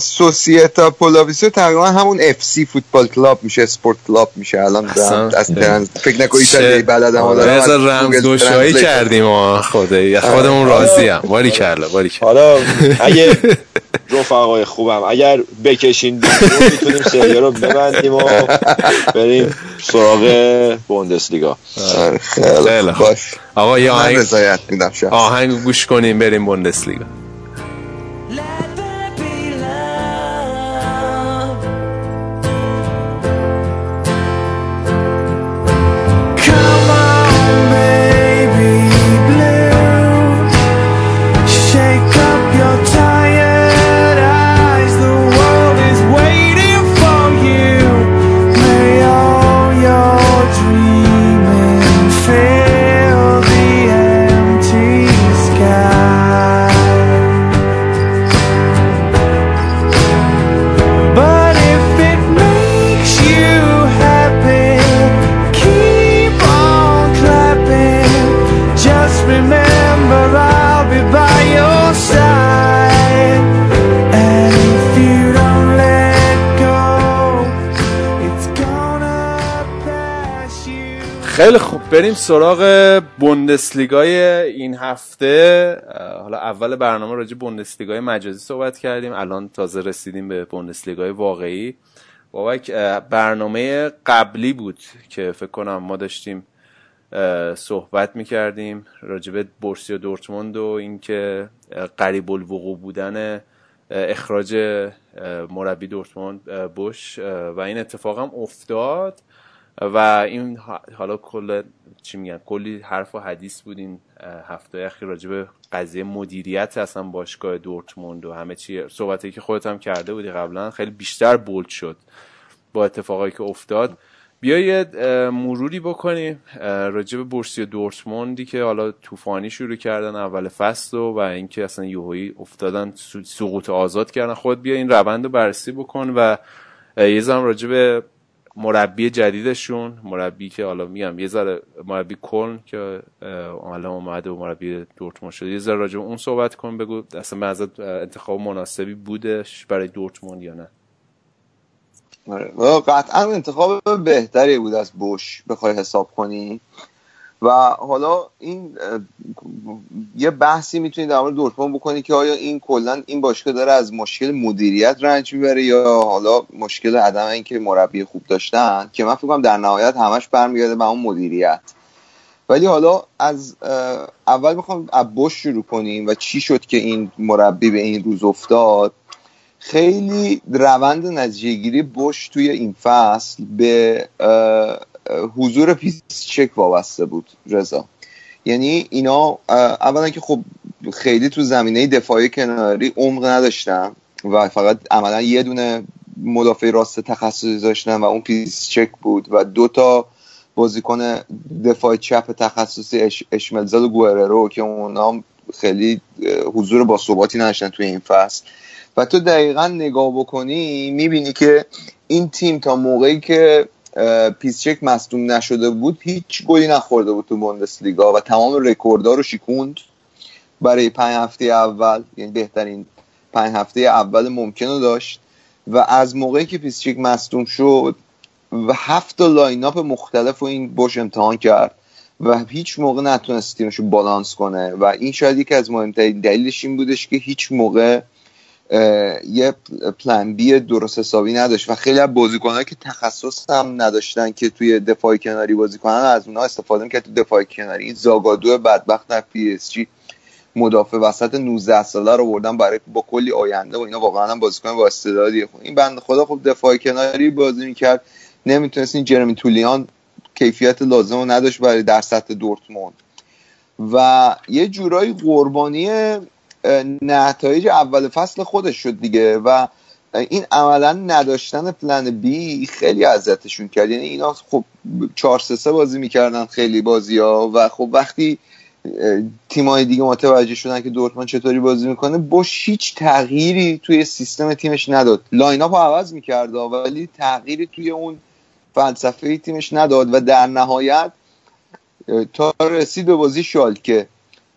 سوسیتا پولاویسو تقریبا همون اف سی فوتبال کلاب میشه اسپورت کلاب میشه. الان از. ترنس فکر نکن ایتالیایی بلدم آره، از از رمز. کردیم ما خدایی. خودمون راضی هم. باری کلا باری حالا اگه رفقای خوبم. اگر بکشین می‌تونیم سریا رو ببندیم و بریم سراغ بوندسلیگا. خیلی خوب. باش. آقا یه آهنگ آهنگ گوش کنیم بریم بوندسلیگا. بریم سراغ بوندسلیگای این هفته. حالا اول برنامه راجع بوندسلیگای مجازی صحبت کردیم. الان تازه رسیدیم به بوندسلیگای واقعی. بابک برنامه قبلی بود که فکر کنم ما داشتیم صحبت می‌کردیم راجع به بورسیا دورتموند و اینکه قریب الوقوع بودن اخراج مربی دورتموند اه، و این اتفاق هم افتاد. و این حالا کل چی میگن کلی حرف و حدیث بود این هفته اخیر راجع به قضیه مدیریت اصلا باشگاه دورتموند و همه چی. صحبتی که خودت هم کرده بودی قبلا خیلی بیشتر بولد شد با اتفاقایی که افتاد. بیا مروری بکنیم راجع به بورسیا دورتموندی که حالا طوفانی شروع کردن اول فصل و, و اینکه اصلا یوهایی افتادن سقوط آزاد کردن. خود بیا این روند رو بررسی بکن و یه زمان راجع به مربی جدیدشون مربی که حالا میگم یه ذره مربی کلن که حالا اومده و مربی دورتموند شده. یه ذره راجع اون صحبت کن بگو اصلا اه، انتخاب مناسبی بودش برای دورتموند یا نه؟ آره. قطعا انتخاب بهتری بود از بوش بخوای حساب کنی. و حالا این یه بحثی می‌تونی در مورد دورتموند بکنی که آیا این کلا این باشگاه داره از مشکل مدیریت رنج می‌بره یا حالا مشکل عدم اینکه مربی خوب داشتن که من فکر در نهایت همش برمیگرده به اون مدیریت. ولی حالا از اول می‌خوام بوش شروع کنیم و چی شد که این مربی به این روز افتاد. خیلی روند نتیجه گیری بوش توی این فصل به حضور پیسچک وابسته بود رضا. یعنی اینا اولا که خب خیلی تو زمینه دفاعی کناری عمق نداشتن و فقط عملا یه دونه مدافع راست تخصصی داشتن و اون پیسچک بود و دو تا بازیکن دفاع چپ تخصصی اش، اشملزل و گوئررو که اونا خیلی حضور با ثباتی نداشتن توی این فصل. و تو دقیقا نگاه بکنی می‌بینی که این تیم تا موقعی که پیسچک مصدوم نشده بود هیچ گلی نخورده بود تو بوندسلیگا و تمام رکوردها رو شکوند. برای پنج هفته اول یعنی بهترین پنج هفته اول ممکن رو داشت و از موقعی که پیسچک مصدوم شد و هفت lineup مختلف رو این بوش امتحان کرد و هیچ موقع نتونست تیمش رو بالانس کنه. و این شاید یکی از مهمترین دلیلش این بودش که هیچ موقع یه plan B درست حسابی نداشت و خیلی از بازیکنان که تخصص هم نداشتن که توی دفاع کناری بازی کنن از اونها استفاده می‌کرد تو دفاع کناری. این زاگادو بدبخت در پی اس جی مدافع وسط 19 ساله رو بردن برای با کلی آینده و اینا واقعا هم بازیکن با استعدادیه خب این بنده خدا خب دفاع کناری بازی می‌کرد. نمی‌تونست این جرمی تولیان کیفیت لازم رو نداشت برای در سطح دورتموند. و یه جورایی قربانی نتایج اول فصل خودش شد دیگه و این عملا نداشتن plan B خیلی اذیتشون کرد. یعنی اینا خب 4 3 3 بازی می‌کردن خیلی بازی ها و خب وقتی تیمای دیگه متوجه شدن که دورتموند چطوری بازی می‌کنه بوش هیچ تغییری توی سیستم تیمش نداد. lineup عوض می‌کرد ولی تغییری توی اون فلسفه تیمش نداد و در نهایت تا رسید به بازی شالکه.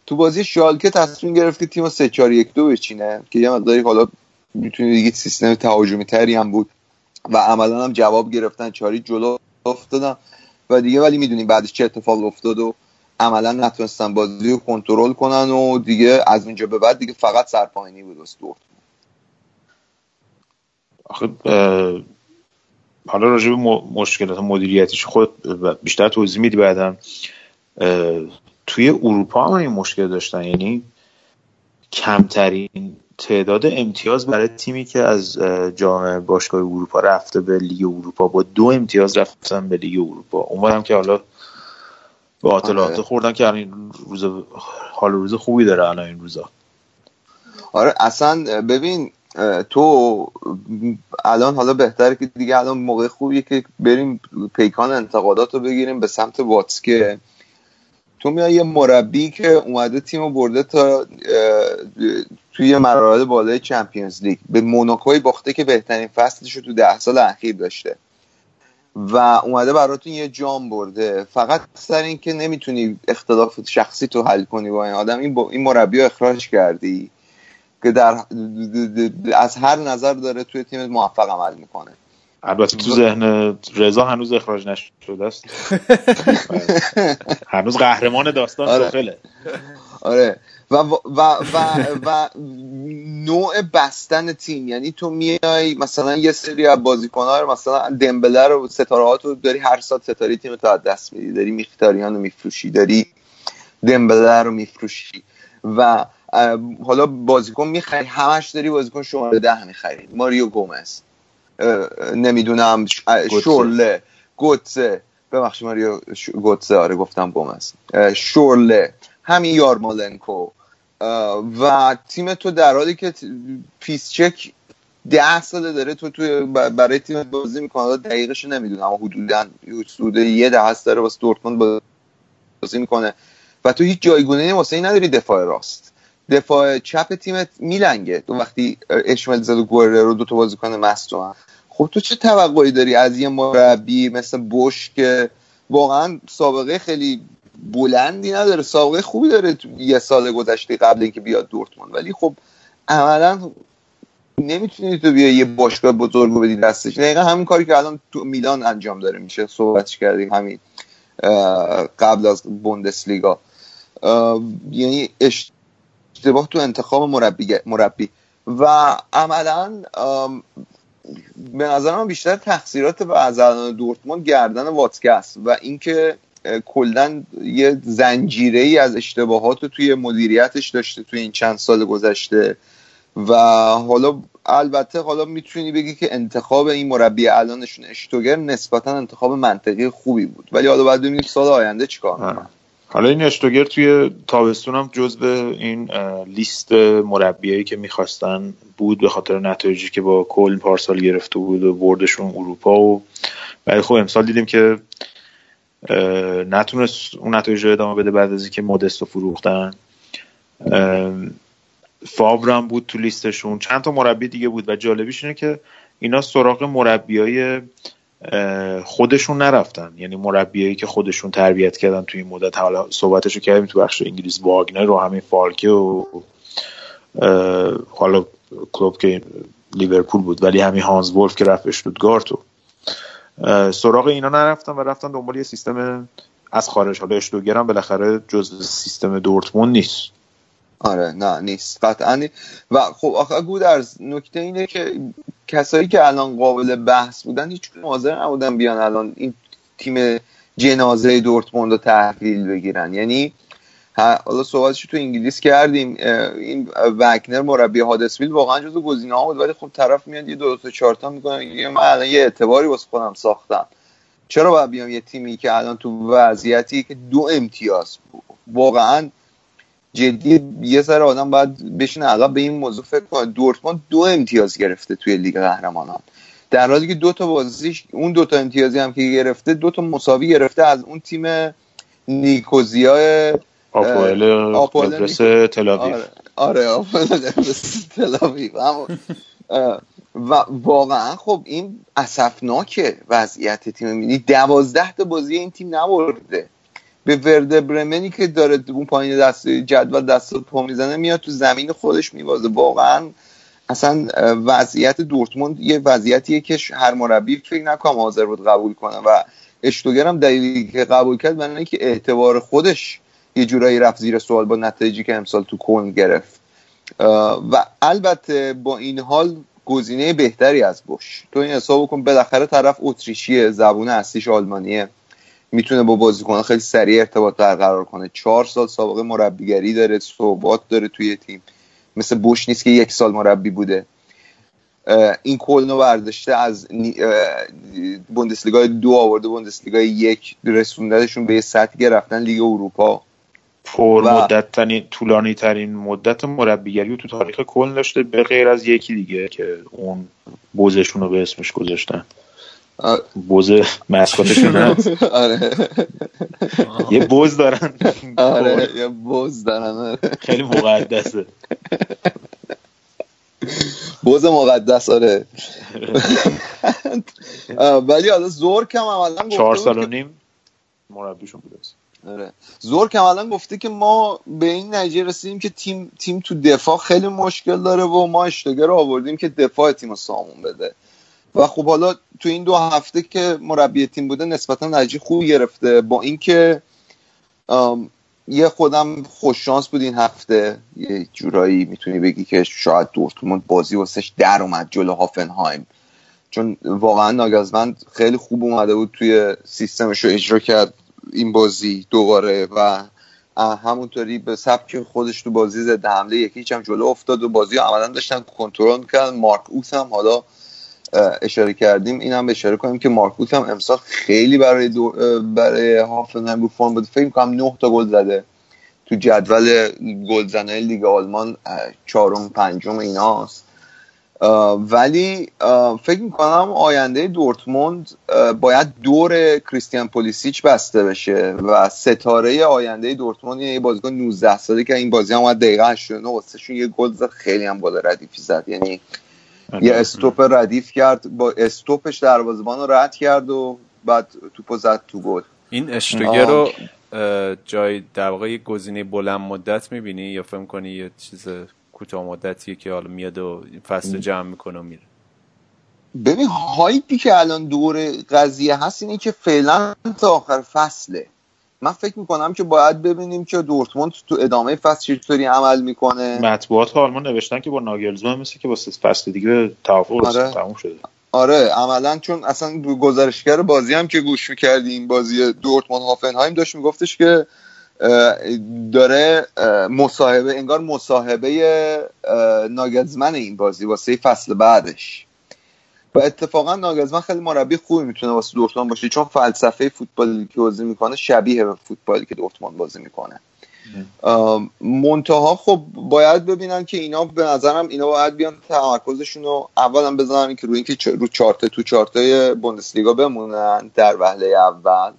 تو بازی شالکه تصمیم گرفت که تیم 3 4 1 2 بچینه که یه مقداری حالا می‌تونید دیگه سیستم تهاجمی تری هم بود و عملا هم جواب گرفتن چاری جلو افتادن و دیگه ولی می‌دونیم بعدش چه اتفاق افتاد و عملا نتونستن بازی رو کنترل کنن و دیگه از اونجا به بعد دیگه فقط سرپاینی بود واسه دورتموند. آخه حالا راجع به مشکلات مدیریتیش خود بیشتر توضیح میدی بعدم توی اروپا هم این مشکل داشتن. یعنی کمترین تعداد امتیاز برای تیمی که از جام باشگاه اروپا رفته به لیگ اروپا با دو امتیاز رفتن به لیگ اروپا. اونورم که حالا به آتلانتا آره. خوردن که این روز حال روز خوبی داره الان این روزا. آره اصلا ببین تو الان حالا بهتره که دیگه الان موقع خوبیه که بریم پیکان انتقادات رو بگیریم به سمت واتسکه. تو میای یه مربی که اومده تیم رو برده تا توی مراحل بالای چمپیونز لیگ. به موناکوی باخته که بهترین فصلش رو تو ده سال اخیر داشته. و اومده براتون یه جام برده. فقط سر این که نمی‌تونی اختلاف شخصی تو حل کنی با این آدم این, با این مربی رو اخراج کردی که در از هر نظر داره توی تیم موفق عمل می‌کنه. البته تو ذهن رضا هنوز اخراج نشده است. هنوز قهرمان داستان آره. توخله آره. و و, و, و, نوع بستن تیم. یعنی تو میای مثلا یه سری از بازیکن‌ها رو مثلا دمبله رو ستاره رو داری هر سال ستاره تیم تو از دست میدی. داری میختاریان رو میفروشی داری دمبله رو میفروشی. و حالا بازیکن می‌خری همش داری بازیکن شماره ده می‌خری. ماریو گومز. نمی‌دونم ش- اه، گوتسه. شورله. گوتسه. ببخشید ماریو ش... گوتسه آره گفتم گومز شورله. همین یارمالنکو و تیم تو در حالی که پیسچک ده ساله داره تو توی برای تیم بازی می‌کنه. دقیقش نمی‌دونم. اما حدودا حدود یه ده هست داره واسه دورتموند بازی می‌کنه. و تو هیچ جایگونه واسه این نداری دفاع راست. دفاع چپ تیمت میلنگه. تو وقتی اشمل زد و گوره رو دو تا بازیکن مصدوم خب تو چه توقعی داری از یه مربی مثل بوش که واقعا سابقه خیلی بلندی نداره سابقه خوبی داره تو یه سال گذشته قبل اینکه بیاد دورتموند؟ ولی خب عملا نمی‌تونی تو بیا یه باشگاه بزرگ رو بدی دستش. دقیقا همین کاری که الان تو میلان انجام داره میشه. صحبتش کردیم همین قبل از بوندسلیگا. یعنی اشتباه تو انتخاب مربی مربی. و عملا به نظر من بیشتر تقصیرات و از دورتموند گردن واتسکه است و اینکه کلا یه زنجیره ای از اشتباهات توی مدیریتش داشته توی این چند سال گذشته و حالا البته حالا می‌تونی بگی که انتخاب این مربی الانشون اشتوگر نسبتا انتخاب منطقی خوبی بود. ولی حالا باید ببینیم سال آینده چیکار حالا این اشتوگر توی تابستون هم جزو این اه، لیست مربیایی که می‌خواستن بود به خاطر نتایجی که با کل پارسال گرفته بود و بردشون اروپا و ولی خب امسال دیدیم که نتونست اون نتایج رو ادامه بده بعد از اینکه مودست رو فروختن. هم بود تو لیستشون. چند تا مربی دیگه بود و جالبیش اینه که اینا سراغ مربیای خودشون نرفتن. یعنی مربیایی که خودشون تربیت کردن توی این مدت. حالا صحبتشو کردیم تو بخش انگلیس واگنر و همین فالکه و حالا کلوب که لیورپول بود. ولی همین هانز ولف که رفت اشتوتگارت و سراغ اینا نرفتن و رفتن دنبال یه سیستم از خارج. حالا اشتوگر هم بالاخره جز سیستم دورتموند نیست. آره نه نیست. قطعا. و خب آخه گودرز نکته اینه که کسایی که الان قابل بحث بودن هیچ حاضر نبودن بیان الان این تیم جنازه دورتموند رو تحویل بگیرن. یعنی حالا صحبتش تو انگلیس کردیم این وگنر مربی هادسویل واقعا جزو گزینه ها بود ولی خب طرف میاد یه دو تا چهار می‌کنه من الان یه اعتباری واسه خودم ساختم. چرا باید بیام یه تیمی که الان تو وضعیتی که دو امتیاز واقعا جدی یه سر آدم باید بشینه عقب به این موضوع فکر کنه. دورتموند دو امتیاز گرفته توی لیگ قهرمانان. در حالی که دو تا بازیش اون دو تا امتیازی هم که گرفته دو تا مساوی گرفته از اون تیم نیکوزیا آپوئل قبرس تلاویو آره آره آپوئل قبرس و واقعا خب این اسفناکه وضعیت تیم میدی دوازده تا بازی این تیم نبرده. به ورده برمنی که داره اون پایین دست جدول دست پا می‌زنه میاد تو زمین خودش میوازه واقعا اصلا وضعیت دورتموند یه وضعیتیه که هر مربی فکر نکنم حاضر بود قبول کنه و اشتوگر هم دلیلی که قبول کرد برای اینکه اعتبار خودش یه جورایی رفت زیر سوال با نتایجی که امسال تو کن گرفت. و البته با این حال گزینه بهتری از بوش تو این حساب کن بالاخره طرف اتریشیه زبون اصلیش آلمانیه. می‌تونه با بازیکن خیلی سریع ارتباط برقرار کنه. چهار سال سابقه مربیگری داره ثبات داره توی تیم. مثل بوش نیست که یک سال مربی بوده. این کلنو برداشته از بوندسلیگای دو آورده. بوندسلیگای یک رسوندهشون به یه سطحی که رفتن لیگ اروپا. پر و- مدت ترین طولانی ترین مدت مربیگری تو تاریخ کل داشته به غیر از یکی دیگه که اون بوزشون رو به اسمش گذاشتن. بوز مسکاتشون هست آره. یه بوز دارن. آره یا بوز دارن آره. خیلی مقدسه. بوز مقدس آره. ولی حالا زور کم عملا گفته چهار سال که- و نیم مربیشون بوده آره. زور کمالا گفته که ما به این نتیجه رسیدیم که تیم تیم تو دفاع خیلی مشکل داره و ما اشتگر رو آوردیم که دفاع تیم سامون بده. و خب حالا تو این دو هفته که مربی تیم بوده نسبتا نتیجه خوبی گرفته. با اینکه یه خودم خوش شانس بود این هفته. یه جورایی می‌تونی بگی که شاید دورتموند بازی واسش در اومد جلو هافنهایم. چون واقعا ناگزمند خیلی خوب اومده بود توی سیستمش رو اجرا کرد این بازی دوباره و همونطوری به سبک خودش تو بازی ضد حمله یکی هم جلو افتاد و بازی عملا داشتن کنترل می‌کردن. مارک اوت هم حالا اشاره کردیم این هم اشاره کنیم که مارک اوت هم امسال خیلی برای دو برای هافنهایم رو فرم بود فکر کنم نه تا گل زده. تو جدول گلزنای لیگ آلمان چهارم پنجم ایناست. ولی فکر می‌کنم آینده دورتموند باید دور کریستیان پولیسیچ بسته بشه و ستاره آینده دورتموند یه بازیکن 19 ساله که این بازی هم اومد دقیقه 89 واسهشون یه گل زد خیلی هم گل ردیفی زد. یعنی یه استوپ ردیف کرد با استوپش دروازه‌بان رو رد کرد و بعد توپو زد تو گل. این اشتوگر رو جای در واقع یه گزینه بلند مدت می‌بینی یا فهم کنی یه چیز کوتاه مدتیه که حالا میاد و فصل جمع می‌کنه و میره؟ ببین هایپی که الان دور قضیه هست اینه که فعلا تا آخر فصله. من فکر می‌کنم که باید ببینیم که دورتموند تو ادامه فصل چطوری عمل می‌کنه. مطبوعات آلمان نوشتن که با ناگلزمن مثل که واسه فصل دیگه توافق آره. تموم شده. آره عملا چون اصلا گزارشگر بازی هم که گوش می‌کردیم بازی دورتموند هافنهایم داشت میگفتش که داره مصاحبه انگار مصاحبه اه، ناگزمن این بازی واسه فصل بعدش. و اتفاقا ناگزمن خیلی مربی خوبی می‌تونه واسه دورتموند باشه چون فلسفه فوتبالی که بازی می‌کنه شبیه به فوتبالی که دورتموند بازی می‌کنه. منتها خب باید ببینن که اینا به نظرم اینا باید بیان تمرکزشون رو اولا بزنن که روی اینکه رو چارت تو چارتای بوندسلیگا بمونن در وهله اول.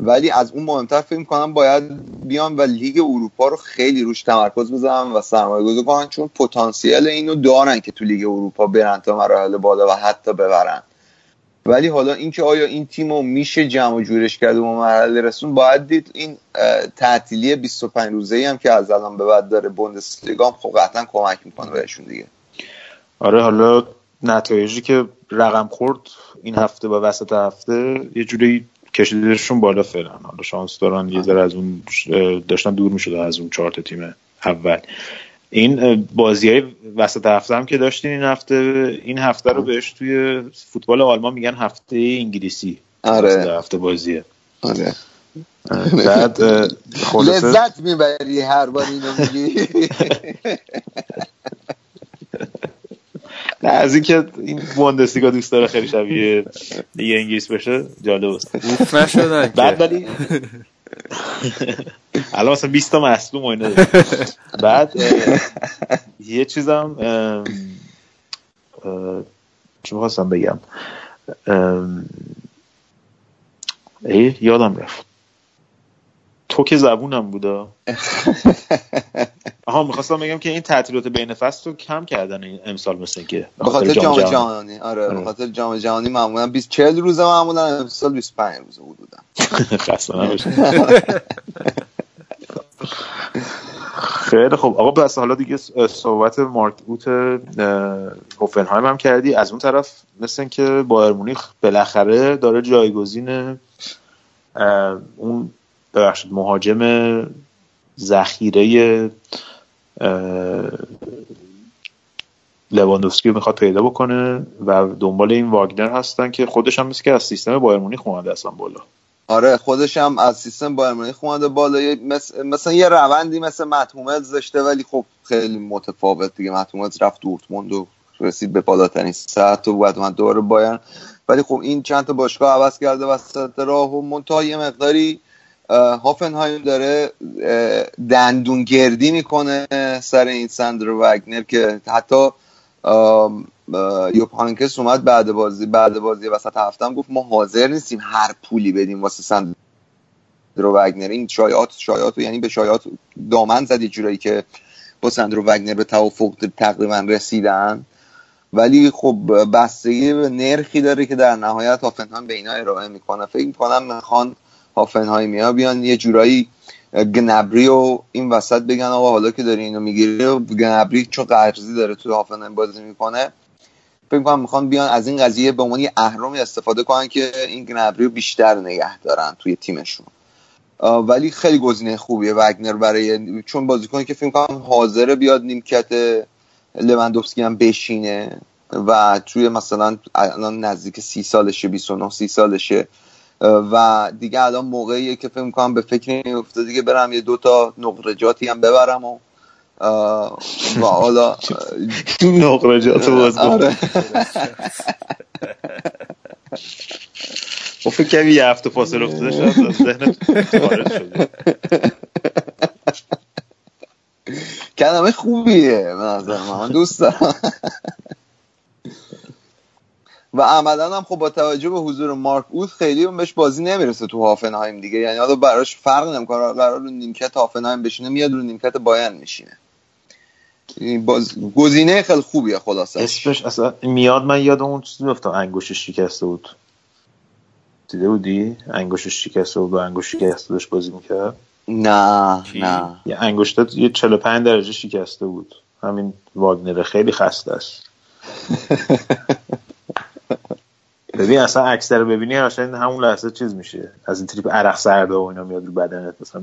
ولی از اون مهمتر فکر کنم باید بیان و لیگ اروپا رو خیلی روش تمرکز بزنن و سرمایه گذاری کنن چون پتانسیل اینو دارن که تو لیگ اروپا برن تا مراحل بالا و حتی ببرن. ولی حالا اینکه آیا این تیم رو میشه جمع و جورش کرد و مرحله رسون باید دید این تعطیلی 25 روزه ای هم که از الان به بعد داره بوندسلیگا هم خب قطعا کمک می‌کنه بهشون دیگه. آره حالا نتایجی که رقم خورد این هفته و وسط هفته یه جوری کشیدشون بالا فعلا. حالا شانس دارن یه ذره از اون داشتن دور می‌شد از اون چهار تیم اول. این بازی های وسط هفته هم که داشتین این هفته این هفته رو بهش توی فوتبال آلمان میگن هفته انگلیسی. آره. هفته بازیه. آره. بعد لذت می‌بری هر بار اینو میگی. نه از اینکه این بوندسلیگا دوست داره خیلی شبیه لیگ انگلیس بشه جالب است. اوف نشدن بعد ولی الان مثلا 20 تا مصدوم و اینا. بعد یه چیزم چی می‌خواستم بگم؟ یادم رفت. تو که زبونم بودا آها می‌خواستم بگم که این تعطیلات بین فصل رو کم کردن این امسال مثل که به خاطر جام جهانی. آره به خاطر جام جهانی معمولا 20 40 روزه معمولا امسال 25 روزه حدودا. خسته نباشی خیلی خب آقا بس حالا دیگه صحبت مارک اوت هوفنهایم هم کردی. از اون طرف مثل که بایر مونیخ بالاخره داره جایگزین اون ببخشید مهاجم ذخیره لواندوفسکی رو می‌خواد پیدا بکنه و دنبال این واگنر هستن که خودش هم مثل که از سیستم بایر مونیخ اومده اصلا بالا. آره خودش هم از سیستم بایر مونیخ اومده بالا. مثل مثلا یه روندی مثل متهومت داشته ولی خب خیلی متفاوت دیگه. متهومت رفت دورتموند و رسید به بالاترین سطح و بعد اومد دوباره بایرن. ولی خب این چند تا باشگاه عوض کرده وسط راه و منتها یه مقداری هافنهایم داره دندون گردی می‌کنه سر این ساندرو وگنر که حتی هانکس اومد بعد بازی بعد بازی وسط هفته هم گفت ما حاضر نیستیم هر پولی بدیم واسه ساندرو وگنر این شایعات شایعات یعنی به شایعات دامن زد یه جورایی که با ساندرو وگنر به توافق تقریبا رسیدن. ولی خب بستگی به نرخی داره که در نهایت هافنهایم به اینا ارائه می‌کنه. فکر می‌کنم می‌خوان هافنهایمی ها بیان یه جورایی گنبری و این وسط بگن آقا حالا که داری اینو می‌گیری گنبری چون قرضی داره تو هافنهایم بازی می‌کنه. فکر کنم می‌خوان بیان از این قضیه به عنوان یه اهرامی استفاده کنن که این گنبری رو بیشتر نگه دارن توی تیمشون. ولی خیلی گزینه خوبیه وگنر برای چون بازیکنی که فکر کنم حاضره بیاد نیمکت لوندوفسکی هم بشینه و توی مثلا الان نزدیک سی سالشه 29 سی سالشه و دیگه الان موقعیه که فکر کنم به فکر این افتاده دیگه برم یه دوتا نقرجاتی هم ببرم و و حالا نقرجات باز آره. خب فکر کنم یه هفته فاصله افتاده شاید از ذهنت خارج شده کلمه خوبیه من دوست دارم. و عملا هم خب با توجه به حضور مارک اوت خیلی اون بهش بازی نمی‌رسه تو هافنهایم دیگه. یعنی حالا براش فرق نمی‌کنه. قرار رو نیمکت هافنهایم بشینه میاد رو نیمکت بایرن میشینه. این باز گزینه خیلی خوبیه خلاصه. اسمش اصلا میاد من یاد اون چیزی میفتم انگوشش شکسته بود. دیده بودی؟ انگوشش شکسته بود با انگوش شکسته داشت بازی می‌کرد؟ نه نه. یه انگشتات یه 45 درجه شکسته بود. همین واگنر خیلی خسته است. ببین اصلا عکس رو ببینی قشنگ همون لحظه چیز میشه. از این تریپ عرق سرده و اینا میاد رو بدنت مثلا.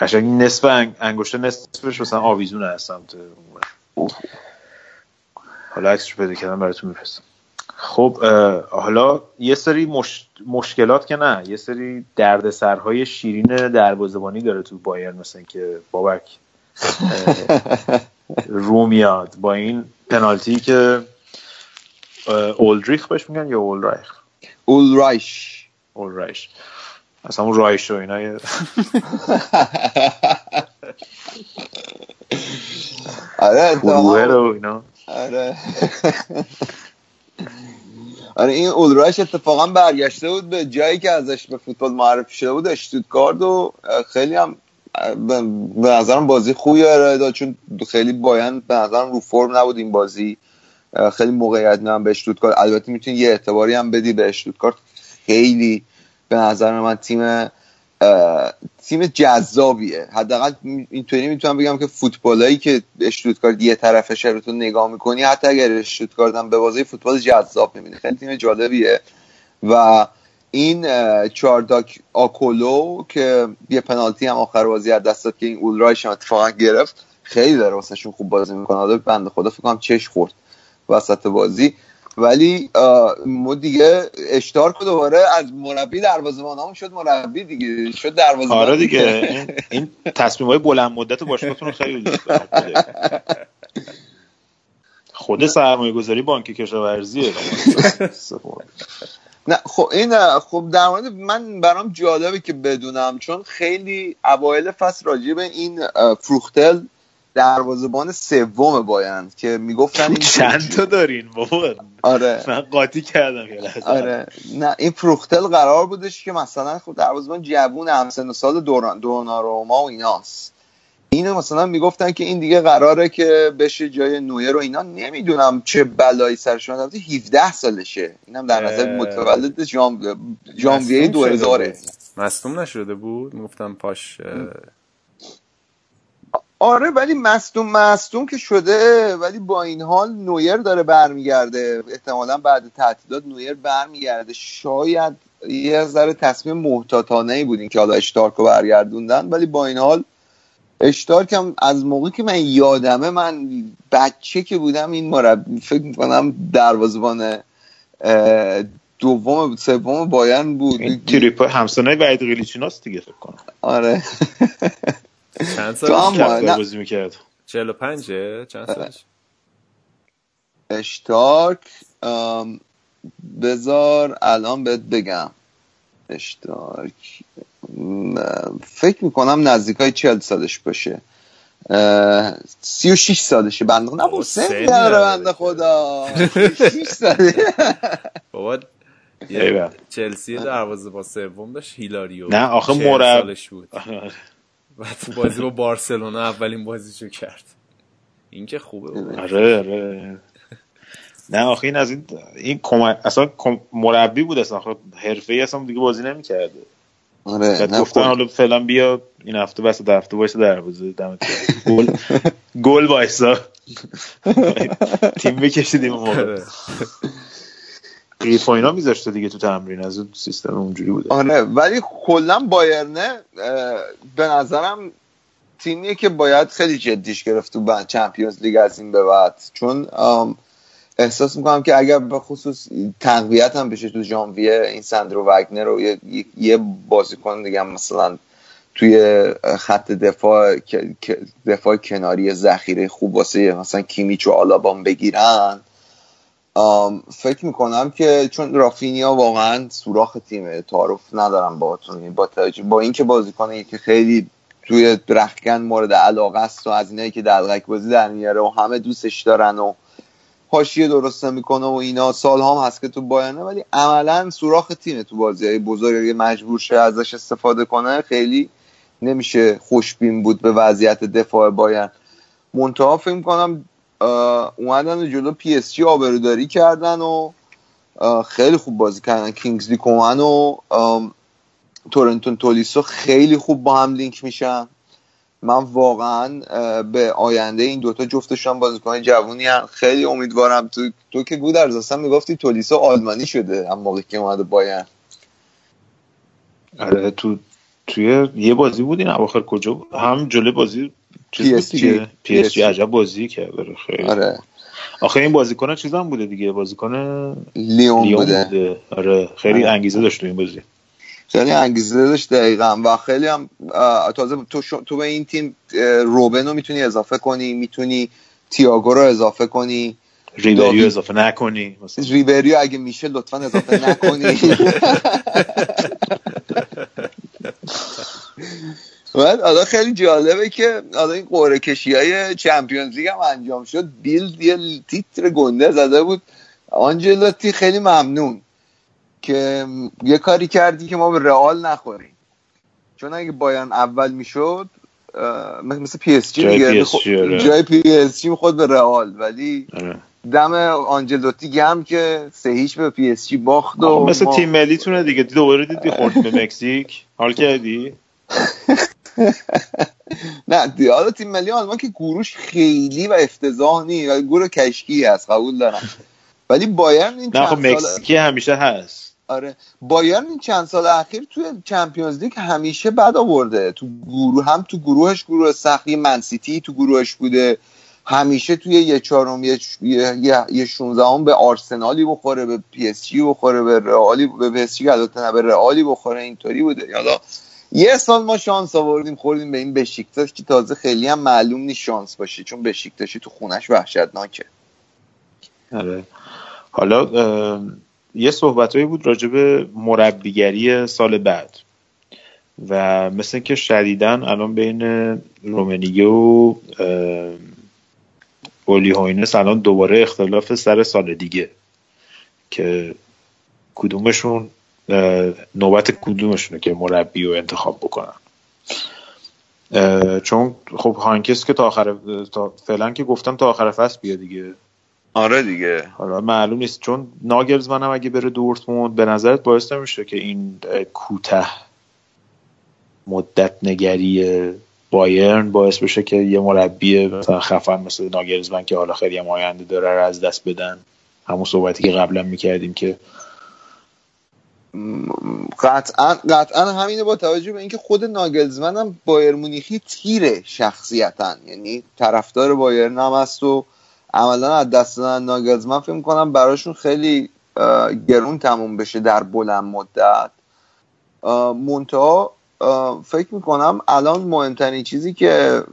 قشنگ نصف انگ... انگشت نصفش مثلا آویزونه از سمت. حالا عکسش پیدا کردم براتون میفرستم. خب حالا یه سری مش... مشکلات که نه یه سری دردسرهای شیرین دروازه‌بانی داره تو بایر مثلا که بابک رو میاد. با این پنالتی که اولدریخ بهش میگن یا اولرایخ؟ اولرایش. اولرایش. اصلا اون رایش و اینا آره رو اینا. آره. آره این اولرایش اتفاقا برگشته بود به جایی که ازش به فوتبال معرفی شده بود اشتوتگارد و خیلی هم به به نظرم بازی خوبی ارائه داد چون خیلی باید به نظرم رو فرم نبود این بازی. خیلی موقعیت نه به اشتوتگارد البته می‌تونی یه اعتباری هم بدی به اشتوتگارد خیلی به نظر من تیم تیم جذابیه. حداقل اینطوری می‌تونم بگم که فوتبالایی که اشتوتگارد یه طرفشه رو نگاه می‌کنی حتی اگر اشتوتگارد هم به بازی فوتبال جذاب می‌بینی خیلی تیم جالبیه. و این چارداک آکولو که یه پنالتی هم آخر بازی از دست داد که این اولرایش هم اتفاقا گرفت خیلی داره واسهشون خوب بازی می‌کنه. حالا بنده خدا فکر کنم چش خورد. وسط بازی. ولی ما دیگه اشتار که دوباره از مربی دروازه‌بانمون شد مربی دیگه شد دروازه‌بان آره دیگه. این, این تصمیم های بلند مدت باشگاهتون خیلی خود سرمایه گذاری بانک کشاورزیه. نه خب این خب در مورد من برام جالبه که بدونم چون خیلی اوایل فصل راجع به این فروختل دروازه‌بان سوم بایند که می‌گفتن این چند تا دارین بابا؟ آره. من قاطی کردم یه لحظه. آره. نه این فروختل قرار بودش که مثلا خب دروازه‌بان جوون همسن و سال دوران دوناروما و ایناست. اینو مثلا می‌گفتن که این دیگه قراره که بشه جای نویر و اینا. نمی‌دونم چه بلایی سرش اومد. البته 17 سالشه. اینم در نظر اه. متولد ژان ژانویه مصدوم شده 2000 بود. مصدوم نشده بود؟ می‌گفتم پاش آره ولی مصدوم مصدوم که شده ولی با این حال نویر داره برمیگرده. احتمالا بعد تعطیلات نویر برمیگرده. شاید یه ذره تصمیم محتاطانه ای بود که حالا اشتارک رو برگردوندن. ولی با این حال اشتارک هم از موقعی که من یادمه من بچه که بودم این مربی فکر می‌کنم دروازبان دوم سوم بایرن بود. این تریپ همسنای وعید دیگه فکر کنم. آره. چند سالش نه. بازی می‌کرد؟ 45 چند سالش؟ اشتارک ام، بذار الان بهت بگم. اشتارک م، فکر می‌کنم نزدیک های چل سالش باشه. سی و شیش سالشه. بنده خدا نه بابا، سن داره بنده. خدا. سی و شیش ساله. بابا چلسی دروازه با سوم داشت هیلاریو نه، آخه 40 مرب- سالش بود. بعد تو بازی با بارسلونا اولین بازیشو کرد این که خوبه. آره آره نه آخه این از این این کمک اصلا کم- مربی بود اصلا حرفه ای اصلا دیگه بازی نمی‌کرده آره گفتن. حالا فعلا بیا این هفته بس هفته وایس دروازه دمت گرم. گل گل وایسا تیم بکشیدیم موقع قیف و اینا میذاشته دیگه تو تمرین از اون سیستم اونجوری بوده. آره ولی کلا بایرنه به نظرم تیمیه که باید خیلی جدیش گرفت تو بند چمپیونز لیگ از این به بعد. چون احساس می‌کنم که اگر به خصوص تقویت هم بشه تو ژانویه این سندرو وگنر رو یه, بازیکن دیگه مثلا توی خط دفاع دفاع کناری ذخیره خوب واسه مثلا کیمیچ و آلابام بگیرن. فکر می‌کنم که چون رافینیا واقعا سوراخ تیمه تعارف ندارم باهاتون. با توجه- با اینکه بازیکنی که خیلی توی رخکن مورد علاقه است و از اینایی که دلغک بازی در میاره و همه دوستش دارن و حاشیه درست نمی‌کنه و اینا سال هم هست که تو بایرنه ولی عملا سوراخ تیمه تو بازی های بزرگ مجبور شه ازش استفاده کنه خیلی نمیشه خوشبین بود به وضعیت دفاع بایرن. منتها فکر می‌کنم اومدن جلو پی اس جی آبروداری کردن و خیلی خوب بازی کردن. کینگزلی کومن و کورنتین تولیسو خیلی خوب با هم لینک میشن. من واقعا به آینده این دوتا جفتشان بازیکن جوونی هم خیلی امیدوارم. تو تو که گودرز اصلا می‌گفتی تولیسو آلمانی شده هم موقعی که اومده بایرن آره تو توی یه بازی بود این اواخر کجا؟ هم جلوی بازی بود PSG. دیگه؟ پی اس جی. عجب بازی کرد آره خیلی. آره. آخه این بازیکن چیز هم بوده دیگه؟ بازیکن لیون لیون بوده. بوده. آره. خیلی آره. انگیزه داشت تو این بازی. خیلی انگیزه داشت دقیقا. و خیلی هم تازه تو, تو به این تیم روبن رو می‌تونی اضافه کنی می‌تونی تییاگو رو اضافه کنی. ریبری داوید- رو اضافه نکنی مثلا. ریبریو اگه میشه لطفا اضافه نکنی. بعد حالا خیلی جالبه که حالا این قرعه کشی های چمپیونز لیگ هم انجام شد. بیل یه تیتر گنده زده بود. آنجلوتی خیلی ممنون که یه کاری کردی که ما به رئال نخوریم. چون اگه بایرن اول می‌شد مثل پی اس جی جای دیگه. آره. جای پی اس جی می‌خورد به رئال. ولی آره. دم آنجلوتی گم که سه هیچ به پی اس جی باخت و مثل ما- تیم ملیتونه دیگه. دوباره دیدی خوردیم به مکزیک؟ حال کردی؟ نه حالا تیم ملی آلمان که گروش خیلی و افتضاح نی و گروه کشکی هست قبول دارم. ولی بایرن این نه خب مکزیکی همیشه هست. آره. بایرن این چند سال اخیر توی Champions League همیشه بد آورده. تو گروه هم تو گروهش گروه سختی منسیتی تو گروهش بوده. همیشه توی یه چهارم یه یه, یه, 16 به آرسنالی بخوره به پی اس جی بخوره به رئالی به پی اس جی البته نه به رئالی بخوره اینطوری بوده. حالا یه سال ما شانس آوردیم خوردیم به این بشیکتاش که تازه خیلی هم معلوم نیست شانس باشه چون بشیکتاشی تو خونش وحشتناکه. آره. حالا یه صحبتهایی بود راجع به مربیگری سال بعد. و مثل که شدیدن الان بین رومنیگه و اولی هوینس الان دوباره اختلاف سر سال دیگه که کدومشون نوبت کدومشونه که مربی رو انتخاب بکنن. چون خب هانکس که تا آخر تا فعلا که گفتم تا آخر فصل بیا دیگه. آره دیگه. حالا معلوم نیست. چون ناگلزمن هم اگه بره دورتموند به نظرت باعث نمیشه که این اه، کوته مدت نگری بایرن باعث بشه که یه مربی مثلا خفن مثل ناگلزمن که حالا خیلی هم آینده داره رو از دست بدن. همون صحبتی که قبلا می‌کردیم که قطعا قطعا همینه با توجه به اینکه خود ناگلزمن هم بایر مونیخی تیره شخصیتا یعنی طرفدار بایرن هم هست و عملا از دست دادن ناگلزمن فکر کنم براشون خیلی گرون تموم بشه در بلند مدت. منتها فکر می‌کنم الان مهمترین چیزی که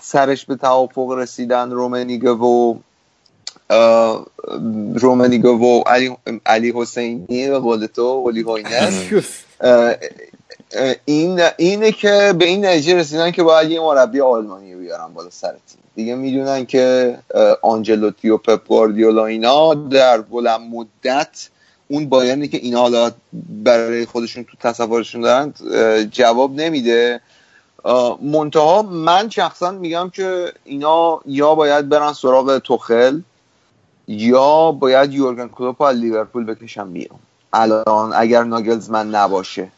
سرش به توافق رسیدن رومنیگه و اه، رومنیگه و علی, علی حسینی به قول تو ولی اه، این اینه که به این نتیجه رسیدن که باید یه مربی آلمانی بیارن بالا سر تیم. دیگه می‌دونن که آنجلوتی و پپ گواردیولا اینا در بلند مدت اون بایرنی که اینا حالا برای خودشون تو تصورشون دارن جواب نمیده. منتها من شخصا میگم که اینا یا باید برن سراغ توخل یا باید یورگن کلوپ رو از لیورپول بکشن بیرون الان اگر ناگلزمن نباشه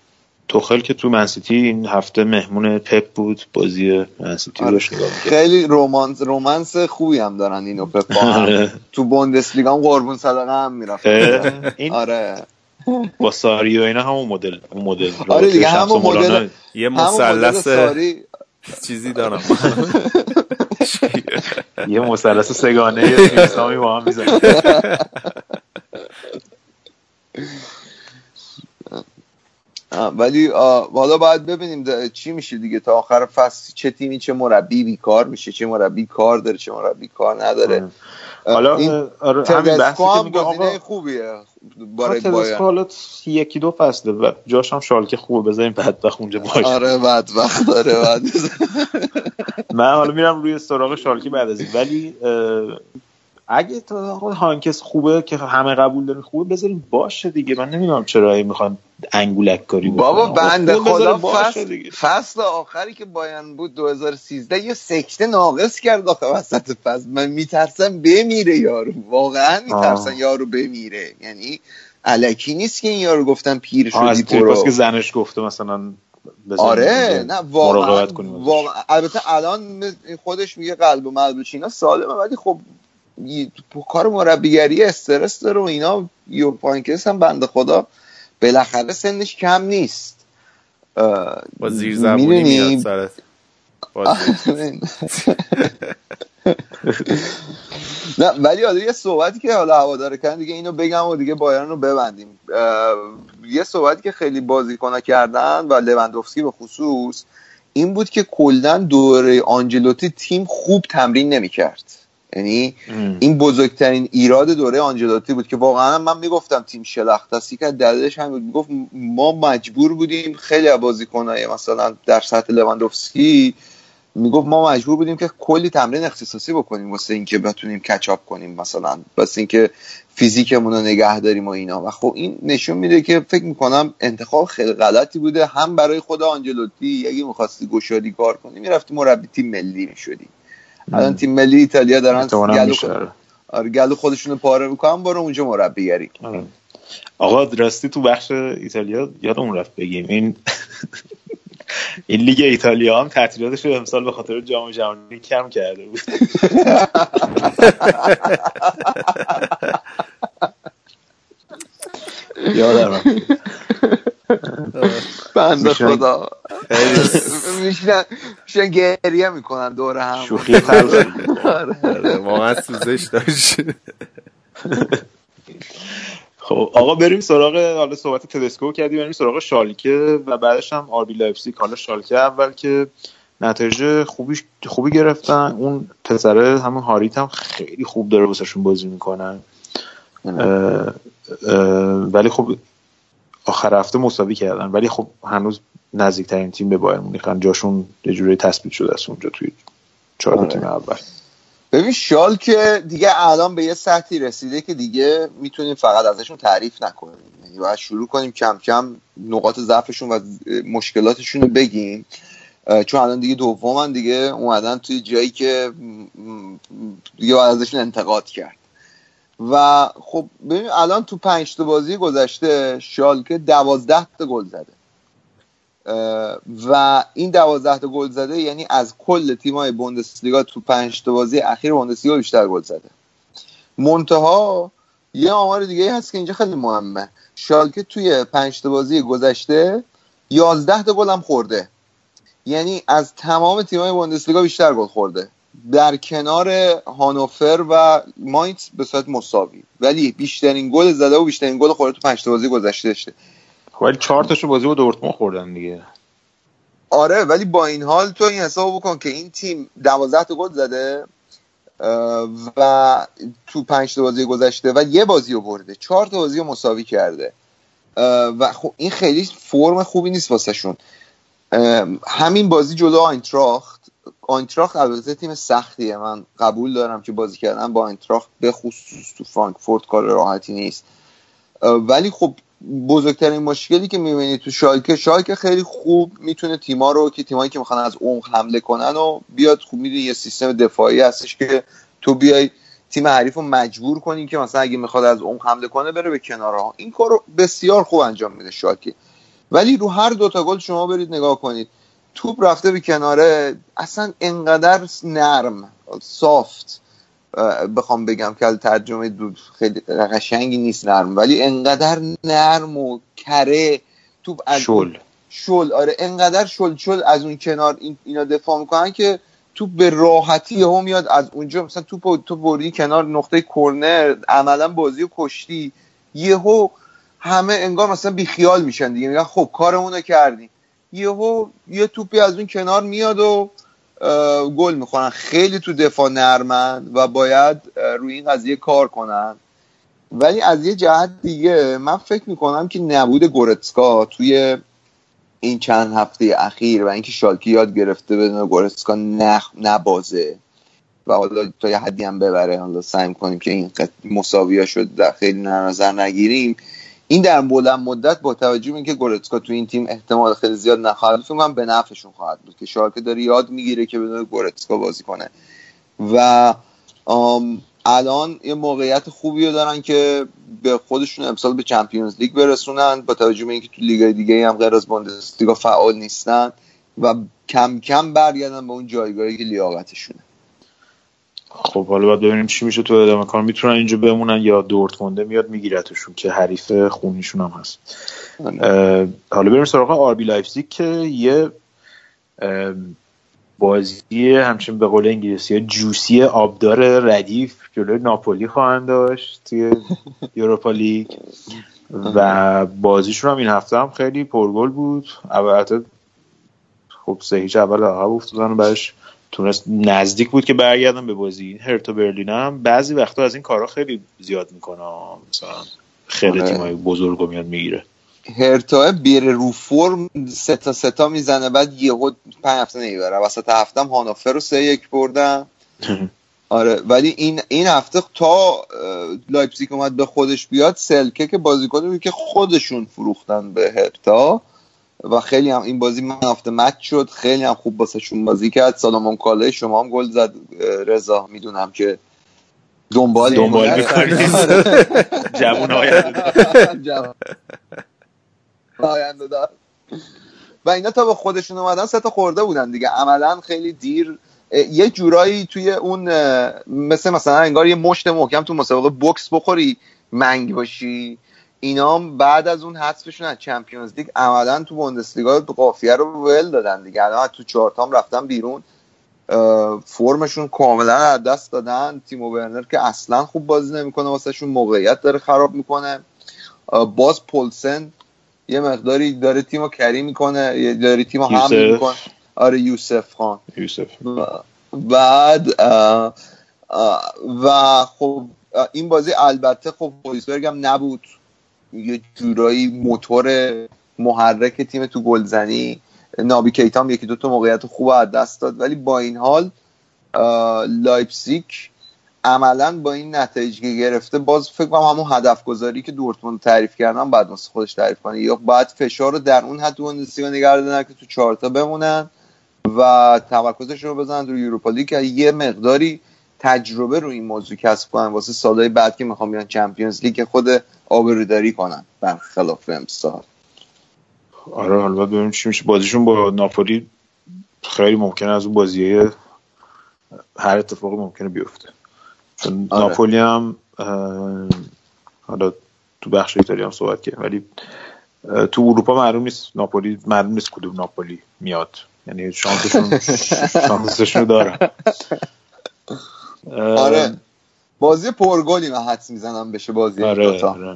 توخل که تو منسیتی این هفته مهمون پپ بود بازی منسیتی رو آره. می‌کرد. خیلی رومانس رومنس خوبی هم دارن اینو پپ با هم. آره. تو بوندسلیگا هم قربون صدقه هم می‌رفت آره با ساری و اینا همون مدل اون مدل آره دیگه همون. مدل یه مثلث ساری چیزی دارم یه مثلث سگانه اسلامی با هم می‌زنه ولی حالا باید ببینیم چی میشه دیگه. تا آخر فصل چه تیمی چه مربی بیکار میشه چه مربی کار داره چه مربی کار نداره. حالا این آره همین بحثی که هم میگه خوبیه. برای بایرن. حالا یکی دو فصله و جاش هم شالکه خوبه بذاریم بدبخت اونجا باشه. آره بدبخت داره بعد من حالا میرم روی سراغ شالکه بعد از این. ولی اگه تا هانکس خوبه که همه قبول دارن خوبه بذاریم باشه دیگه من نمی‌دونم چرا این می‌خوان انگولک کاری. بابا بنده خدا فصل. فصل آخری که بایرن بود 2013 یه سکته ناقص کرد آخه وسط فصل من میترسم بمیره یارو واقعا میترسم. یارو بمیره یعنی علکی نیست که این یارو گفتن پیر شدی برو که زنش گفته مثلا آره نه واقعا. واقعا البته الان خودش میگه قلب و ملب و چینا سالمه ولی خب کار مربیگری استرس داره و اینا یو پانکس هم بنده خدا بالاخره سنش کم نیست با زیر زبونی؟ میاد سرت. نه ولی حالا یه صحبتی که حالا هواداره کردن دیگه اینو بگم و دیگه بایرن رو ببندیم یه صحبتی که خیلی بازیکنها کردن و لوندوفسکی به خصوص این بود که کلا دوره آنجلوتی تیم خوب تمرین نمی‌کرد یعنی. این بزرگترین ایراد دوره آنجلوتی بود که واقعا من می‌گفتم تیم شلخت است. که دلیلش هم بود. می‌گفت ما مجبور بودیم خیلی از بازیکنای مثلا در سطح لوندوفسکی می‌گفت ما مجبور بودیم که کلی تمرین اختصاصی بکنیم واسه اینکه بتونیم کچاپ کنیم مثلا واسه اینکه فیزیکمون رو نگه داریم و اینا. و خب این نشون میده که فکر می‌کنم انتخاب خیلی غلطی بوده هم برای خود آنجلوتی اگه می‌خواستی گشادی کار کنی می‌رفتی مربی تیم ملی می‌شدی. الان تیم ملی ایتالیا دارن گلو. آره گلو خودشون رو پاره می‌کنن برو اونجا مربیگری آره. آقا راستی تو بخش ایتالیا یادمون رفت بگیم این این لیگ ایتالیا هم تعطیلاتش رو امسال به خاطر جام جهانی کم کرده بود یادم. بنده خدا. میشن میشن گریه می‌کنن دور هم. شوخی تلخ. آره، واقعا سوزش داشت. خب آقا بریم سراغ حالا صحبت تدسکو کردیم بریم سراغ شالکه و بعدش هم آربی لایپزیگ. حالا شالکه اول که نتایج خوبی خوبی گرفتن. اون پسره همون هاریت هم خیلی خوب داره واسهشون بازی می‌کنن ولی خب آخر هفته مساوی کردن. ولی خب هنوز نزدیکترین تیم به بایر مونیخن جاشون یه جوری تثبیت شده است اونجا توی چهار آره. تیم اول. ببین شال که دیگه الان به یه سطحی رسیده که دیگه می‌تونیم فقط ازشون تعریف نکنیم. یعنی باید شروع کنیم کم کم نقاط ضعفشون و مشکلاتشون رو بگیم. چون الان دیگه دومن دیگه اومدن توی جایی که دیگه باید ازشون انتقاد کرد. و خب ببین الان تو پنج تا بازی گذشته شالکه دوازده تا گل زده. و این دوازده تا گل زده یعنی از کل تیمای بوندسلیگا تو پنج تا بازی اخیر بوندسلیگا بیشتر گل زده. منتها یه آمار دیگه هست که اینجا خیلی مهمه. شالکه توی پنج تا بازی گذشته 11 تا گل هم خورده. یعنی از تمام تیمای بوندسلیگا بیشتر گل خورده. در کنار هانوفر و ماینت به صورت مساوی. ولی بیشترین گل زده و بیشترین گل خورده تو پنج تا بازی گذشته داشته. ولی چهار تاشو بازی با دورتموند خوردن دیگه. آره ولی با این حال تو این حساب بکن که این تیم 12 تا گل زده و تو پنج تا بازی گذشته و یه بازی رو برده. چهار تا بازی رو مساوی کرده. و خب این خیلی فرم خوبی نیست واسه شون همین بازی جلو آینتراخت. آینتراخت البته تیم سختیه. من قبول دارم که بازی کردن با آینتراخت به خصوص تو فرانکفورت کار راحتی نیست. ولی خب بزرگترین مشکلی که می‌بینی تو شالکه شالکه خیلی خوب می‌تونه تیما رو که تیمایی که می‌خوان از عمق حمله کنن و بیاد خوب می‌دونی یه سیستم دفاعی هستش که تو بیای تیم حریف رو مجبور کنی که مثلا اگه می‌خواد از عمق حمله کنه بره به کنارها. این کار رو بسیار خوب انجام میده شالکه ولی رو هر دوتا گل شما برید نگاه کنید. توپ رفته به کناره اصلا انقدر نرم سافت بخوام بگم که ترجمه دو خیلی قشنگی نیست نرم ولی انقدر نرم و کره توپ از شل. شل آره انقدر شل شل از اون کنار این اینا دفاع می‌کنن که توپ به راحتی هم میاد از اونجا مثلا توپ تو بردی کنار نقطه کرنر عملا بازی رو کشتی یهو همه انگار مثلا بیخیال میشن دیگه میگن خب کارمون رو کردیم. یهو یه توپی از اون کنار میاد و گل می‌خورن. خیلی تو دفاع نرمن و باید روی این قضیه کار کنن. ولی از یه جهت دیگه من فکر می‌کنم که نبود گورتسکا توی این چند هفته اخیر و اینکه شالکی یاد گرفته بدون گورتسکا نخ نبازه و حالا تا یه حدی هم ببره حالا سعی می‌کنیم که این مساویا شد در خیلی نظر نگیریم. این در بلند مدت با توجه به اینکه گورتسکا تو این تیم احتمال خیلی زیاد نخواهد فکر کنم به نفعشون خواهد بود که شالکه داره یاد می‌گیره که بدون گورتسکا بازی کنه. و الان یه موقعیت خوبی رو دارن که به خودشون امسال به Champions League برسونن با توجه به اینکه تو لیگ دیگه هم غیر از بوندسلیگا فعال نیستن و کم کم برگردن به اون جایگاهی که لیاقتشونه. خب حالا باید ببینیم چی میشه تو ادامه کار. می‌تونن اینجا بمونن یا دورتمونده میاد میگیرتشون که حریف خونیشون هم هست. اه، حالا بریم سراغ آربی لایپزیگ که یه بازی همچنین به قول انگلیسی juicy آبدار ردیف جلوی ناپولی خواهند داشت توی یوروپا لیگ. و بازیشون هم این هفته هم خیلی پرگل بود. البته خب سه هیچ اول عقب افتادن و بعدش تونست نزدیک بود که برگردن به بازی. هرتا برلین هم بعضی وقتا از این کارا خیلی زیاد می‌کنه. مثلا خیلی آره. تیمای بزرگ رو میاد می‌گیره. هرتا بیره رو فرم سه تا سه تا می‌زنه بعد یهو پنج هفته نمی‌بره. وسط هفته هم هانوفر رو سه یک بردن. آره ولی این این هفته تا لایپزیگ اومد به خودش بیاد سلکه که بازیکنی که خودشون فروختن به هرتا و خیلی هم این بازی man of the match شد. خیلی هم خوب واسهشون بازی کرد. سالامون کالوی شما هم گل زد. رضا می‌دونم که دنبال دنبال می‌کنی. جوون آینده. جوان. آینده دار. و اینا تا به خودشون اومدن سه تا خورده بودن دیگه. عملا خیلی دیر. یه جورایی توی اون مثل مثلا انگار یه مشت محکم تو مسابقه بوکس بخوری منگ باشی. اینا بعد از اون حذفشون از چمپیونز لیگ عملا تو بوندسلیگا قافیه رو ول دادن دیگه. الان تو چهارتام رفتن بیرون. فرمشون کاملا از دست دادن. تیمو برنر که اصلا خوب بازی نمی‌کنه واسهشون موقعیت داره خراب می‌کنه. باز پولسن یه مقداری داره تیمو کری می‌کنه داره تیمو هم. می‌کنه. آره یوسف خان. یوسف. بعد و خب این بازی البته خب فورسبرگ هم نبود. یه جورایی موتور محرک تیم تو گلزنی. نابی کیتا هم یکی دو تا موقعیت خوب از دست داد. ولی با این حال لایپزیگ عملا با این نتایجی که گرفته باز فکر کنم همون هدف گذاری که دورتموند تعریف کردن باید واسه خودش تعریف کنه. یا باید فشار رو در اون حد بوندسلیگا نگه دارن که تو چهارتا بمونن و تمرکزش رو بزنن روی یوروپا لیگ. یه مقداری تجربه رو این موضوع کسب کنن واسه سالهای بعد که می‌خوام بیان چمپیونز لیگ خود آبروداری کنن برخلاف امسال. آره حالا ببینیم چی میشه. بازیشون با ناپولی خیلی ممکنه از اون بازیه. هر اتفاقی ممکنه بیفته. آره. ناپولی هم حالا تو بخش ایتالیا هم صحبت کردیم ولی تو اروپا معلوم نیست ناپولی معلوم نیست کدوم ناپولی میاد. یعنی شانسشون شانسشون رو دارن. آره. بازی پرگلی من حدس می‌زنم بشه بازی آره, دوتا. آره.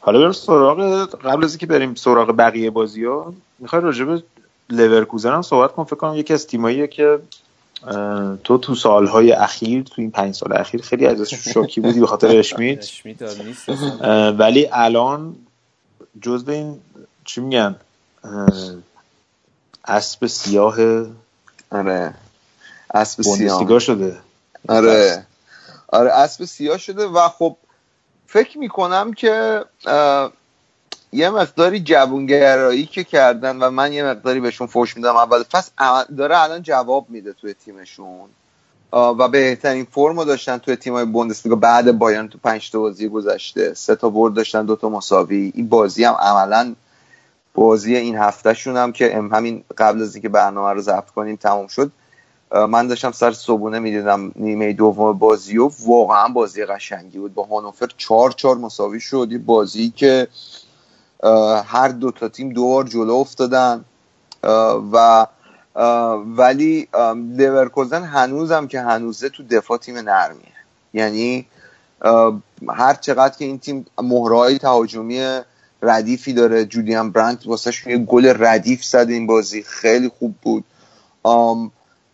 حالا بریم سراغ قبل از اینکه بریم سراغ بقیه بازی ها می‌خوای راجع به لورکوزن هم صحبت کنم فکر کنم یکی از تیماییه که تو تو سالهای اخیر تو این پنج سال اخیر خیلی ازش شوکی بودی به خاطر اشمیت. ولی الان جز به این چی میگن اسب سیاه آره. اسب سیاه. شده. آره. آره اسب سیاه شده و خب فکر می‌کنم که یه مقداری جوونگرایی که کردن و من یه مقداری بهشون فوش میدم اول فصل ا- داره الان جواب میده توی تیمشون. و بهترین فرم رو داشتن توی تیمای بوندسلیگا بعد بایرن تو پنج تا بازی گذشته. سه تا برد داشتن دو تا مساوی. این بازی هم عملا بازی این هفتهشون هم که همین قبل از اینکه برنامه رو ضبط کنیم تموم شد. من داشتم سر صبونه می‌دیدم نیمه دوم بازی و واقعا بازی قشنگی بود. با هانوفر چهار چهار مساوی شد یه بازی که هر دو تا تیم دو بار جلو افتادن. و ولی ام، لورکوزن هنوزم که هنوزه تو دفاع تیم نرمیه. یعنی هر چقدر که این تیم مهره‌های تهاجمی ردیفی داره جولیان برانت واسه یه گل ردیف زد این بازی. خیلی خوب بود.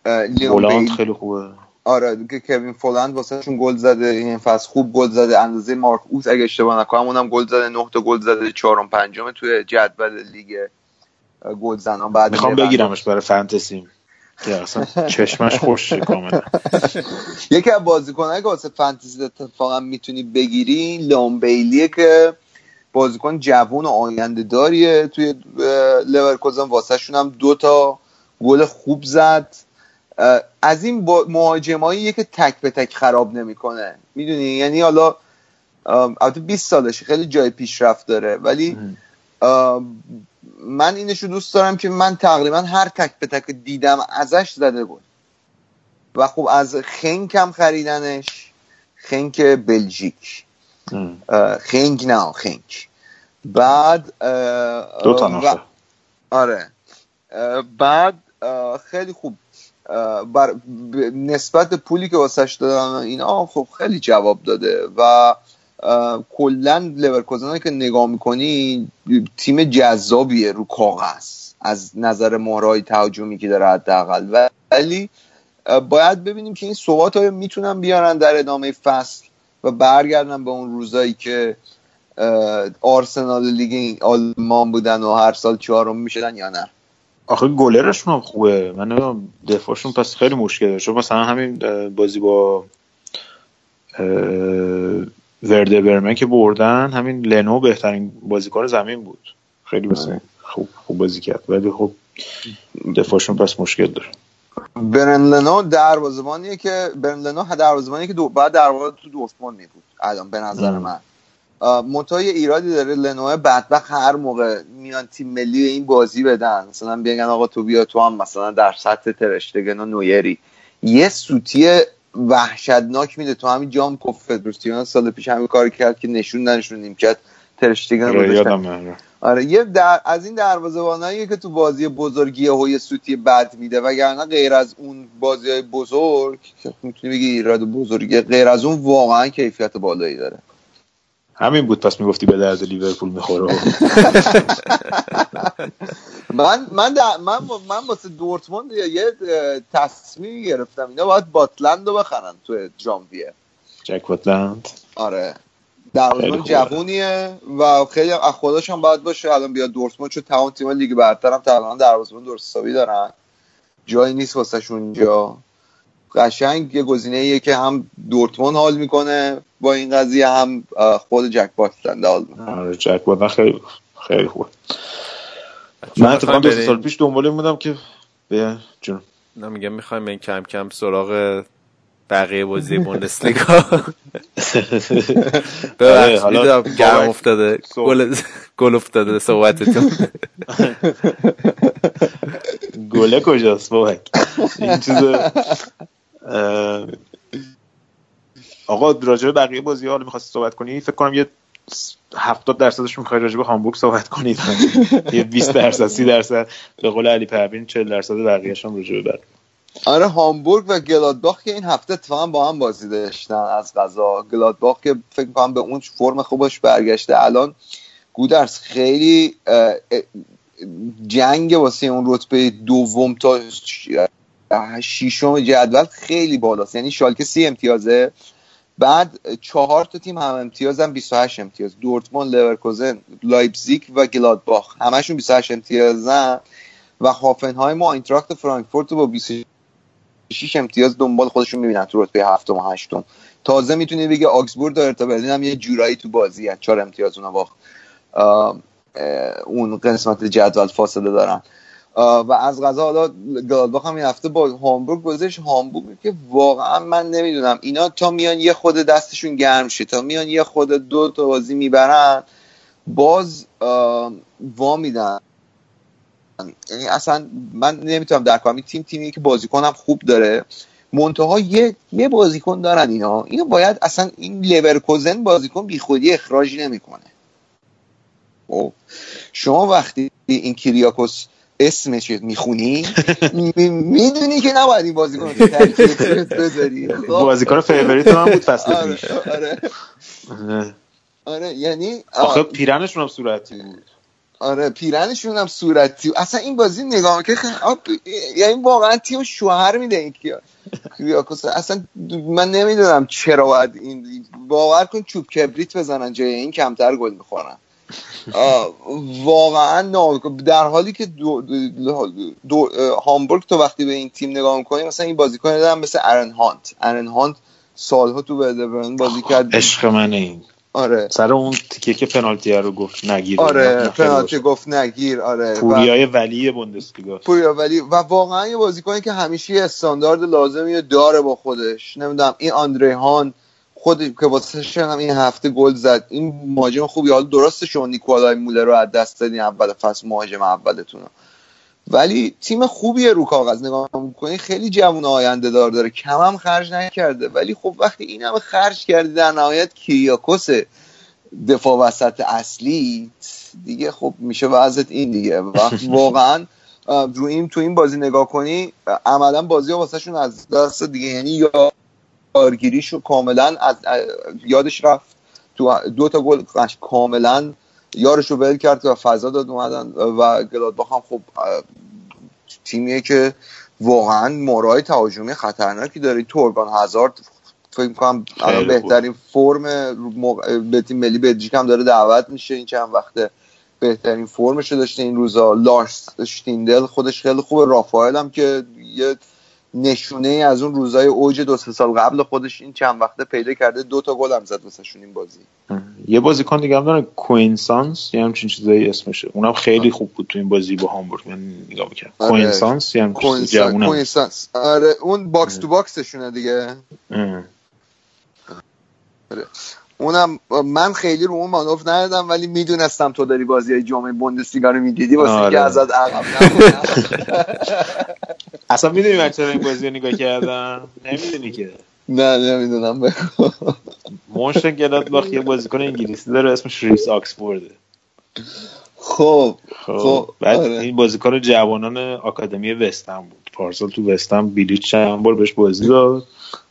لئون بیلی خیلی خوبه. آره که کوین فولند واسه شون گل زده این فصل خوب گل زده اندازه مارک اوت اگه اشتباه نکنم اونم گل زده نه تا گل زده چهارم پنجم توی جدول لیگ گل زنان بعد می‌خوام. بگیرمش برای اصلا چشمش خوشه کاملا. یکی از بازیکنایی که واسه فانتزی اتفاقا می‌تونی بگیری لون بیلیه که بازیکن جوون و آینده داریه توی لورکوزن. واسه شون هم دو تا گل خوب زد. از این مهاجماییه که تک به تک خراب نمی‌کنه. می‌دونی؟ یعنی حالا البته 20 سالشه خیلی جای پیشرفت داره. ولی من اینشو دوست دارم که من تقریبا هر تک به تک دیدم ازش زده گل و خب از خنک هم خریدنش. خنک بلژیک. خنگ نه خنک. بعد دو تا آره. بعد خیلی خوب. بر نسبت پولی که واسش دادن اینا خب خیلی جواب داده و کلا لورکوزن که نگاه می‌کنی تیم جذابیه رو کاغذ از نظر مهرهای تهاجمی که داره حداقل. ولی باید ببینیم که این ثبات های می‌تونن بیارن در ادامه فصل و برگردن به اون روزایی که آرسنال لیگ آلمان بودن و هر سال چهارم می‌شدن یا نه. آخه گلرشون هم خوبه. من نمی‌دونم دفاعشون پس خیلی مشکل داره. چون مثلا همین بازی با ورده برمن که بردن همین لنو بهترین بازیکن زمین بود. خیلی مثلا خوب خوب بازی کرد. ولی خب دفاعشون پس مشکل داره. برنلنو دروازه‌بانیه که برنلنو دروازه‌بانیه که دو بعد دروازه تو دورتموند می بود الان به نظر ام. من. متای ایرادی داره لنو بدبخت هر موقع میان تیم ملی این بازی بدن. مثلا بگن آقا تو بیا تو هم مثلا در سطح ترشتگن و نویری. یه سوتی وحشتناک میده. تو همین جام کنفدراسیون سال پیش همین کار کرد که نشون نشون نیمکت ترشتگن آره، گذاشتن یادمه. آره یه در... از این دروازه‌بانایی که تو بازی بزرگی یه سوتی بد میده وگرنه غیر از اون بازی های بزرگ که می‌تونی بگی ایراد بزرگی غیر از اون واقعا کیفیت بالایی داره. همین بود پس می‌گفتی به درد لیورپول می‌خوره. من من در... من من واسه دورتموند یه تصمیمی گرفتم. اینا باید باتلند رو بخرن تو ژانویه جک واتلند آره. خوبه. جوونیه و خیلی از خودش هم باید باشه. الان بیاد دورتموند چون تمام تیم لیگ برتر هم تقریبا دروازه‌بان درست حسابی دارن. جایی نیست واسه اونجا قشنگ یه گزینه ایه که هم دورتموند حال می‌کنه با این قضیه هم خود جک باتلند حال می‌کنه. آره جک واتلند خیلی خیلی خوبه. چون من اتفاقا می‌خوایم دو سال پیش دنبال این بودم که به جون. نه میگم می‌خوایم این کم کم سراغ بقیه بازی بوندسلیگا. ببخشید حالا می‌دونم گرم افتاده. گل افتاده صحبتتون. گله کجاست بابک؟ این چیز آقا راجع به بقیه بازی حالا می‌خواستی صحبت کنی؟ فکر کنم یه 70 درصدش می‌خوای راجع به هامبورگ صحبت کنید یه 20 درصد 30 درصد. به قول علی پروین 40 درصد بقیه‌اش هم راجع به آره هامبورگ و گلادباخ که این هفته اتفاقا با هم بازی داشتن از قضا گلادباخ که فکر کنم به اون فرم خوبش برگشته. الان گودرس خیلی جنگ واسه اون رتبه دوم تا ششم جدول خیلی بالاست. یعنی شالکه سی امتیازه. بعد چهار تا تیم هم امتیازن 28 امتیاز. دورتموند لورکوزن لایپزیگ و گلادباخ. همشون 28 امتیازن. و هافنهایم و آینتراخت فرانکفورت رو با 26 امتیاز دنبال خودشون می‌بینن تو رتبه هفتم و هشتم. تازه می‌تونی بگی آکسبورگ و هرتا برلین هم یه جورایی تو بازی هست. چهار امتیاز اونا با اون قسمت جدول فاصله دارن. و از قضا حالا گلادباخ هم این هفته با هامبورگ گذاشت. هامبورگ که واقعا من نمی‌دونم. اینا تا میان یه خرده دستشون گرم شه تا میان یه خرده دو تا بازی می‌برن باز وا میدن. یعنی اصلا من نمی‌تونم درک کنم. تیم تیمی که بازیکنم خوب داره منتها یه یه بازیکن دارن اینا. اینو باید اصلا این لورکوزن بازیکن بیخودی اخراج نمی‌کنه. خب شما وقتی این کیریاکوس اسمش می‌خونی؟ می‌دونی که نباید این بازیکن رو تو بذاری. خب؟ بازیکن favorite من بود فصل آره پیش. آره. آره. یعنی آخه پیرنشون هم صورتی بود. آره پیرنشون هم صورتی اصلا این بازی نگاه که یعنی واقعا تیم شوهر میده این کیا کریاکوس اصلا من نمی‌دونم چرا باید این باور کن چوب کبریت بزنن جای این کمتر گل می‌خورن. واقعا در حالی که دو دو دو هامبورگ تو وقتی به این تیم نگاه می‌کنی مثلا این بازیکن دارن مثل ارن هانت. ارن هانت سالها تو ولدربرن بازی کرد. عشق منه این. آره. سر اون تیکه که پنالتی رو گفت نگیر. آره پنالتی گفت نگیر آره. و- پوریای ولی بوندسلیگا. پوریا ولی و واقعا یه بازیکنی که همیشه استاندارد لازمی رو داره با خودش. نمی‌دونم این آندره هان خود که واسه هم این هفته گل زد. این مهاجم خوبی. حالا درسته شما نیکولای مولر رو از دست دادین. اول فصل مهاجم اولتون رو. ولی تیم خوبیه رو کاغذ. نگاه می‌کنی خیلی جوون آینده دار داره. کم هم خرج نکرده. ولی خب وقتی این همه خرج کردی در نهایت کیریاکوس دفاع وسط اصلی دیگه خب میشه وضعت این دیگه. واقعا رو این تو این بازی نگاه کنی عملا بازی ها واسه شون از دست دیگه. یعنی یارگیریشو کاملا از یادش رفت. تو دو تا گل کاملا یارشو ول کرد و فضا داد اومدن و گلادباخ هم خب تیمیه که واقعا مورای تهاجمی خطرناکی داره. تورگان هزارد فکر کنم الان. بهترین فرم رو موقع- به تیم ملی بلژیک هم داره دعوت میشه. این چند وقته بهترین فرمش رو داشته این روزا. لارس شتیندل خودش خیلی خوبه. رافائل هم که یه نشونه ای از اون روزای اوج دو سه سال قبل خودش این چند وقته پیدا کرده. دو تا گل هم زد واسه این بازی. یه بازیکن دیگه هم داره کوینسانس یه همچین چیزایی اسمشه. اونم خیلی خوب بود تو این بازی با هامبورگ من نگاه می‌کردم. آره. کوینسانس یه همچین کوینسانس. آره اون box to box شونه دیگه. اونم من خیلی رو اون مانور ندادم ولی می‌دونستم تو داری بازی های جامعه بوندسلیگا رو می‌دیدی. واسه آره. که ازت عقب نمونم. اصلا می‌دونی من چرا این بازی رو نگاه کردم؟ نمی‌دونی که. نه نمی‌دونم. بگو مونشن گلادباخ یه بازیکن انگلیسی داره اسمش ریس آکسفورده. خب خب خب بعد آره. این بازیکن جوانان آکادمی وستهم بود. پارسال تو وستهم بیلیچ چند بار بهش بازی داد.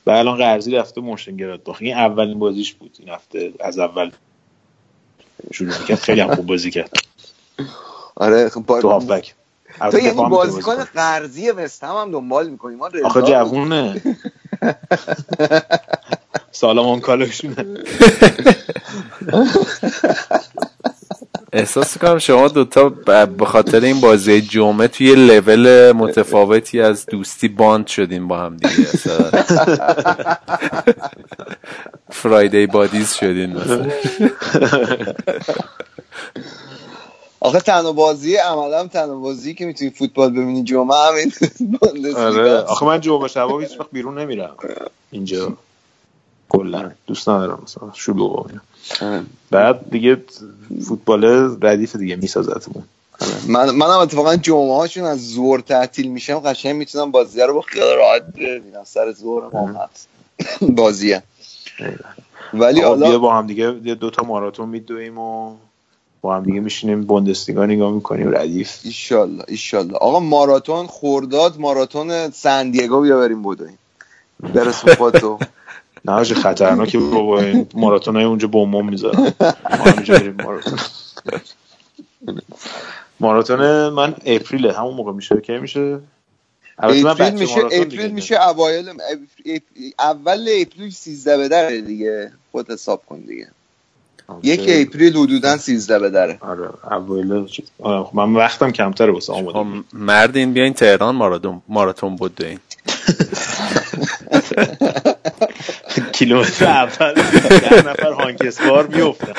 و الان قرضی رفته مونشن گلادباخ این اولین بازیش بود. این هفته از اول شروع می‌کرد. خیلی هم خوب بازی کرد. آره خب با- تو هافبک تو یعنی بازیکن. قرضی وستهم هم دنبال می‌کنیم آخه. جوونه. سالامون کالاشونه احساس کنم شما دوتا به خاطر این بازی جمعه توی لول متفاوتی از دوستی باند شدین با هم دیگه. اصلا. فرایدی بادیز شدین مثلا. آخه تنها بازی عملا تنها بازی که می‌تونی فوتبال ببینی جمعه همین آره. آخه من جمعه شبا هیچ وقت بیرون نمیرم. اینجا کلا. دوست ندارم مثلا. شلوغ. بعد دیگه فوتبال ردیف دیگه میسازتمون من منم اتفاقا جمعه هاشون از زور تعطیل میشم قشنگ می‌تونم بازی رو با خیال راحت ببینم. سر زور ما بازیه ولی حالا با هم دیگه دو تا ماراتون میدویم و با هم دیگه میشینیم بوندسلیگا نگاه می‌کنیم. ردیف. ایشالله ایشالله. آقا ماراتون خورداد. ماراتون سن دیگو بیا بریم بدویم برسون خودتو نه حاجی خطرناکه بابا این ماراتون های اونجا بمبم می‌ذارن ماراتون. من April ه. همون موقع میشه. کی میشه؟ البته من April میشه April میشه اوایل اول April 13 به دره دیگه. خود حساب کن دیگه. یک April حدودا 13 به دره. آره اوایل آره، خب من وقتم کمتره واسه آماده خب مردین بیاین تهران ماراتون ماراتون بدوین کیلومتر. اول ده نفر هانکسوار میفتن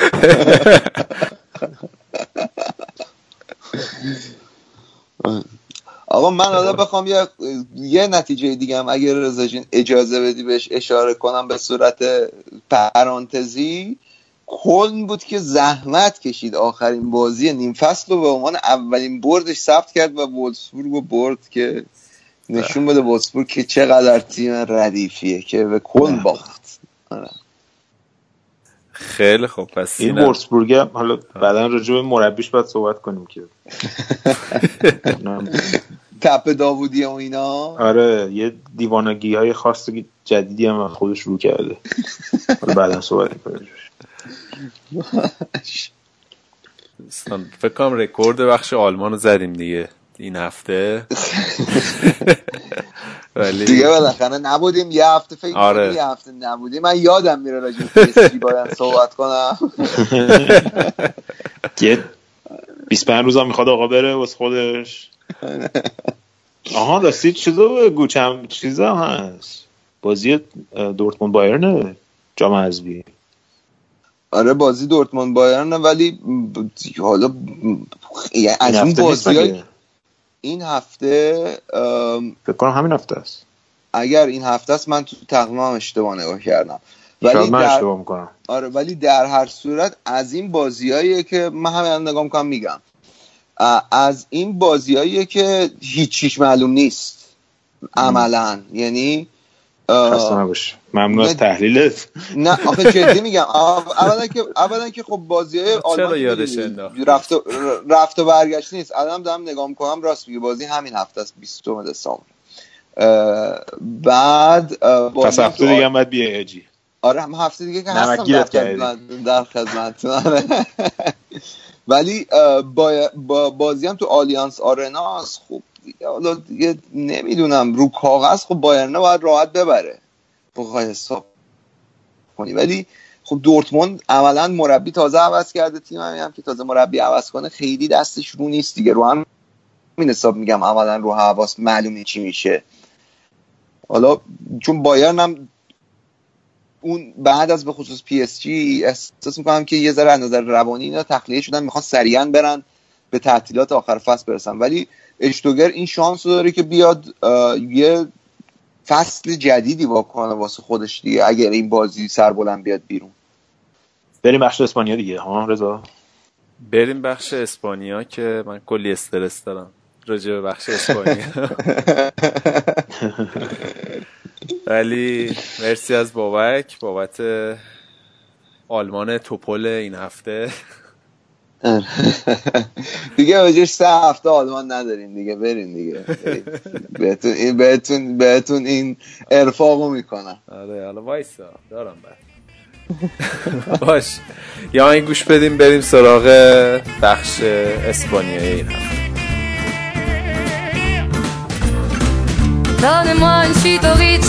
آقا من حالا بخوام یه یه نتیجه دیگه هم اگر رضا اجازه بدی بهش اشاره کنم به صورت پرانتزی. کلن بود که زحمت کشید آخرین بازی نیم فصل رو به عنوان اولین بردش ثبت کرد و وولسبورگ رو برد که نشون بده وولسبورگ که چقدر تیم ردیفیه که به کلن باخت. آره. خیلی خوب پس این وورسبورگ هم حالا بعدا راجع به مربیش باید صحبت کنیم که. تپ داوودی و اینا. آره یه دیوانگی های خاص جدیدی هم از خودش رو کرده. حالا بعدا صحبت می‌کنیم دوستان، فکر کنم رکورد بخش آلمان رو زدیم دیگه این هفته. ولی دیگه بالاخره نبودیم یه هفته فکر آره. یه هفته نبودیم. من یادم میره راجع به باید صحبت کنم. که 25 روز هم می‌خواد آقا بره واسه خودش. آها راستی چیزا بگو چند چیزا هست. بازی دورتموند بایرن جام حذفی. آره بازی دورتموند بایرن ولی حالا یعنی از این بازی؟ این هفته فکر کنم همین هفته است. اگر این هفته است من تو تقویمم اشتباه نگاه کردم. ولی من در- اشتباه می‌کنم. آره ولی در هر صورت از این بازیاییه که من همین الان نگاه می‌کنم میگم. از این بازیاییه که هیچیش معلوم نیست. عملا. یعنی خسته نباش. ممنون از. تحلیلت نه آخه جدی میگم. اولا که اولا که خب بازی های آلمان یادش؟ رفت و, رفت و برگشت نیست. الان دارم نگاه می‌کنم راست میگه بازی همین هفته است 20 دسامبر. بعد پس هفته دیگه هم باید بیای اجی آره هم هفته دیگه که هستم در خدمت خدمتتون. ولی با, با بازی هم تو آلیانس آرنا است خب دیگه حالا نمی‌دونم رو کاغذ خب بایرن باید راحت ببره. بخوای حساب کنی. ولی خب دورتموند عملا مربی تازه عوض کرده تیم همین هم که تازه مربی عوض کنه خیلی دستش رو نیست دیگه. رو هم این حساب میگم عملا رو حواس معلومه چی میشه. حالا چون بایرن هم اون بعد از به خصوص پی اس جی احساس می‌کنم که یه ذره از نظر روانی اینا تخلیه شدن می‌خوان سریعا برن به تعطیلات آخر فصل برسن. ولی اشتوگر این شانس رو داره که بیاد یه فصل جدیدی واکنه واسه خودش دیگه اگر این بازی سربلند بیاد بیرون. بریم بخش اسپانیا دیگه. ها رضا؟ بریم بخش اسپانیا که من کلی استرس دارم راجع به بخش اسپانیا. ولی مرسی از بابک بابت آلمان توپل این هفته. دیگه بجش سه هفته آلمان نداریم دیگه بریم دیگه. بهتون این بهتون بهتون این ارفاقو می‌کنم. آره حالا وایسا دارم بعد. باش. یا این گوش بدیم بریم سراغ بخش اسپانیایی این Donnez-moi une suite au Ritz,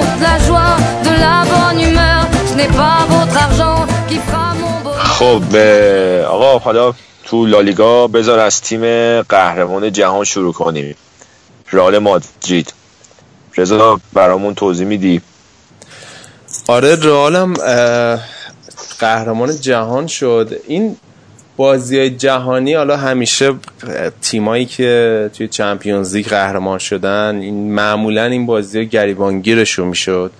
la joie, de la bonne humeur. Ce n'est pas votre argent qui fera mon bonheur. خب آقا حالا تو لالیگا بذار از تیم قهرمان جهان شروع کنیم رئال مادرید رضا برامون توضیح میدی آره رئالم قهرمان جهان شد این بازی جهانی حالا همیشه تیمایی که توی چمپیونز لیگ قهرمان شدن این معمولا این بازی گریبانگیرشون می‌شد.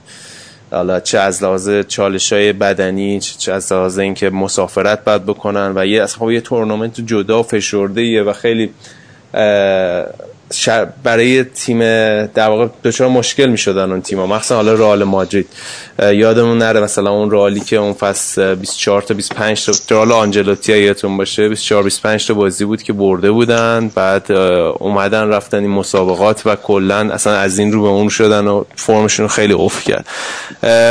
حالا چه از لحاظ چالش های بدنی چه از لحاظ اینکه مسافرت باید بکنن و یه اصلا یه تورنمنت جدا فشرده و خیلی برای تیم در واقع دچار مشکل می شدن اون تیم‌ها. مخصوصا حالا رئال مادرید. یادمون نره مثلا اون رئالی که اون فصل اه، 24 تا 25 تا رئال آنجلوتی یادتون باشه 24 25 تا بازی بود که برده بودن. بعد اومدن رفتن این مسابقات و کلا اصلا از این رو به اون شدن و فرمشون خیلی افت کرد.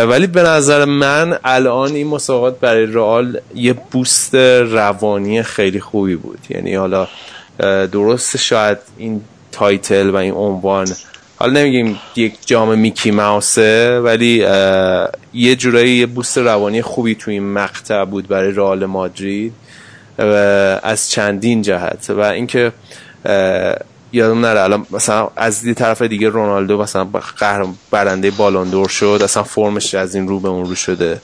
ولی به نظر من الان این مسابقات برای رئال یه بوست روانی خیلی خوبی بود. یعنی حالا درست شاید این title و این عنوان. حالا نمیگیم یک جام Mickey Mouse ه ولی یه جورایی یه boost روانی خوبی توی این مقطع بود برای رئال مادرید از چندین جهت. و اینکه یادم نره الان مثلا از یه طرف دیگه رونالدو مثلا قهر برنده بالوندور شد اصلا فرمش از این رو به اون رو شده.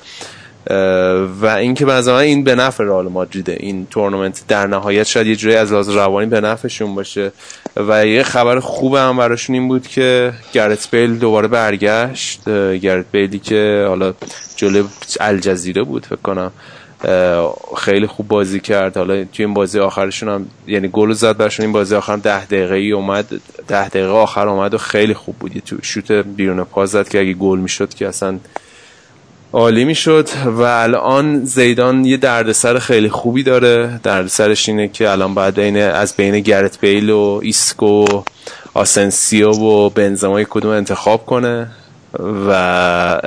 و اینکه به این به نفع رئال مادریده. این تورنمنت در نهایت شاید یه جوری از لحاظ روانی به نفعشون باشه. و یه خبر خوب هم براشون این بود که گرت بیل دوباره برگشت. گرت بیلی که حالا جلو الجزیره بود فکر کنم. خیلی خوب بازی کرد. حالا توی این بازی آخرشون هم یعنی گل زد برشون این بازی آخر هم ده دقیقه ای اومد. ده دقیقه آخر اومد و خیلی خوب بود. یه تو شوت بیرون پا زد که اگه گل می‌شد که اصلا عالی می‌شد و الان زیدان یه دردسر خیلی خوبی داره. دردسرش اینه که الان باید بین از بین گرت بیل و ایسکو و آسنسیو و بنزما کدوم انتخاب کنه و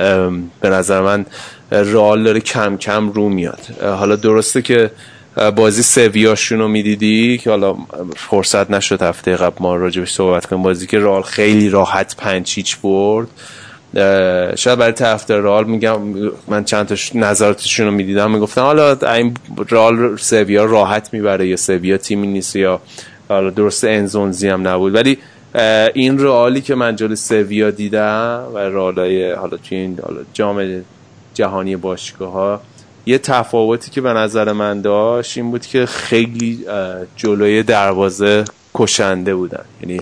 به نظر من رئال داره کم کم رو میاد. حالا درسته که بازی سویاشون رو می‌دیدی که حالا فرصت نشد هفته قبل ما راجبش صحبت کنیم. بازی که رئال خیلی راحت پنج هیچ برد. شاید برای طرفدار رئال میگم من چند تا نظراتشون رو می‌دیدم. می‌گفتن حالا این رئال سویا راحت می‌بره یا سویا تیمی نیست یا حالا درست انزونزی هم نبود. ولی این رئالی که من جلوی سویا دیدم و رئالای حالا توی این حالا جام جهانی باشگاه ها یه تفاوتی که به نظر من داشت این بود که خیلی جلوی دروازه کشنده بودن. یعنی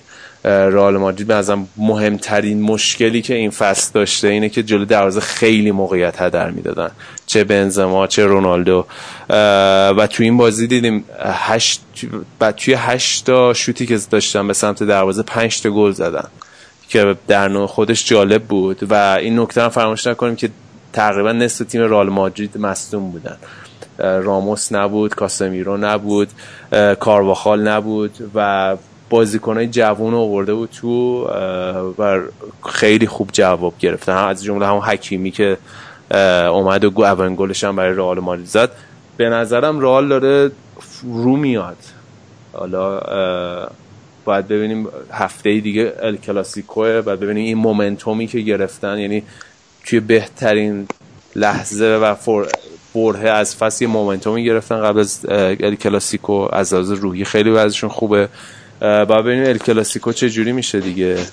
رئال مادرید به نظرم مهمترین مشکلی که این فصل داشته اینه که جلوی دروازه خیلی موقعیت هدر می‌دادن. چه بنزما چه رونالدو. و تو این بازی دیدیم هشت بعد توی هشت تا شوتی که داشتن به سمت دروازه پنج تا گل زدن که در نوع خودش جالب بود. و این نکته هم فراموش نکنیم که تقریبا نصف تیم رئال مادرید مصدوم بودن. راموس نبود کاسمیرو نبود کارواخال نبود و بازیکنهای جوون رو آورده بود تو و خیلی خوب جواب گرفتن از جمله هم حکیمی که اومد و اولین گلش هم برای رئال مادرید زد. به نظرم رئال داره رو میاد. حالا باید ببینیم هفته دیگه ال کلاسیکوه. باید ببینیم این مومنتومی که گرفتن. یعنی توی بهترین لحظه و فر... بره از فصل مومنتومی گرفتن قبل از ال کلاسیکو. از لحاظ روحی خیلی وضعشون خوبه. باید ببینیم ال کلاسیکو چه جوری میشه دیگه.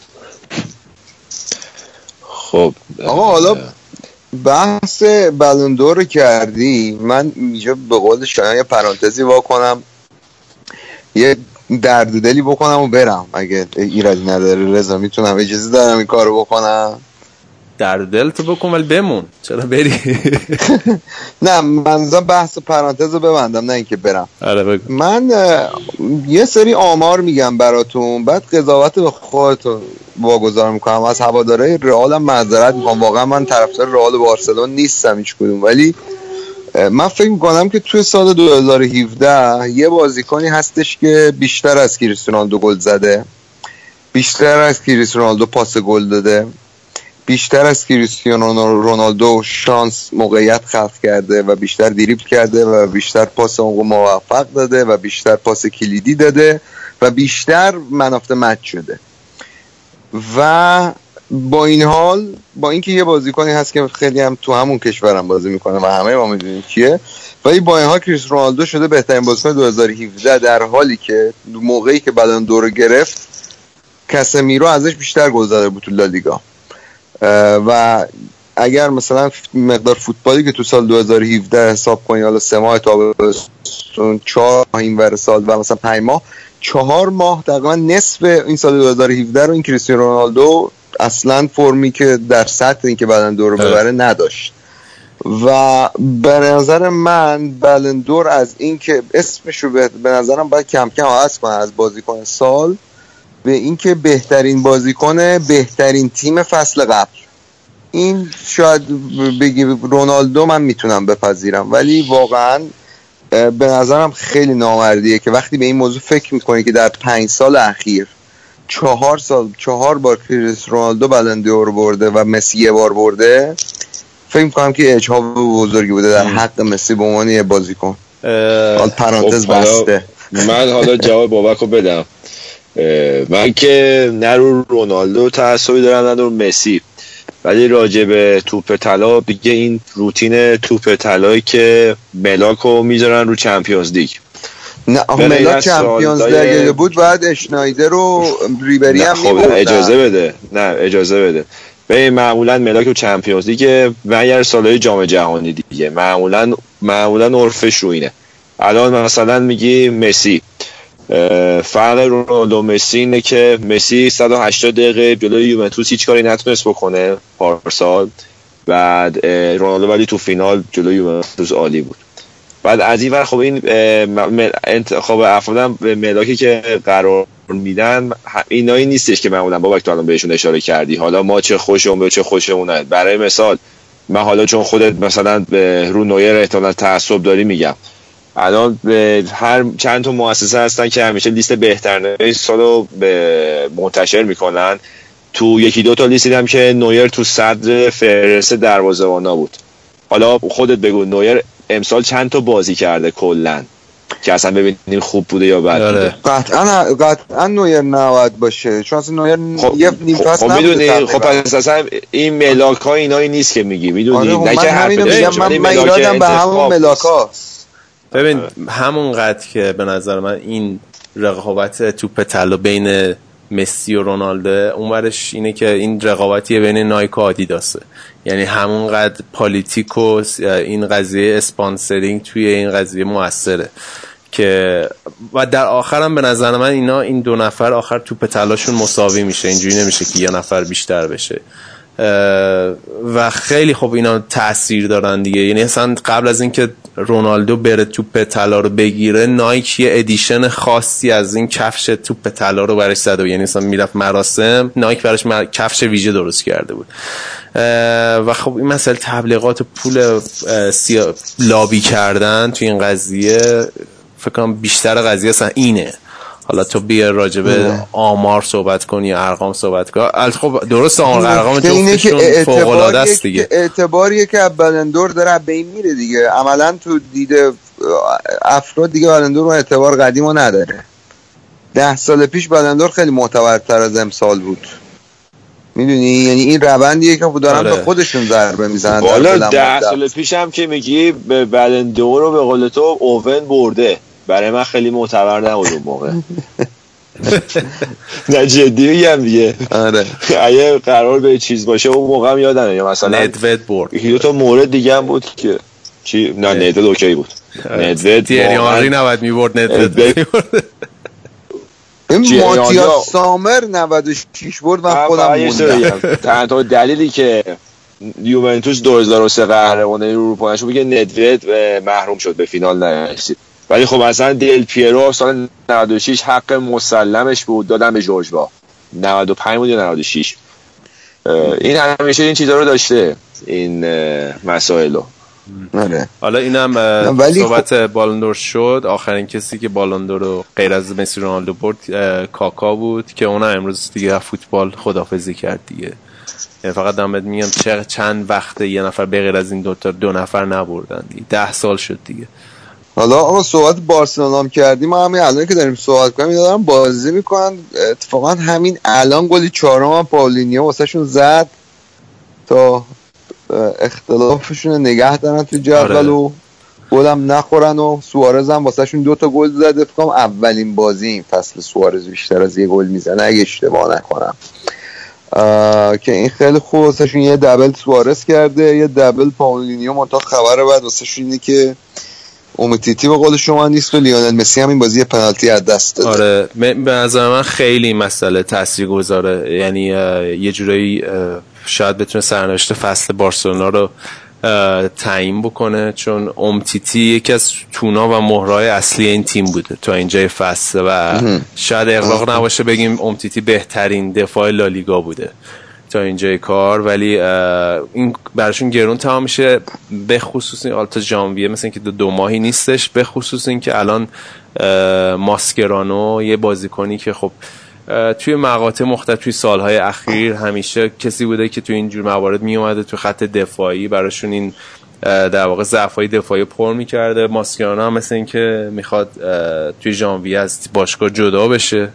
خب آقا حالا بحث بلندور رو کردی. من اینجا به قول شایان یه پرانتزی وا کنم یه درد دلی بکنم و برم. اگه ایرادی نداره رضا می‌تونم اجازه دارم این کارو بکنم؟ در دل تو بکن ولی بمون. چرا بری؟ نه منظورم بحث پرانتز رو ببندم نه اینکه برم. آره من یه سری آمار میگم براتون بعد قضاوت به خودتون واگذار می‌کنم. از هواداره رئالم معذرت می‌کنم واقعا من طرفدار رئال و بارسلون نیستم هیچ کدوم. ولی من فکر می‌کنم که توی سال 2017 یه بازیکنی هستش که بیشتر از کریستیانو رونالدو گل زده. بیشتر از کریستیانو رونالدو پاس گل داده. بیشتر از کریستیانو رونالدو شانس موقعیت خلق کرده و بیشتر دریبل کرده و بیشتر پاس اون موفق داده و بیشتر پاس کلیدی داده و بیشتر منافت مچ شده. و با این حال با اینکه یه بازیکنی هست که خیلی هم تو همون کشورم بازی می‌کنه و همه ما می‌دونیم کیه ولی با این حال کریس رونالدو شده بهترین بازیکن 2017 در حالی که موقعی که بدن دور گرفت کسمیرو ازش بیشتر گل بود تو لالیگا. و اگر مثلا مقدار فوتبالی که تو سال 2017 حساب کنی حالا سه ماه تابستون چهار این ور سال و مثلا پنج ماه چهار ماه تقریبا نصف این سال 2017 رو این کریستیانو رونالدو اصلا فرمی که در سطح این که بلندور رو ببره نداشت. و به نظر من بلندور از این که اسمش رو به به نظرم باید کم کم عوض کنه از بازیکن سال به اینکه بهترین بازیکن بهترین تیم فصل قبل. این شاید بگی رونالدو من می‌تونم بپذیرم ولی واقعا به نظرم خیلی نامردیه که وقتی به این موضوع فکر می‌کنی که در پنج سال اخیر چهار سال چهار بار کریس رونالدو بلندور برده و مسی یه بار برده فکر می‌کنم که اجحاف بزرگی بوده در حق مسی به عنوان یه بازیکن. پرانتز خب، بسته. من حالا جواب بابک رو بدم. من که نه رو رونالدو تعصبی دارم نه رو مسی. ولی راجع به توپ طلا دیگه این روتین توپ طلایی که ملاکو می‌ذارن رو چمپیونز لیگ. نه ملاک چمپیونز لیگ بود بعد اشنایدر و ریبری هم خب. اجازه بده. نه اجازه بده. به معمولا ملاک و چمپیونز لیگ مگر سالهای جام جهانی دیگه. معمولا معمولا عرفش رو اینه. الان مثلا میگی مسی. فرق رونالدو مسی اینه که مسی 180 دقیقه جلوی یوونتوس هیچ کاری نتونست بکنه پارسال. بعد رونالدو ولی تو فینال جلوی یوونتوس عالی بود. بعد از این ور خب این انتخاب افرادم ملاکی که قرار میدن اینایی نیستش که معمولا بابک تو الان بهشون اشاره کردی. حالا ما چه خوشمون به چه خوشمون برای مثال من حالا چون خودت مثلا به رو نویر احتمالا تعصب داری میگم. الان به هر چند تا مؤسسه هستن که همیشه لیست بهترین سال رو به منتشر می‌کنن. تو یکی دو تا لیست دیدم که نویر تو صدر فهرست دروازه‌بانا بود. حالا خودت بگو نویر امسال چند تا بازی کرده کلا؟ که اصلا ببینیم خوب بوده یا بد بوده. قطعا قطعا نویر نباید باشه. چون اصلا نویر یه نیم خب, فصل خب می‌دونی تقریبا. خب پس اصلا این ملاک ها اینایی نیست که میگی می‌دونی؟ آره خب نه من که حرف من, من ملاک ایرادم به همون انتخاب ملاکا ببین همونقدر که به نظر من این رقابت توپ طلا بین مسی و رونالدو اونورش اینه که این رقابتی بین نایک و آدیداسه. یعنی همونقدر politics و این قضیه sponsoring توی این قضیه موثره. که و در آخرم به نظر من اینا این دو نفر آخر توپ طلاشون مساوی میشه. اینجوری نمیشه که یه نفر بیشتر بشه. و خیلی خب اینا تاثیر دارن دیگه. یعنی اصلا قبل از اینکه رونالدو بره توپ طلا رو بگیره نایک یه edition خاصی از این کفش توپ طلا رو براش زده بود. یعنی مثلا می‌رفت مراسم نایک براش مر- کفش ویژه درست کرده بود. و خب این مسئله تبلیغات پول سیا... لابی کردن تو این قضیه فکر کنم بیشتر قضیه اصلا اینه. حالا تو بیا راجبه آمار صحبت کنی یا ارقام صحبت کن. البته خب درست آمار ارقام جفتشون فوق العاده است دیگه. اعتباریه که بلندور داره به این میره دیگه. عملا تو دیده افراد دیگه بلندور رو اعتبار قدیم رو نداره. ده سال پیش بلندور خیلی معتبرتر از امسال بود. می‌دونی؟ یعنی این روندیه که دارن آره. به خودشون ضربه می‌زنن بلند ده. سال پیش هم که میگی به بلندور رو به قول تو اوون برده. برای من خیلی معتبر نبود اون موقع. نه جدی میگم دیگه. آره. اگه قرار به چیز باشه اون موقع هم یادمه. یا مثلا ندوت برد. دو تا مورد دیگه هم بود که چی؟ نه ندوت اوکی بود. ندوت تیری آنری نباید می‌برد ندوت این یالا- سامر 96 برد من خودم یه موندم. تنها دلیلی که یوونتوس 2003 قهرمان اروپا نشد میگه ندوت محروم شد به فینال نرسید ولی خب مثلا دل پیرو سال 96 حق مسلمش بود دادن به جورجوا 95 بود یا 96 اه، این همیشه این چیزا رو داشته این مسائل رو آره. حالا اینم ولی صحبت بالندور شد. آخرین کسی که بالندور رو غیر از مسی رونالدو برد کاکا بود که اونم امروز دیگه فوتبال خدافزی کرد دیگه. یعنی فقط بهت میگم چه چند وقته یه نفر به غیر از این دوتا دو نفر نبردن دیگه. ده سال شد دیگه. حالا آقا صحبت بارسلونا هم کردیم. ما همین الان که داریم صحبت کنیم اینا دارن بازی می‌کنن. اتفاقا همین الان گلی چهارم هم پاولینیو واسه شون زد تا اختلافشون رو نگه دارن تو جدول آره. و گلم نخورن و سوارز هم واسه شون دو تا گل زده. فکر کنم اولین بازی این فصل سوارز بیشتر از یه گل می‌زنه اگه اشتباه نکنم. که این خیلی خوب واسه یه دبل سوارز کرده یه دبل پاولینیو منتها خبر بعد واسه اینه که اومتیتی به قول شما نیست و لیونل مسی هم این بازی پنالتی از دست داده. آره به نظر من خیلی مسئله تاثیر گذاره یعنی یه جورایی شاید بتونه سرنوشت فصل بارسلونا رو تعیین بکنه چون امتیتی یکی از تونا و مهرهای اصلی این تیم بوده تا اینجای فصل و. شاید اغراق نباشه بگیم امتیتی بهترین دفاع لالیگا بوده. تا اینجای کار ولی این براشون گرون تمام میشه به خصوص این آلتا ژانویه مثل اینکه دو, دو ماهی نیستش به خصوص اینکه الان ماسکرانو یه بازیکنی که خب توی مقاطع مختلف توی سالهای اخیر همیشه کسی بوده که توی اینجور موارد می اومده توی خط دفاعی براشون این در واقع ضعفای دفاعی پر می‌کرده. ماسکرانو هم مثل اینکه می‌خواد توی ژانویه از باشگاه جدا بشه.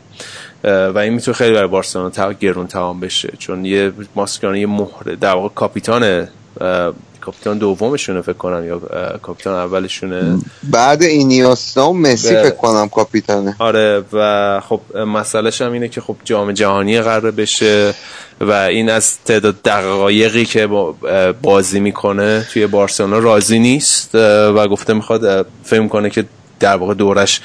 و این می‌تونه خیلی برای بارسلونا گرون تمام بشه چون یه ماسکرانو یه مهره در واقع کاپیتان کاپیتان دومشونه فکر کنم یا کاپیتان اولشونه. بعد اینیاستا و مسی فکر کنم کاپیتانه. آره و خب مسئلهش هم اینه که خب جام جهانی قرار بشه و این از تعداد دقایقی که با- بازی می‌کنه توی بارسلونا راضی نیست و گفته می‌خواد فکر کنه که در واقع دورش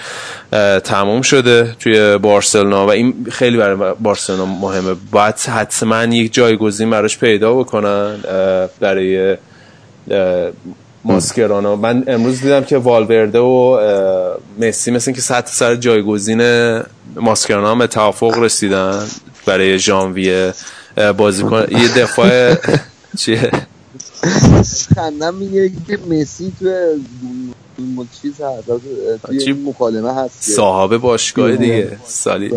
تموم شده توی بارسلونا و این خیلی برای بارسلونا مهمه. باید حتما یک جایگزین براش پیدا بکنن برای ماسکرانو. من امروز دیدم که والورده و مسی مثل که سطح سر جایگزین ماسکرانو هم به توافق رسیدن برای ژانویه بازیکن. یه دفاع چیه؟ خندم میگه که مسی تو چیز هست توی؟ این مکالمه هست صاحب باشگاه دیگه سالی.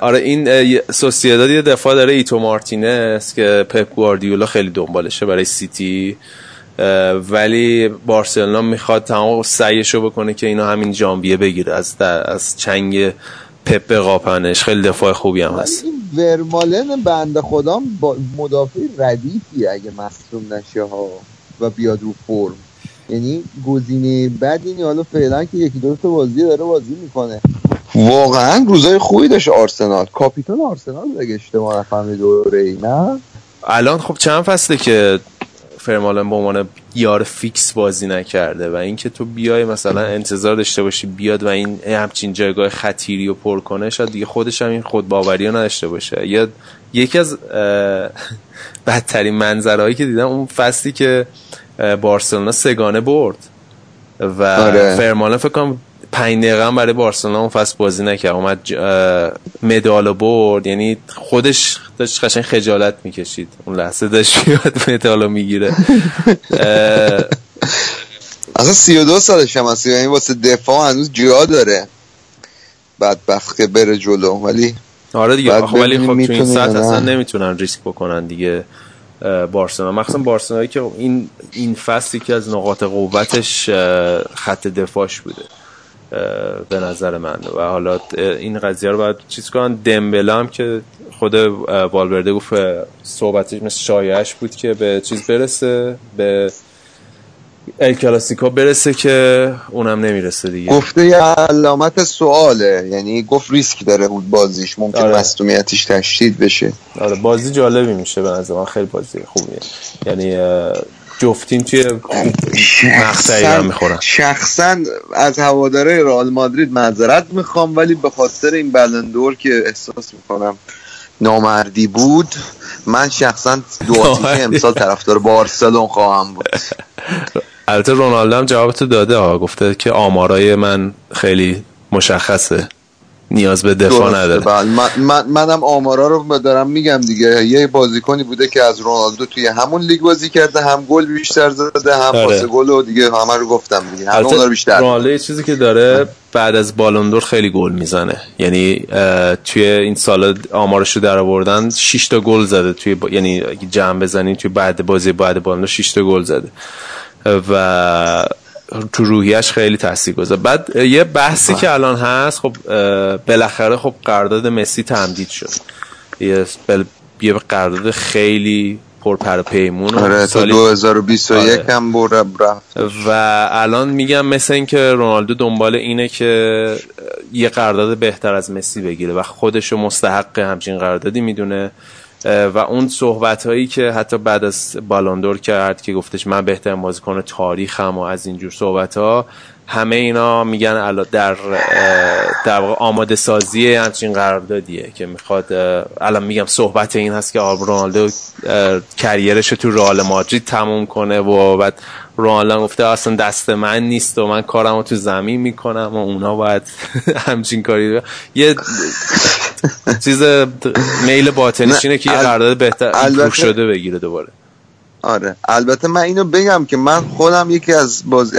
آره، این اه، یه- دفاع داره ایتو مارتینز که پپ گواردیولا خیلی دنبالشه برای سیتی. ولی بارسلونا می‌خواد تمام سعیشو بکنه که اینو همین ژانویه بگیره از از چنگ پپ قاپنش خیلی دفاع خوبی هم هست. این ورمالن بنده خودم با مدافع ردیفی اگه مصدوم نشه ها و بیاد رو فرم. یعنی گزینه بعد اینی حالا فعلا که یکی دو تا بازی داره بازی می‌کنه. واقعا روزای خوبی داشت آرسنال. کاپیتان آرسنال اگه اشتباه نکنم یه دوره ای نه؟ الان خب چند فصله که فرمالن به عنوان یار فیکس بازی نکرده و اینکه تو بیای مثلا انتظار داشته باشی بیاد و این همچین جایگاه خطیری رو پر کنه شاید دیگه خودش هم این خودباوری رو نداشته باشه یا یکی از بدترین منظرهایی که دیدم اون فصلی که بارسلونا سگانه برد و آره. فرمالن فکر کنم پنج دقیقه هم برای بارسلونا اون فصل بازی نکرد. اومد ج- مدال برد. یعنی خودش داشت قشنگ خجالت می‌کشید. اون لحظه داشت میاد مدال می‌گیره. اصلا 32 سالش هم هست. یعنی واسه دفاع هنوز جا داره. بدبخت که بره جلو. ولی آره دیگه. آخه ولی خب تو این سطح اصلا. نمی‌تونن ریسک بکنن دیگه بارسلونا. مخصوصا بارسلونایی که این این فصلی که از نقاط قوتش خط دفاعش بوده. به نظر من. و حالا این قضیه رو باید چیز کنن دمبله هم که خود والورده گفت صحبتش مثل شایعش بود که به چیز برسه به ال کلاسیکو برسه که اونم نمی‌رسه دیگه. گفته یه علامت سواله. یعنی گفت ریسک داره بود بازیش. ممکن آره. مصدومیتش تشدید بشه. آره بازی جالبی میشه به نظر من. خیلی بازی خوبیه. یعنی جفتین توی مقطعی هم می‌خورن. شخصا از هواداره رئال مادرید معذرت می‌خوام ولی به خاطر این بلندور که احساس می‌کنم نامردی بود من شخصا دو. امسال طرفدار بارسلون خواهم بود. البته رونالدو هم جوابتو داده ها گفته که آمارای من خیلی مشخصه. نیاز به دفاع نداره. بله. من, من منم آمارا رو دارم میگم دیگه. یه بازیکنی بوده که از رونالدو توی همون لیگ بازی کرده هم گل بیشتر زده هم آره. پاس گل و دیگه همه رو گفتم دیگه. همه البته اونا رو بیشتر. رونالدو یه چیزی که داره بعد از بالوندور خیلی گل می‌زنه. یعنی توی این سال آمارش رو در آوردن 6 تا گل زده. توی با... یعنی جمع بزنین توی بعد بازی بعد بالوندور 6 تا گل زده. و تو روحیش خیلی تاثیر گذاره بعد یه بحثی که الان هست خب بالاخره خب قرارداد مسی تمدید شد. یه بل... یه قرارداد خیلی پرپر و پیمون و آره تا سالی- 2021 آره. هم رفت. و الان میگم مثل اینکه رونالدو دنبال اینه که یه قرارداد بهتر از مسی بگیره و خودشو مستحق همچین قراردادی می‌دونه. و اون صحبت هایی که حتی بعد از بالاندور کرد که گفتش من بهترین بازیکن تاریخم و از اینجور صحبت ها همه اینا میگن الان در در واقع آماده سازی همچین قراردادیه که می‌خواد الان میگم صحبت این هست که رونالدو کریرش تو رئال مادرید تموم کنه و بعد رونالدو گفته اصلا دست من نیست و من کارم رو تو زمین می‌کنم و اونا باید همچین کاری یه چیز میل باطنیش اینه که یه قرارداد بهتر شده بگیره دوباره. آره. البته من اینو بگم که من خودم یکی از باز...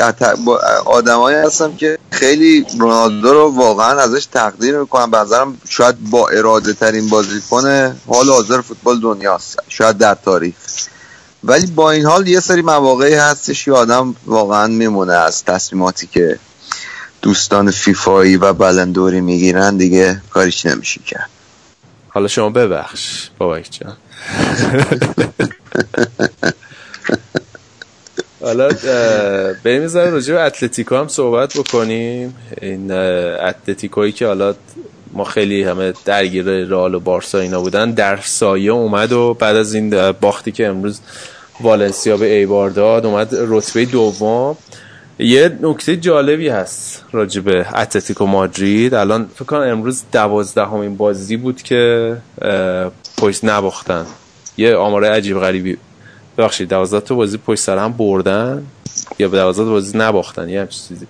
با... آدمایی هستم که خیلی رونالدو رو واقعا ازش تقدیر می‌کنم. به نظرم شاید با اراده ترین بازیکن حال حاضر فوتبال دنیاست. شاید در تاریخ. ولی با این حال یه سری مواقعی هستش که آدم واقعا میمونه از تصمیماتی که دوستان فیفایی و بلندوری می‌گیرن. دیگه کاریش نمیشه کرد. حالا شما ببخش بابک جان. حالا بریم یه ذره راجع به اتلتیکو هم صحبت بکنیم. این اتلتیکویی که حالا ما خیلی همه درگیر رئال و بارسا اینا بودن در سایه اومد و بعد از این باختی که امروز والنسیا به ایبار داد اومد رتبه دوم. یه نکته جالبی هست راجع به اتلتیکو مادرید. الان فکر کنم امروز دوازدهمین بازی بود که پشت نباختن. یه آماره عجیب غریبی ببخشید دوازده تا بازی پشت سر هم بردن؟ یا به دوازده تا بازی نباختن؟ یه همچین چیزی.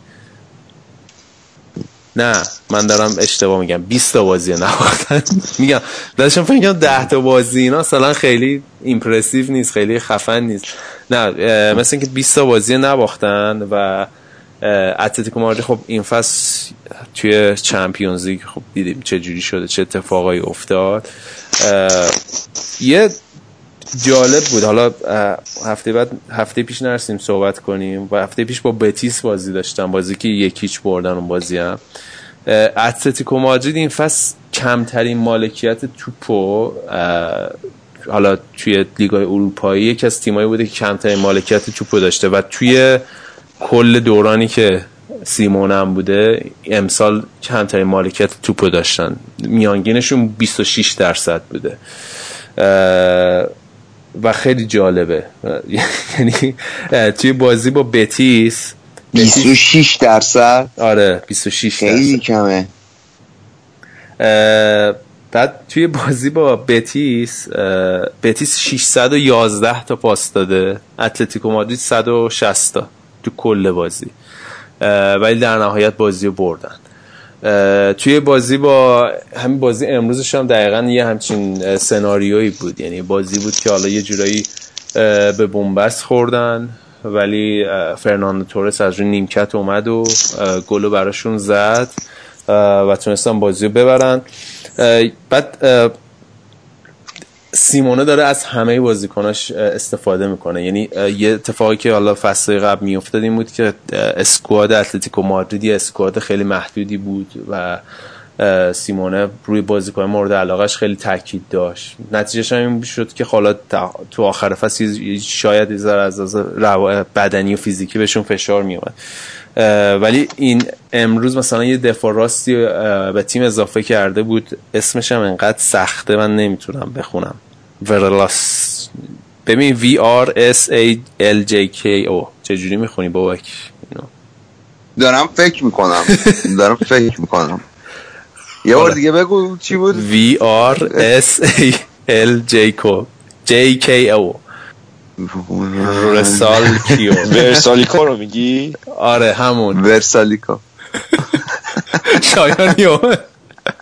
نه من دارم اشتباه میگم. 20 تا بازی نباختن. میگم داشتم فکر کنم 10 تا بازی اینا مثلا خیلی ایمپرسیو نیست خیلی خفن نیست. نه مثل اینکه 20 تا بازی نباختن و اتلتیکو مادرید خب این فصل توی چمپیونز لیگ خب دیدیم چه جوری شده چه اتفاقایی افتاد. یه جالب بود. حالا هفته بعد هفته پیش نرسیم صحبت کنیم. و هفته پیش با بتیس بازی داشتم. بازی که یکیچ بردن اون بازی هم. اتلتیکو مادرید این فصل کمترین مالکیت توپو حالا توی لیگای اروپایی یکی از تیمایی بوده که کمترین مالکیت توپو داشته. و توی کل دورانی که سیمون هم بوده امسال کمترین مالکیت توپو داشتن. میانگینشون 26 درصد بوده. و خیلی جالبه. یعنی توی بازی با بتیس 26 درصد. آره 26 خیلی درصد. کمه. اه، بعد توی بازی با بتیس بتیس 611 تا پاس داده. اتلتیکو مادرید 160 تا تو کل بازی. ولی در نهایت بازی رو بردن. توی بازی با همین بازی امروزش هم دقیقا یه همچین سناریویی بود. یعنی بازی بود که حالا یه جورایی به بنبست خوردن ولی فرناندو تورس از روی نیمکت اومد و گلو براشون زد و تونستن بازی رو ببرن. بعد سیمونه داره از همه بازیکناش استفاده می‌کنه. یعنی یه اتفاقی که حالا فصل قبل میافتاد این بود که اسکواد اتلتیکو مادرید یه اسکواد خیلی محدودی بود و سیمونه روی بازیکن مورد علاقهش خیلی تاکید داشت. نتیجهش هم این شد که حالا تو آخر فصل شاید از از بدنی و فیزیکی بهشون فشار میومد ولی این امروز مثلا یه دفاع راستی به تیم اضافه کرده بود. اسمش هم انقدر سخته من نمی‌تونم بخونم. ورلاس ببین V R S A L J K O. چجوری می‌خونی بابک؟ اینو. دارم فکر می‌کنم. دارم فکر می‌کنم. یه بار دیگه بگو چی بود؟ V R S A L J K O. J K O. ورسالیکو رو میگی؟ آره همون. ورسالیکا شایانیو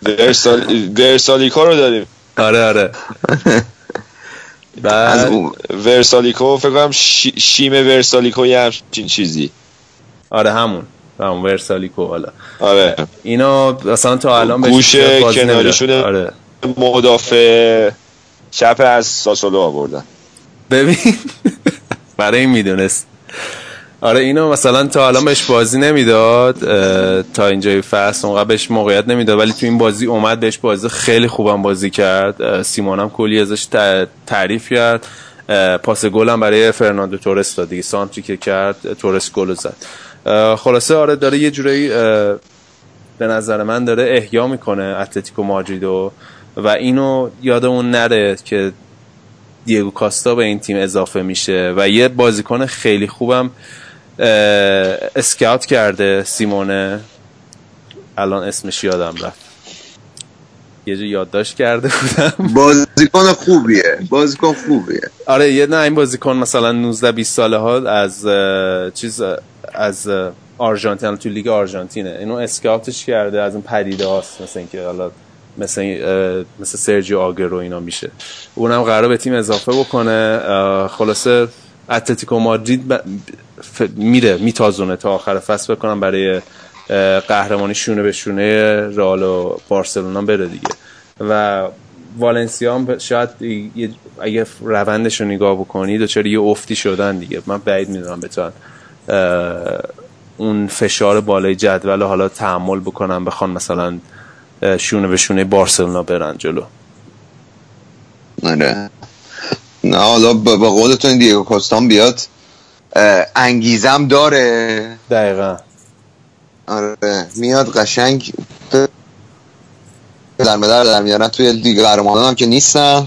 ورسال... ورسالیکو رو داریم. آره آره. بعد ورسالیکو فکر کنم شی... شیم ورسالیکو یه همچین چیزی. آره همون. همون ورسالیکو حالا. آره. اینا مثلا تا الان بهش گوش. آره. مدافع چپ از ساسولو آوردن. ببین. برای این می‌دونست. آره اینو مثلا تا الان بهش بازی نمی‌داد تا اینجای فصل اونقدر بهش موقعیت نمی‌داد ولی تو این بازی اومد بهش بازی خیلی خوبم بازی کرد. سیمون هم کلی ازش تعریف کرد. پاس گل هم برای فرناندو تورس داد دیگه سانتری که کرد تورس گل زد. خلاصه آره داره یه جورایی اه، به نظر من داره احیا می‌کنه اتلتیکو مادریدو و اینو یادمون نره که دیگو کاستا به این تیم اضافه میشه و یه بازیکن خیلی خوبم. اسکاوت کرده سیمونه. الان اسمش یادم رفت. یه جا یادداشت کرده بودم. بازیکن خوبیه. بازیکن خوبیه. آره یه نه این بازیکن مثلا 19 20 ساله ها از چیز از آرژانتین تو لیگ آرژانتینه. اینو اسکاوتش کرده از اون پدیده هاست. مثل اینکه حالا مثل مثل سرجیو آگرو اینا میشه. اونم قرار به تیم اضافه بکنه. خلاصه اتلتیکو مادرید ب- ف- میره میتازونه تا آخر فصل بکنم برای قهرمانی شونه به شونه رئال و بارسلونا بره دیگه. و والنسیا هم شاید اگه روندش رو نگاه بکنید و چرا یه افتی شدن دیگه. من بعید می‌دونم بتونن اه، اون فشار بالای جدول حالا تحمل بکنن بخوان مثلا شونه به شونه بارسلونا برن جلو. آره. نه حالا به قولتون دیگو کاستان بیاد. انگیزم داره. دقیقا. آره میاد قشنگ. در مدر در میارن توی لیگ قهرمانان هم که نیستن.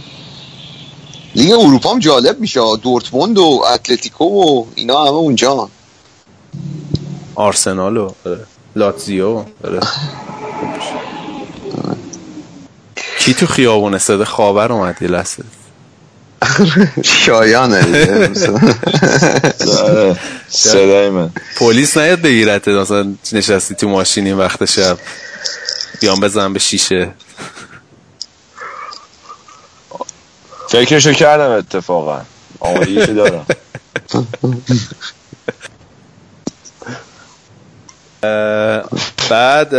لیگ اروپا هم جالب میشه دورتموند و اتلتیکو و اینا همه اونجا. آرسنال و آره. لاتزیو آره. کی تو خیابون صدا خاور اومد یه لحظه؟ شایانه صدای من. پلیس نیاد بگیرت مثلا نشستی تو ماشین این وقت شب. بیان بزن به شیشه. فکرشو کردم اتفاقا. آمادگیشو دارم. بعد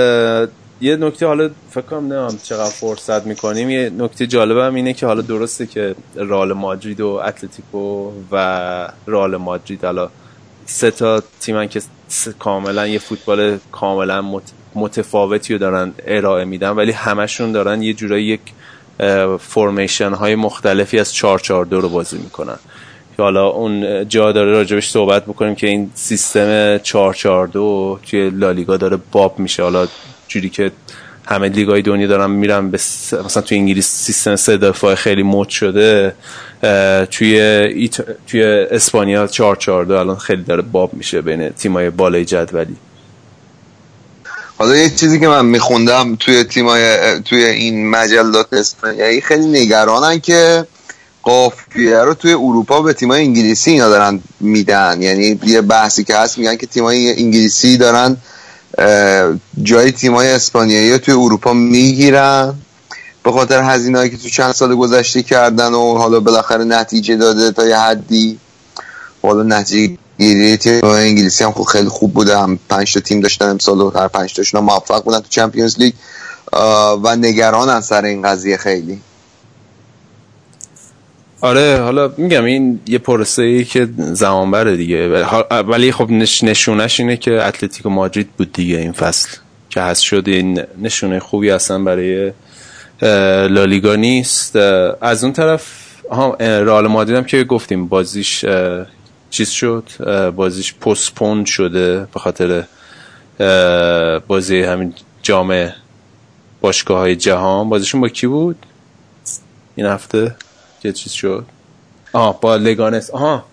یه نکته حالا فکر کنم نمیم چقدر فرصت می‌کنیم. یه نکته جالبه هم اینه که حالا درسته که رال مادرید و اتلتیکو و رال مادرید حالا سه تا تیمن که کاملا یه فوتبال کاملا مت- متفاوتی رو دارن ارائه میدن ولی همشون دارن یه جورایی یک فرمیشن های مختلفی از 442 رو بازی می‌کنن. که حالا اون جا داره راجبش صحبت بکنیم که این سیستم 442 توی لالیگا داره باب میشه. حالا جوری که همه لیگای دنیا دارن میرن به س- مثلا توی انگلیس سیستم سه دفاع خیلی مد شده توی ایت... توی اسپانیا 442 الان خیلی داره باب میشه بین تیمای بالای جدولی. حالا یه چیزی که من میخوندم توی تیمای توی این مجلات اسپانیایی خیلی نگرانن که قافیه رو توی اروپا به تیمای انگلیسی اینا دارن میدن. یعنی یه بحثی که هست میگن که تیمای انگلیسی دارن جای تیمای اسپانیایی توی اروپا می‌گیرن. به خاطر هزینه‌ای که تو چند سال گذشته کردن و حالا بالاخره نتیجه داده تا یه حدی. حالا نتیجه گیری تیم انگلیسی هم خب خیلی خوب بوده. هم پنج تا تیم داشتن امسال و هر پنج تاشون موفق بودن تو چمپیونز لیگ. و نگرانن سر این قضیه خیلی. آره حالا میگم این یه پروسه ای که زمان بره دیگه. ولی خب نش نشونش اینه که اتلتیکو مادرید بود دیگه این فصل. که هست شد. این نشونه خوبی اصلا برای لالیگا نیست. از اون طرف ها رئال مادرید هم که گفتیم بازیش چیز شد. بازیش پستپون شده به خاطر بازی همین جام باشگاه های جهان. بازیشون با کی بود؟ این هفته؟ که چیز شد. آه با لگانس. آها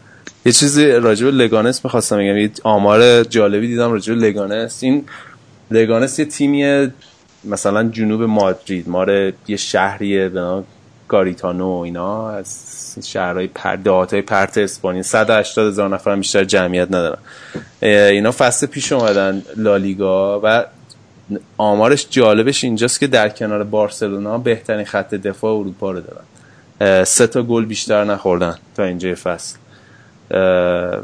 یه چیزی راجع به لگانس می‌خواستم بگم. یه آمار جالبی دیدم راجع به لگانس. این لگانس یه تیمیه مثلا جنوب مادرید. ماره یه شهریه به نام گاریتانو اینا. از شهرهای پر دهاتای پرت اسپانیا. 180 هزار نفر بیشتر جمعیت ندارن. اینا فصل پیش اومدن لالیگا و آمارش جالبش اینجاست که در کنار بارسلونا بهترین خط دفاع اروپا رو دارن. سه تا گل بیشتر نخوردن تا اینجای فصل.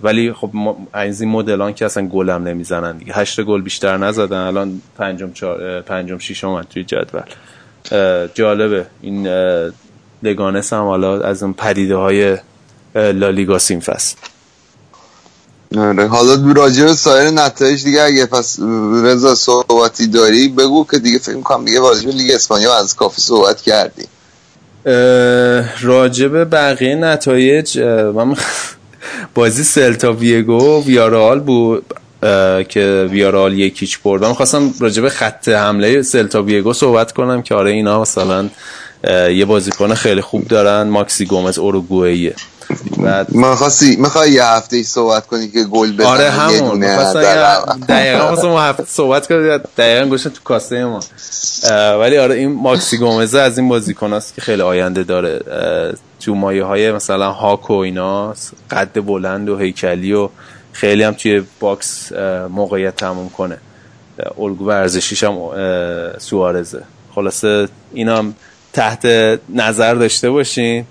ولی خب از این مدلان که اصلا گل هم نمی‌زنن دیگه. هشت گل بیشتر نزدن. الان پنجم اه، پنجم ششم اومد توی جدول. جالبه. این لگانس هم حالا از اون پدیده های لالیگا این فصل. آره. حالا راجع به سایر نتایج دیگه اگه پس رضا صحبتی داری بگو که دیگه فکر می‌کنم دیگه راجع لیگ اسپانیا از کافی صحبت کردی راجب بقیه نتایج من بازی سلتا ویگو ویارال بود که ویارال یکیچ بردم. خواستم راجب خط حمله سلتا ویگو صحبت کنم که آره اینا مثلا یه بازیکن خیلی خوب دارن ماکسی گومز اوروگوئیه. بعد من خواستی می‌خوای یه هفته ای صحبت کنی که گل بزنن آره همون. دقیقا خواستم هفته صحبت کنم دقیقا گوشم تو کاسه ما. ولی آره این ماکسی گومزه از این بازیکناست که خیلی آینده داره. مایه های مثلا هاک و اینا قد بلند و هیکلی و خیلی هم توی box موقعیت تموم کنه. الگو ورزشیش هم سوارزه. خلاصه اینا هم تحت نظر داشته باشین.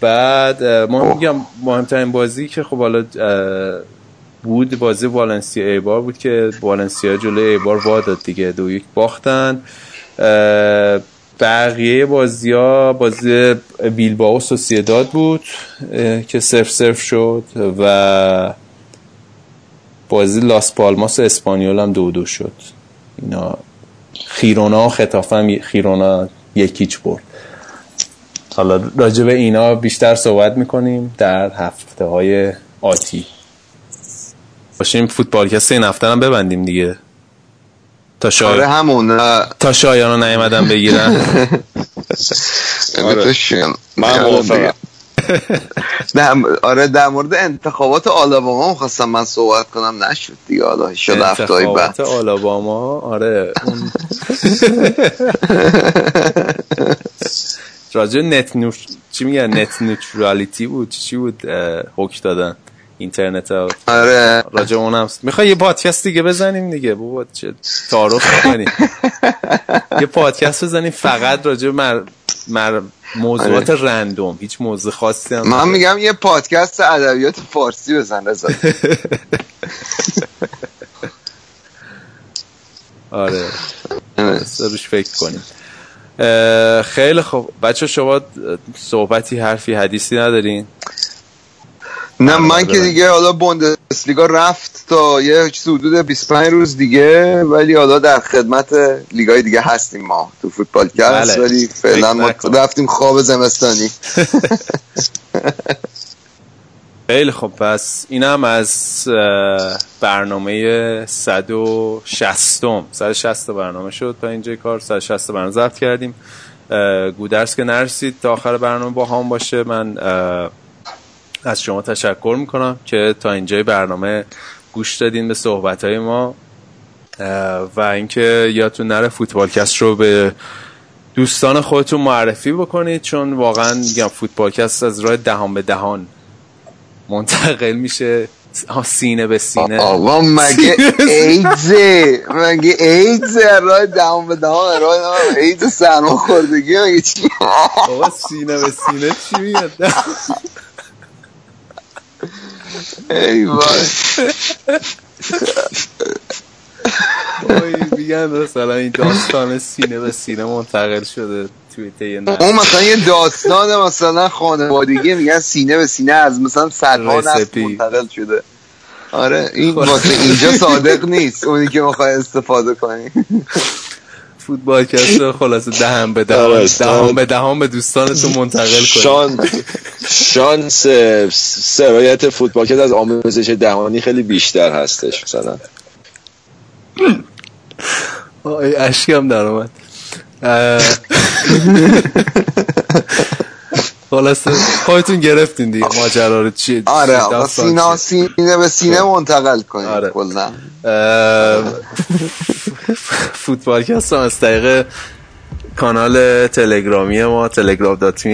بعد ما میگم مهمترین بازی که خب حالا بود بازی والنسیا ایبار بود که والنسیا جلوی ایبار وا داد دیگه دو یک باختن. بقیه بازی ها بازی بیلباو سوسیداد بود که صرف صرف شد و بازی لاس پالماس اسپانیول هم دو دو شد. اینا خیرونا و خطافه هم خیرونا یکیچ برد. حالا راجع به اینا بیشتر صحبت می‌کنیم در هفته های آتی. باشیم فوتبالکست این هفته هم ببندیم دیگه. تا آره شاید همون تا شایان رو نیومدن بگیرن. آره. من آره موافقم. در آره در مورد انتخابات آلاباما خواستم من صحبت کنم. نشد دیگه. حالا شد هفته بعد. انتخابات آلاباما؟ آره اون راجع نت نوش چی میگن؟ نت نوترالیتی بود؟ چی بود؟ حکم دادن اینترنت ها؟ آره. راجع اونم. می‌خوای یه پادکست دیگه بزنیم دیگه؟ بابا چه تعارف کنیم یه پادکست بزنیم فقط راجع به مر... مر... موضوعات رندوم. هیچ موضوع خاصی هم من میگم یه پادکست ادبیات فارسی بزن رضا. آره. بس روش فکر کنیم. خیلی خوب بچه شما صحبتی حرفی حدیثی ندارین نه من که دیگه حالا بوندسلیگا رفت تا یه چیز حدود 25 روز دیگه ولی حالا در خدمت لیگای دیگه هستیم ما تو فوتبال کست بله. ولی فعلا ما. رفتیم خواب زمستانی خیلی خب پس اینم از برنامه 160 160 برنامه شد تا اینجا کار. 160 برنامه ضبط کردیم. گودرس که نرسید تا آخر برنامه با هم باشه. من از شما تشکر می‌کنم که تا اینجای برنامه گوش دادین به صحبت های ما و اینکه یادتون نره فوتبالکست رو به دوستان خودتون معرفی بکنید چون واقعا میگم فوتبالکست از راه دهان به دهان. منتقل میشه. سینه به سینه. آقا مگه ایدزه مگه ایدزه راه دهان به دهان راه ایدز سرما خوردگی مگه چی؟ بابا سینه به سینه چی میاد؟ ای وای. وای، میگن مثلا این داستان سینه به سینه منتقل شده. توی طی نه اون مثلا یه داستان مثلا خانوادگی میگن سینه به سینه از مثلا صدها نسل. منتقل شده. آره این واسه اینجا صادق نیست. اونی که می‌خوای استفاده کنی. فوتبالکست رو خلاصه دهان به دهان آره، دهان به دهان به دوستانتون منتقل کنید شان شانس سرایت فوتبالکست از آموزش دهانی خیلی بیشتر هستش مثلا. آی اشکی هم در اومد. خلاصه خودتون گرفتین دیگه ماجرا رو چی آره آقا سینا؟ سینه به سینه منتقل کنی آره. کلا فوتبالکست هم از طریق کانال تلگرامی ما تلگرام دات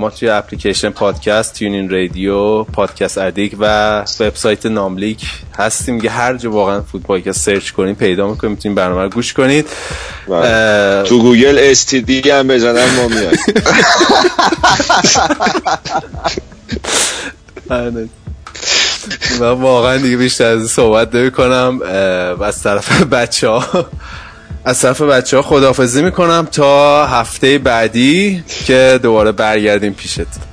ما توی اپلیکیشن پادکست تیونین رادیو پادکست ادیک و وبسایت ناملیک هستیم که هر جا واقعا فوتبالکست سرچ کنید پیدا می‌کنید می‌تونید برنامه رو گوش کنید اه، تو گوگل استیدی هم بزنن ما میاد آره. من واقعا دیگه بیشتر از صحبت نمی کنم و از طرف بچه ها از طرف بچه ها خدافزی می‌کنم تا هفته بعدی که دوباره برگردیم پیشت.